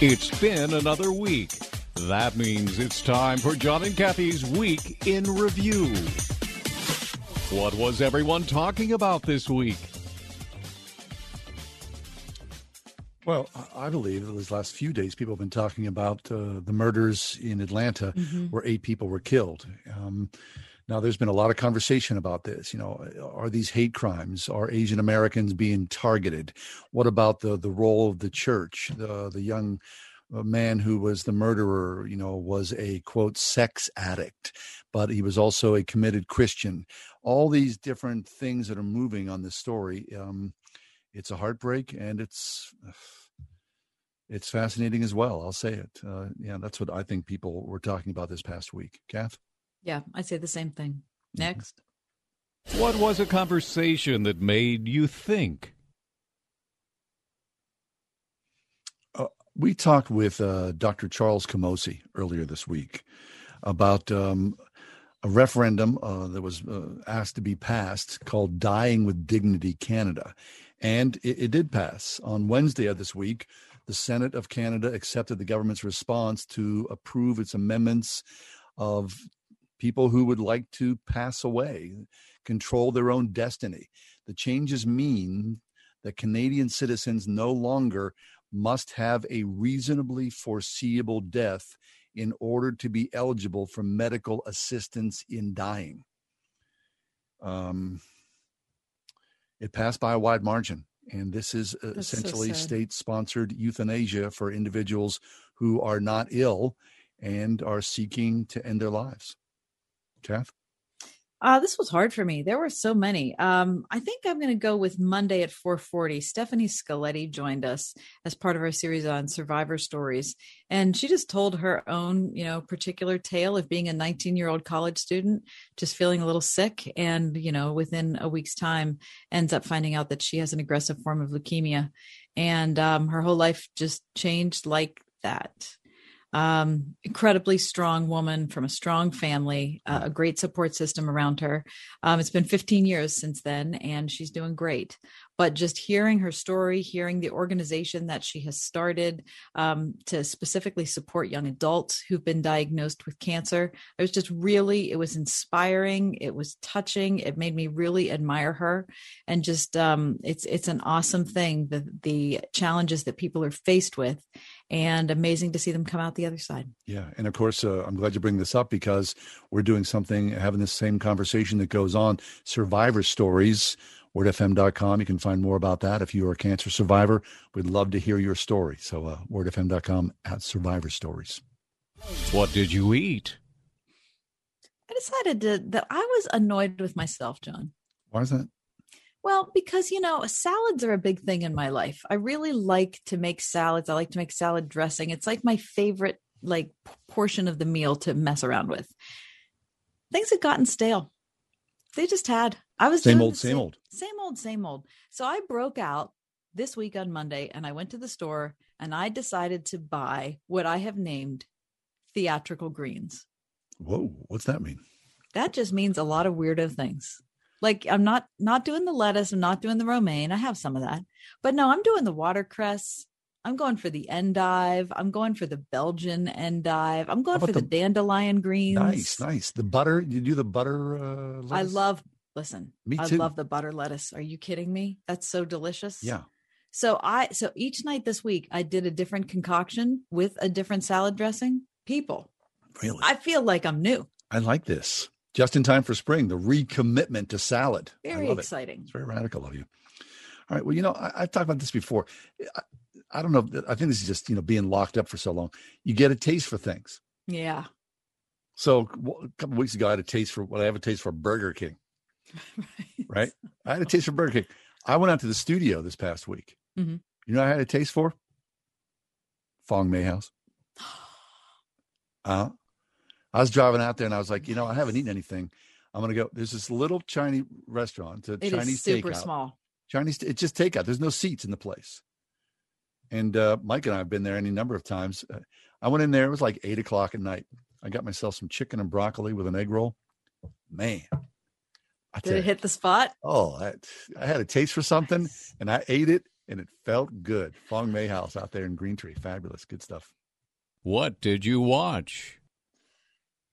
Speaker 37: It's been another week. That means it's time for John and Kathy's Week in Review. What was everyone talking about this week?
Speaker 2: Well, I believe these last few days, people have been talking about uh, the murders in Atlanta,
Speaker 3: Mhm.
Speaker 2: where eight people were killed. Um, now, there's been a lot of conversation about this. You know, are these hate crimes? Are Asian Americans being targeted? What about the the role of the church? The the young uh, man who was the murderer, you know, was a quote sex addict, but he was also a committed Christian. All these different things that are moving on this story. Um, it's a heartbreak and it's it's fascinating as well i'll say it uh, yeah that's what i think people were talking about this past week kath
Speaker 3: Yeah, I'd say the same thing. Next.
Speaker 37: What was a conversation that made you think?
Speaker 2: uh, we talked with uh, dr charles camosy earlier this week about um, a referendum uh, that was uh, asked to be passed called Dying with Dignity Canada. And it, it did pass. On Wednesday of this week, the Senate of Canada accepted the government's response to approve its amendments of people who would like to pass away, control their own destiny. The changes mean that Canadian citizens no longer must have a reasonably foreseeable death in order to be eligible for medical assistance in dying. Um, it passed by a wide margin. And this is uh, That's essentially so state sponsored euthanasia for individuals who are not ill and are seeking to end their lives. Kath?
Speaker 3: Uh, this was hard for me. There were so many. Um, I think I'm going to go with Monday at 4:40. Stephanie Scaletti joined us as part of our series on survivor stories, and she just told her own, you know, particular tale of being a 19-year-old college student, just feeling a little sick, and you know, within a week's time, ends up finding out that she has an aggressive form of leukemia, and um, her whole life just changed like that um, incredibly strong woman from a strong family, uh, a great support system around her. Um, it's been 15 years since then, and she's doing great. But just hearing her story, hearing the organization that she has started um, to specifically support young adults who've been diagnosed with cancer, it was just really, it was inspiring. It was touching. It made me really admire her, and just um, it's it's an awesome thing the the challenges that people are faced with and amazing to see them come out the other side.
Speaker 2: Yeah. And of course, uh, I'm glad you bring this up because we're doing something, having the same conversation that goes on survivor stories. WordFM.com. You can find more about that. If you are a cancer survivor, we'd love to hear your story. So, uh, WordFM.com at Survivor Stories.
Speaker 37: What did you eat?
Speaker 3: I decided to, that I was annoyed with myself, John.
Speaker 2: Why is that?
Speaker 3: Well, because you know, salads are a big thing in my life. I really like to make salads. I like to make salad dressing. It's like my favorite like portion of the meal to mess around with. Things had gotten stale. They just had. I was
Speaker 2: same old, same, same old,
Speaker 3: same old, same old. So I broke out this week on Monday, and I went to the store and I decided to buy what I have named theatrical greens.
Speaker 2: Whoa, what's that mean?
Speaker 3: That just means a lot of weirdo things. Like I'm not not doing the lettuce, I'm not doing the romaine. I have some of that. But no, I'm doing the watercress. I'm going for the endive. I'm going for the Belgian endive. I'm going for the, the, dandelion greens.
Speaker 2: Nice, nice. The butter. You do the butter. Uh,
Speaker 3: I love. Listen, me too. I love the butter lettuce. Are you kidding me? That's so delicious.
Speaker 2: Yeah.
Speaker 3: So I so each night this week I did a different concoction with a different salad dressing. People,
Speaker 2: really,
Speaker 3: I feel like I'm new.
Speaker 2: I like this. Just in time for spring, the recommitment to salad.
Speaker 3: Very exciting.
Speaker 2: It. It's very radical of you. All right. Well, you know, I, have talked about this before. I, I, don't know. I think this is just, you know, being locked up for so long. You get a taste for things.
Speaker 3: Yeah.
Speaker 2: So a couple weeks ago, I had a taste for, well, I have a taste for Burger King. right. I had a taste for Burger King. I went out to the studio this past week. Mm-hmm. You know I had a taste for? Fong Mei House. Uh, I was driving out there and I was like, you know, I haven't eaten anything. I'm gonna go. There's this little Chinese restaurant. It's Chinese
Speaker 3: super
Speaker 2: takeout.
Speaker 3: small.
Speaker 2: Chinese. It's just takeout. There's no seats in the place. And uh, Mike and I have been there any number of times. Uh, I went in there. It was like eight o'clock at night. I got myself some chicken and broccoli with an egg roll. Man,
Speaker 3: I did it hit the spot?
Speaker 2: Oh, I, I had a taste for something, and I ate it, and it felt good. Fong Mei House out there in Green Tree, fabulous, good stuff.
Speaker 37: What did you watch?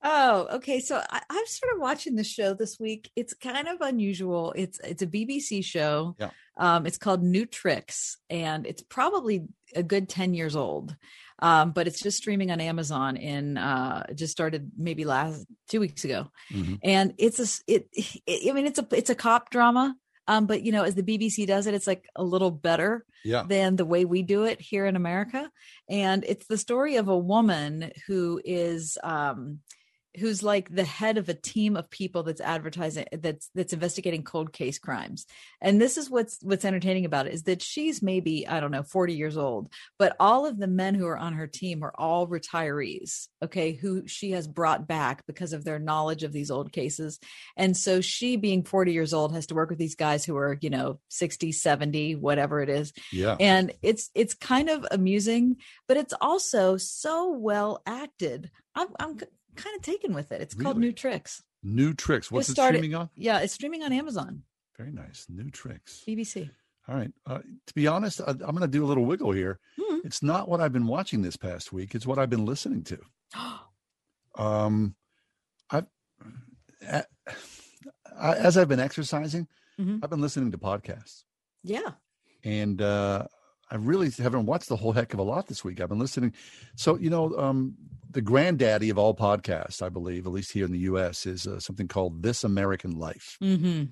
Speaker 3: Oh, okay. So I, I've started watching the show this week. It's kind of unusual. It's it's a BBC show.
Speaker 2: Yeah.
Speaker 3: Um, it's called New Tricks, and it's probably a good ten years old. Um, but it's just streaming on Amazon. In uh, just started maybe last two weeks ago, mm-hmm. and it's a it, it. I mean, it's a it's a cop drama. Um, but you know, as the BBC does it, it's like a little better
Speaker 2: yeah.
Speaker 3: than the way we do it here in America. And it's the story of a woman who is um who's like the head of a team of people that's advertising that's that's investigating cold case crimes. And this is what's what's entertaining about it is that she's maybe i don't know 40 years old but all of the men who are on her team are all retirees okay who she has brought back because of their knowledge of these old cases. And so she being 40 years old has to work with these guys who are you know 60 70 whatever it is.
Speaker 2: Yeah.
Speaker 3: And it's it's kind of amusing but it's also so well acted. I'm, I'm kind of taken with it. It's really? called New Tricks.
Speaker 2: New tricks. What's it,
Speaker 3: started-
Speaker 2: streaming on?
Speaker 3: Yeah, it's streaming on Amazon,
Speaker 2: Very nice. New tricks.
Speaker 3: BBC.
Speaker 2: All right. Uh, to be honest, I, I'm going to do a little wiggle here.
Speaker 3: Hmm.
Speaker 2: It's not what I've been watching this past week. It's what I've been listening to. Um, I've I, as I've been exercising,
Speaker 3: Mhm.
Speaker 2: I've been listening to podcasts,
Speaker 3: Yeah.
Speaker 2: and uh, I really haven't watched the whole heck of a lot this week. I've been listening. So you know, um, the granddaddy of all podcasts, I believe, at least here in the U.S., is uh, something called This American Life.
Speaker 3: Mm-hmm.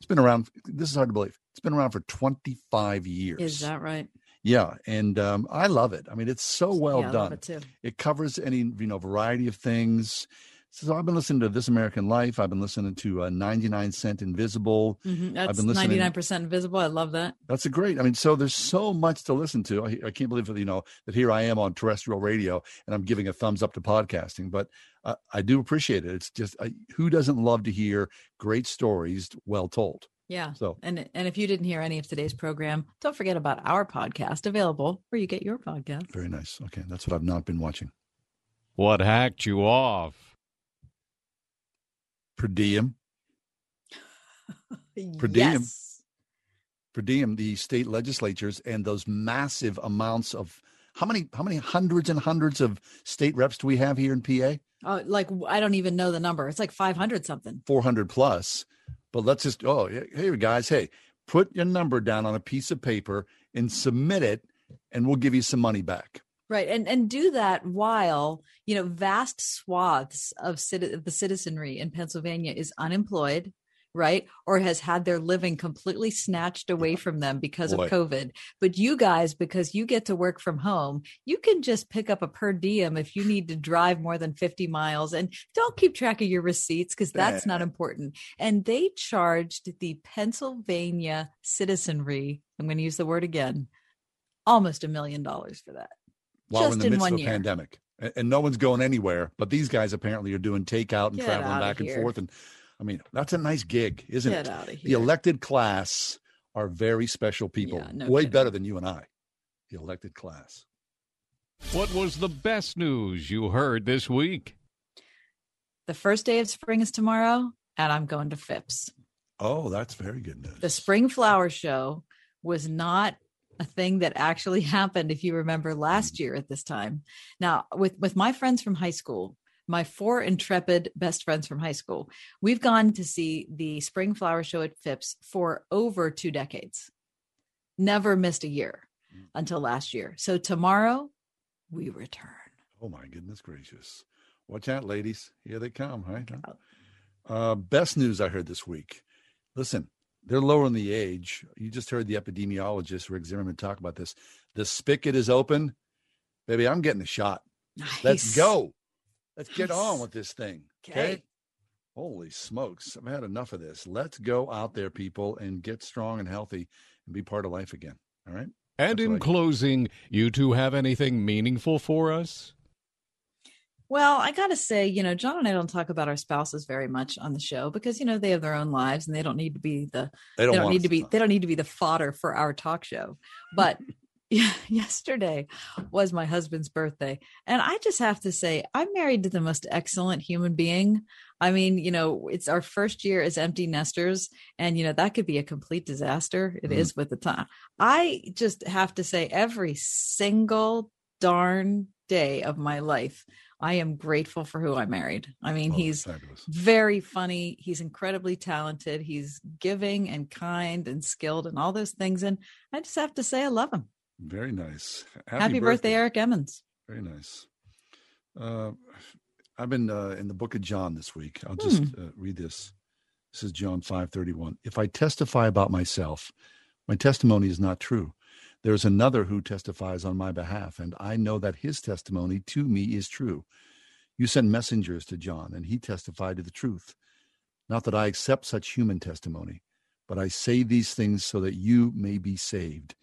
Speaker 2: It's been around. This is hard to believe. It's been around for 25 years.
Speaker 3: Is that right?
Speaker 2: Yeah, and um, I love it. I mean, it's so well
Speaker 3: Yeah, I
Speaker 2: done.
Speaker 3: love it too.
Speaker 2: It covers any you know variety of things. So I've been listening to This American Life. I've been listening to uh, 99 Cent Invisible.
Speaker 3: hmm
Speaker 2: I've been listening.
Speaker 3: ninety nine percent invisible. I love that.
Speaker 2: That's a great. I mean, so there's so much to listen to. I, I can't believe that you know that here I am on terrestrial radio and I'm giving a thumbs up to podcasting. But uh, I do appreciate it. It's just I, who doesn't love to hear great stories well told.
Speaker 3: Yeah.
Speaker 2: So
Speaker 3: And and if you didn't hear any of today's program, don't forget about our podcast available where you get your podcast.
Speaker 2: very nice. Okay, that's what I've not been watching.
Speaker 37: What hacked you off?
Speaker 2: Per diem. Per diem.
Speaker 3: Yes.
Speaker 2: per diem the state legislatures and those massive amounts of how many how many hundreds and hundreds of state reps do we have here in PA?
Speaker 3: Oh, uh, like I don't even know the number. It's like five hundred something.
Speaker 2: 400 plus. But let's just oh hey guys, hey, put your number down on a piece of paper and submit it and we'll give you some money back.
Speaker 3: Right. And and do that while, you know, vast swaths of citi- of the citizenry in Pennsylvania is unemployed, right? Or has had their living completely snatched away from them because
Speaker 2: Boy.
Speaker 3: of COVID. But you guys, because you get to work from home, you can just pick up a per diem if you need to drive more than 50 miles and don't keep track of your receipts because that's not important. And they charged the Pennsylvania citizenry, I'm going to use the word again, almost a million dollars for that.
Speaker 2: While
Speaker 3: Just
Speaker 2: in the
Speaker 3: in
Speaker 2: midst
Speaker 3: one
Speaker 2: of a
Speaker 3: year.
Speaker 2: pandemic. And, and no one's going anywhere, but these guys apparently are doing takeout and
Speaker 3: Get
Speaker 2: traveling back and forth. And I mean, that's a nice gig, isn't
Speaker 3: Get
Speaker 2: it?
Speaker 3: outta
Speaker 2: The
Speaker 3: here.
Speaker 2: elected class are very special people,
Speaker 3: Yeah, no
Speaker 2: way
Speaker 3: kidding.
Speaker 2: better than you and I. The elected class.
Speaker 37: What was the best news you heard this week?
Speaker 3: The first day of spring is tomorrow, and I'm going to Phipps.
Speaker 2: Oh, that's very good news.
Speaker 3: The spring flower show was not a thing that actually happened if you remember last year at this time. Now, with with my friends from high school, my four intrepid best friends from high school, we've gone to see the spring flower show at Phipps for over 2 decades. Never missed a year until last year. So tomorrow we return.
Speaker 2: Oh my goodness gracious! Watch out, ladies! Here they come. Right? Uh, best news I heard this week. Listen, they're lowering the age. You just heard the epidemiologist Rick Zimmerman talk about this. The spigot is open, baby. I'm getting a shot. Let's go. Let's get
Speaker 3: Nice.
Speaker 2: on with this thing.
Speaker 3: Okay.
Speaker 2: Okay. Holy smokes! I've had enough of this. Let's go out there, people, and get strong and healthy and be part of life again. All right.
Speaker 37: And in closing, you two have anything meaningful for us?
Speaker 3: Well, I got to say, you know, John and I don't talk about our spouses very much on the show because you know they have their own lives and they don't need to be the
Speaker 2: They don't want
Speaker 3: need
Speaker 2: us
Speaker 3: to be they don't need to be the fodder for our talk show. But yesterday was my husband's birthday, and I just have to say I'm married to the most excellent human being. I mean, you know, it's our first year as empty nesters, and you know that could be a complete disaster. It is
Speaker 2: Mhm.
Speaker 3: with the time. I just have to say, every single darn day of my life, I am grateful for who I married. I mean,
Speaker 2: Oh,
Speaker 3: he's
Speaker 2: fabulous.
Speaker 3: very funny. He's incredibly talented. He's giving and kind and skilled and all those things. And I just have to say, I love him.
Speaker 2: Very nice.
Speaker 3: Happy, birthday, Eric Emmons.
Speaker 2: Very nice. Uh, I've been uh, in the book of John this week. I'll just
Speaker 3: Hmm.
Speaker 2: uh, read this. This is John 5:31. If I testify about myself, my testimony is not true. There is another who testifies on my behalf, and I know that his testimony to me is true. You sent messengers to John, and he testified to the truth. Not that I accept such human testimony, but I say these things so that you may be saved.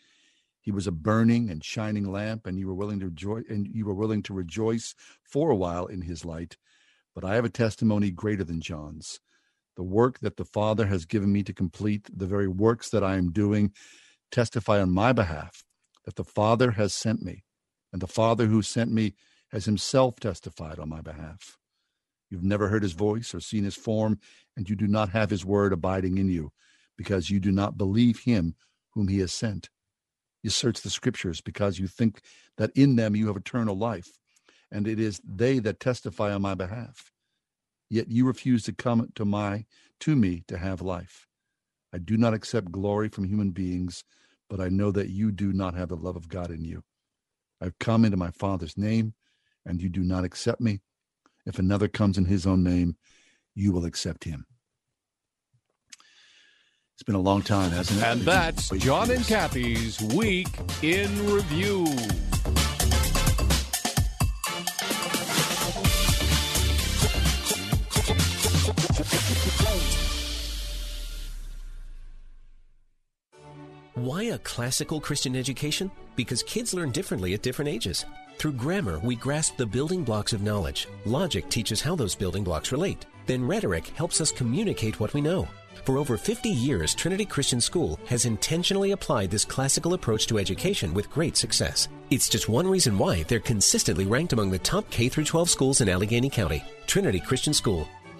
Speaker 2: He was a burning and shining lamp, and you were willing to rejoice, and you were willing to rejoice for a while in his light. But I have a testimony greater than John's. The work that the Father has given me to complete, the very works that I am doing, testify on my behalf that the Father has sent me, and the Father who sent me has himself testified on my behalf. You've never heard his voice or seen his form, and you do not have his word abiding in you, because you do not believe him whom he has sent. You search the scriptures because you think that in them you have eternal life, and it is they that testify on my behalf. Yet you refuse to come to my to me to have life. I do not accept glory from human beings, but I know that you do not have the love of God in you. I've come into my Father's name, and you do not accept me. If another comes in his own name, you will accept him. It's been a long time, hasn't it?
Speaker 37: And that's John and Kathy's Week in Review.
Speaker 50: Why a classical Christian education? Because kids learn differently at different ages. Through grammar, we grasp the building blocks of knowledge. Logic teaches how those building blocks relate. Then rhetoric helps us communicate what we know. For over 50 years, Trinity Christian School has intentionally applied this classical approach to education with great success. It's just one reason why they're consistently ranked among the top K 12 schools in Allegheny County. Trinity Christian School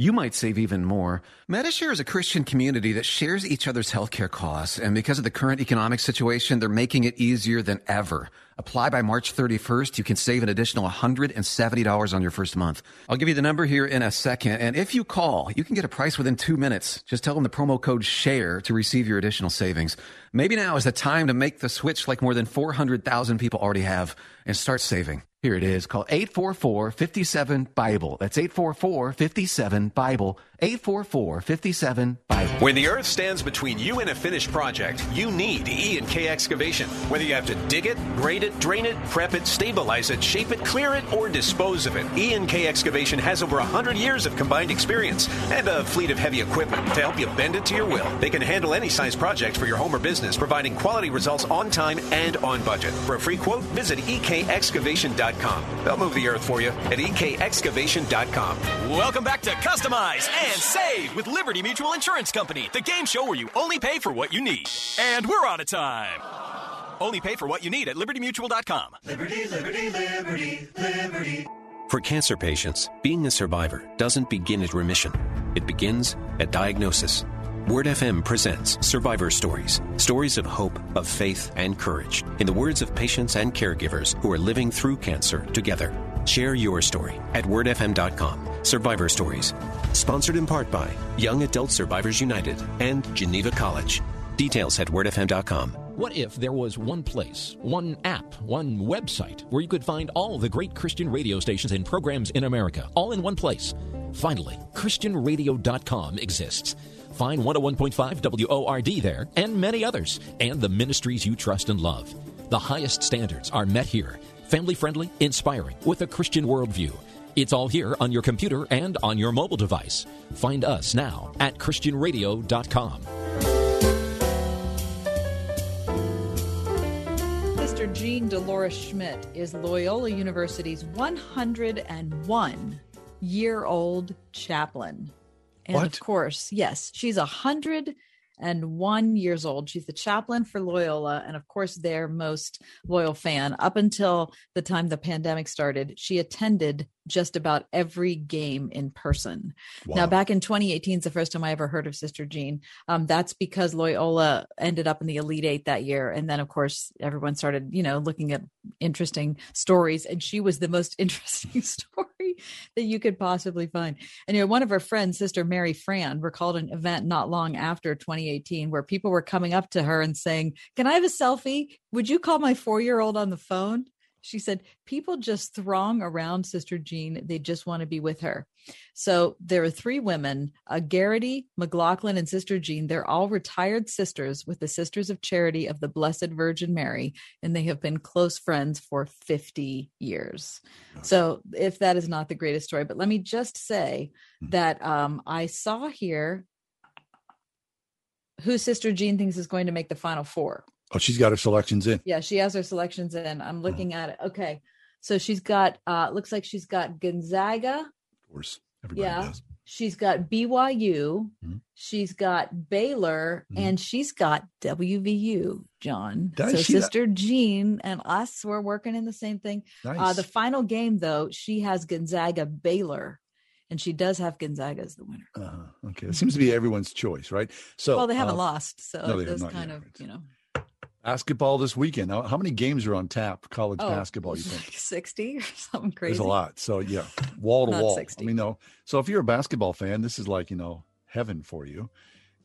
Speaker 10: You might save even more. Medi-Share is a Christian community that shares each other's healthcare costs, and because of the current economic situation, they're making it easier than ever. Apply by March 31st. You can save an additional $170 on your first month. I'll give you the number here in a second. And if you call, you can get a price within two minutes. Just tell them the promo code SHARE to receive your additional savings. Maybe now is the time to make the switch like more than 400,000 people already have and start saving. Here it is. Call 844 57 Bible. That's 844 57 Bible. 844 57 Bible.
Speaker 7: When the earth stands between you and a finished project, you need E and K excavation. Whether you have to dig it, grade it, drain it, prep it, stabilize it, shape it, clear it, or dispose of it, E and K excavation has over 100 years of combined experience and a fleet of heavy equipment to help you bend it to your will. They can handle any size project for your home or business, providing quality results on time and on budget. For a free quote, visit ekexcavation.com. They'll move the earth for you at ekexcavation.com.
Speaker 21: Welcome back to Customize and Save with Liberty Mutual Insurance Company, the game show where you only pay for what you need. And we're out of time. Only pay for what you need at libertymutual.com.
Speaker 51: Liberty, liberty, liberty, liberty.
Speaker 7: For cancer patients, being a survivor doesn't begin at remission, it begins at diagnosis. Word FM presents Survivor Stories, stories of hope, of faith, and courage, in the words of patients and caregivers who are living through cancer together. Share your story at wordfm.com. Survivor Stories. Sponsored in part by Young Adult Survivors United and Geneva College. Details at wordfm.com.
Speaker 52: What if there was one place, one app, one website where you could find all the great Christian radio stations and programs in America, all in one place? Finally, ChristianRadio.com exists. Find 101.5 WORD there and many others, and the ministries you trust and love. The highest standards are met here. Family friendly, inspiring, with a Christian worldview. It's all here on your computer and on your mobile device. Find us now at ChristianRadio.com.
Speaker 3: Sister Jean Dolores Schmidt is Loyola University's 101 year old chaplain. And
Speaker 2: What?
Speaker 3: of course, yes, she's a hundred and one years old. She's the chaplain for Loyola, and of course, their most loyal fan. Up until the time the pandemic started, she attended just about every game in person. Now, back in 2018 is the first time I ever heard of Sister Jean. Um, that's because Loyola ended up in the Elite Eight that year, and then of course everyone started, you know, looking at interesting stories, and she was the most interesting story that you could possibly find. And you know, one of her friends, Sister Mary Fran, recalled an event not long after 2018 where people were coming up to her and saying, "Can I have a selfie? Would you call my four-year-old on the phone?" She said, People just throng around Sister Jean. They just want to be with her. So there are three women uh, Garrity, McLaughlin, and Sister Jean. They're all retired sisters with the Sisters of Charity of the Blessed Virgin Mary, and they have been close friends for 50 years. So if that is not the greatest story, but let me just say that um, I saw here who Sister Jean thinks is going to make the final four.
Speaker 2: Oh, she's got her selections in.
Speaker 3: Yeah, she has her selections in. I'm looking at it. Okay. So she's got uh looks like she's got Gonzaga.
Speaker 2: Of course, everybody
Speaker 3: yeah.
Speaker 2: does.
Speaker 3: She's got BYU.
Speaker 2: Mm-hmm.
Speaker 3: She's got Baylor and she's got WVU, John.
Speaker 2: Does
Speaker 3: so
Speaker 2: she? That-
Speaker 3: Sister Jean and us we're working in the same thing. Uh the final game though, she has Gonzaga Baylor and she does have Gonzaga as the winner.
Speaker 2: Uh-huh. Okay, it seems to be everyone's choice, right? So,
Speaker 3: well, they haven't
Speaker 2: uh,
Speaker 3: lost, so
Speaker 2: no, they
Speaker 3: it does kind
Speaker 2: yet,
Speaker 3: of, you know,
Speaker 2: basketball this weekend. How many games are on tap? College
Speaker 3: Oh,
Speaker 2: basketball, you think?
Speaker 3: 60 or something crazy.
Speaker 2: There's a lot. So yeah, wall to wall.
Speaker 3: 60.
Speaker 2: I mean, no. So if you're a basketball fan, this is like you know heaven for you.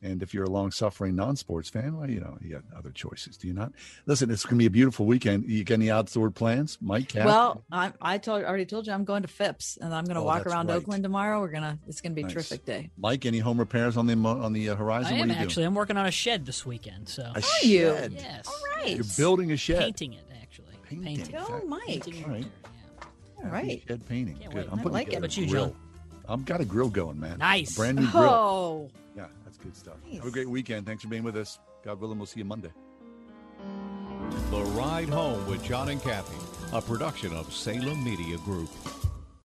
Speaker 2: And if you're a long-suffering non-sports fan, well, you know you got other choices. Do you not? Listen, it's going to be a beautiful weekend. You got any outdoor plans, Mike? Kath?
Speaker 3: Well, I I told already told you I'm going to Phipps and I'm going to
Speaker 2: Oh,
Speaker 3: walk around
Speaker 2: right.
Speaker 3: Oakland tomorrow. We're gonna it's going to be a
Speaker 2: Nice.
Speaker 3: terrific day.
Speaker 2: Mike, any home repairs on the on the uh, horizon?
Speaker 53: I
Speaker 2: what
Speaker 53: am
Speaker 2: are you
Speaker 53: actually. I'm working on a shed this weekend. So
Speaker 2: A Are you?
Speaker 53: Yes.
Speaker 3: All right.
Speaker 2: You're building a shed.
Speaker 53: Painting it actually. Painting.
Speaker 3: Go, Mike.
Speaker 53: Painting
Speaker 2: All right.
Speaker 3: All right.
Speaker 2: Shed painting.
Speaker 53: Can't
Speaker 2: Good.
Speaker 53: wait.
Speaker 2: I'm
Speaker 53: I
Speaker 2: putting
Speaker 53: like it.
Speaker 2: together
Speaker 53: But you,
Speaker 2: grill.
Speaker 53: John?
Speaker 2: I've got a grill going, man.
Speaker 53: Nice.
Speaker 2: A brand new grill.
Speaker 3: Oh.
Speaker 2: Yeah, that's good stuff. Have a great weekend. Thanks for being with us. God willing, we'll see you Monday.
Speaker 37: The Ride Home with John and Kathy, a production of Salem Media Group.